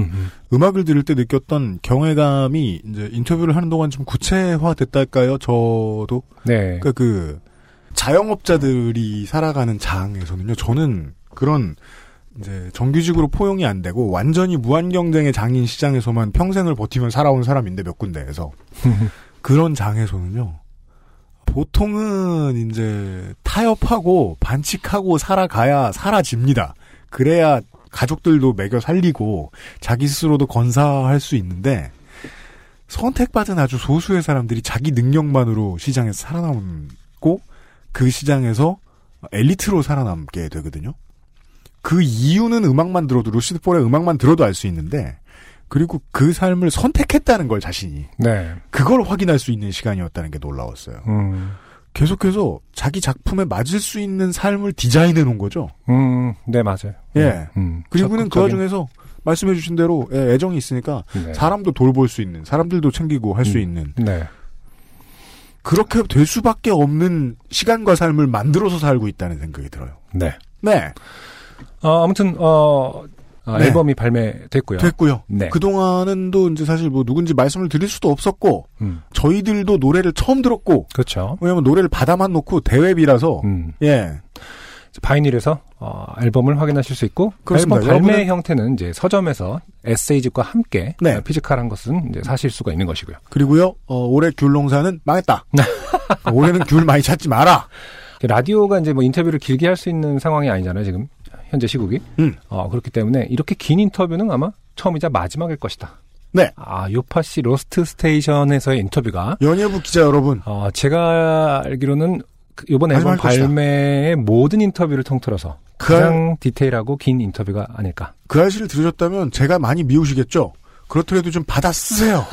[SPEAKER 1] 음악을 들을 때 느꼈던 경외감이 이제 인터뷰를 하는 동안 좀 구체화됐달까요? 저도
[SPEAKER 2] 네.
[SPEAKER 1] 그러니까 그 자영업자들이 살아가는 장에서는요. 저는 그런 이제 정규직으로 포용이 안 되고 완전히 무한 경쟁의 장인 시장에서만 평생을 버티면 살아온 사람인데 몇 군데에서 그런 장에서는요. 보통은 이제 타협하고 반칙하고 살아가야 사라집니다. 그래야 가족들도 먹여 살리고 자기 스스로도 건사할 수 있는데 선택받은 아주 소수의 사람들이 자기 능력만으로 시장에서 살아남고 그 시장에서 엘리트로 살아남게 되거든요. 그 이유는 음악만 들어도 루시드 폴의 음악만 들어도 알 수 있는데 그리고 그 삶을 선택했다는 걸 자신이
[SPEAKER 2] 네.
[SPEAKER 1] 그걸 확인할 수 있는 시간이었다는 게 놀라웠어요.
[SPEAKER 2] 음.
[SPEAKER 1] 계속해서 자기 작품에 맞을 수 있는 삶을 디자인해 놓은 거죠.
[SPEAKER 2] 음, 네, 맞아요.
[SPEAKER 1] 예.
[SPEAKER 2] 음,
[SPEAKER 1] 그리고는 그
[SPEAKER 2] 적극적인-
[SPEAKER 1] 와중에서 말씀해주신 대로 예, 애정이 있으니까
[SPEAKER 2] 네.
[SPEAKER 1] 사람도 돌볼 수 있는, 사람들도 챙기고 할수
[SPEAKER 2] 음,
[SPEAKER 1] 있는
[SPEAKER 2] 네.
[SPEAKER 1] 그렇게 될 수밖에 없는 시간과 삶을 만들어서 살고 있다는 생각이 들어요.
[SPEAKER 2] 네.
[SPEAKER 1] 네,
[SPEAKER 2] 어, 아무튼, 어, 아,
[SPEAKER 1] 네.
[SPEAKER 2] 앨범이 발매됐고요.
[SPEAKER 1] 됐고요.
[SPEAKER 2] 네.
[SPEAKER 1] 그 동안은 또 이제 사실 뭐 누군지 말씀을 드릴 수도 없었고
[SPEAKER 2] 음.
[SPEAKER 1] 저희들도 노래를 처음 들었고
[SPEAKER 2] 그렇죠.
[SPEAKER 1] 왜냐면 노래를 받아만 놓고 대회비라서
[SPEAKER 2] 음.
[SPEAKER 1] 예
[SPEAKER 2] 바이닐에서 어, 앨범을 확인하실 수 있고
[SPEAKER 1] 그렇습니다.
[SPEAKER 2] 앨범 발매
[SPEAKER 1] 여러분은-
[SPEAKER 2] 형태는 이제 서점에서 에세이집과 함께
[SPEAKER 1] 네.
[SPEAKER 2] 어, physical한 것은 이제 사실 수가 있는 것이고요.
[SPEAKER 1] 그리고요 어, 올해 귤 농사는 망했다. 올해는 귤 많이 찾지 마라.
[SPEAKER 2] 라디오가 이제 뭐 인터뷰를 길게 할 수 있는 상황이 아니잖아요, 지금 현재 시국이.
[SPEAKER 1] 음.
[SPEAKER 2] 어, 그렇기 때문에 이렇게 긴 인터뷰는 아마 처음이자 마지막일 것이다.
[SPEAKER 1] 네.
[SPEAKER 2] 아, 요파시 로스트 스테이션에서의 인터뷰가
[SPEAKER 1] 연예부 기자 여러분
[SPEAKER 2] 어, 제가 알기로는 그 이번 앨범
[SPEAKER 1] 마지막일 것이다.
[SPEAKER 2] 발매의 모든 인터뷰를 통틀어서
[SPEAKER 1] 그
[SPEAKER 2] 가장 디테일하고 긴 인터뷰가 아닐까.
[SPEAKER 1] 그 아시를 들으셨다면 제가 많이 미우시겠죠. 그렇더라도 좀 받아 쓰세요.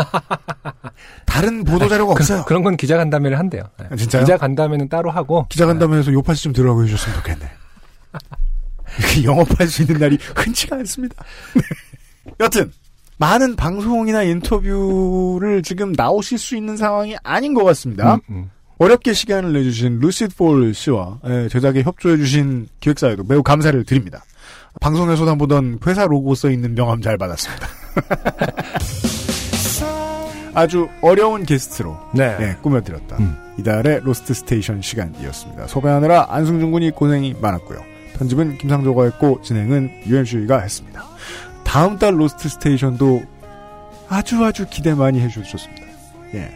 [SPEAKER 1] 다른 보도 자료가 없어요.
[SPEAKER 2] 그 런 건 기자 간담회를 한대요. 네.
[SPEAKER 1] 아, 진짜요?
[SPEAKER 2] 기자 간담회는 따로 하고
[SPEAKER 1] 기자 간담회에서 요파시 좀 들어가고 해주셨으면 좋겠네. 영업할 수 있는 날이 흔치가 않습니다. 네. 여튼 많은 방송이나 인터뷰를 지금 나오실 수 있는 상황이 아닌 것 같습니다.
[SPEAKER 2] 음, 음.
[SPEAKER 1] 어렵게 시간을 내주신 루시드 폴 씨와 예, 제작에 협조해주신 기획사에도 매우 감사를 드립니다. 방송에서나 보던 회사 로고 써 있는 명함 잘 받았습니다. 아주 어려운 게스트로
[SPEAKER 2] 네.
[SPEAKER 1] 예, 꾸며드렸다.
[SPEAKER 2] 음.
[SPEAKER 1] 이달의 로스트 스테이션 시간이었습니다. 섭외하느라 안승준 군이 고생이 많았고요. 편집은 김상조가 했고 진행은 UMC가 했습니다. 다음 달 로스트 스테이션도 아주 아주 기대 많이 해주셨습니다. 예.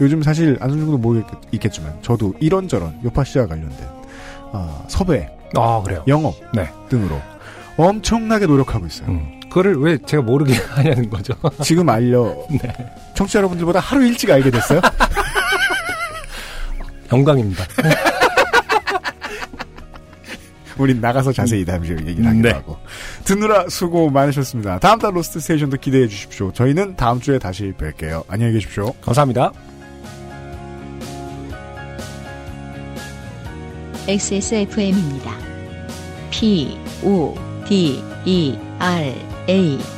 [SPEAKER 1] 요즘 사실 안승준도 모르겠지만 저도 이런저런 요파 씨와 관련된 어, 섭외,
[SPEAKER 2] 아, 그래요.
[SPEAKER 1] 영업
[SPEAKER 2] 네.
[SPEAKER 1] 등으로 엄청나게 노력하고 있어요.
[SPEAKER 2] 음. 그거를 왜 제가 모르게 하냐는 거죠.
[SPEAKER 1] 지금 알려
[SPEAKER 2] 네.
[SPEAKER 1] 청취자 여러분들보다 하루 일찍 알게 됐어요.
[SPEAKER 2] 영광입니다.
[SPEAKER 1] 우린 나가서 자세히 잠시 얘기를 하기도
[SPEAKER 2] 네.
[SPEAKER 1] 하고. 듣느라 수고 많으셨습니다. 다음 달 로스트 스테이션도 기대해 주십시오. 저희는 다음 주에 다시 뵐게요. 안녕히 계십시오.
[SPEAKER 2] 감사합니다.
[SPEAKER 3] XSFM입니다. P, O, D, E, R, A.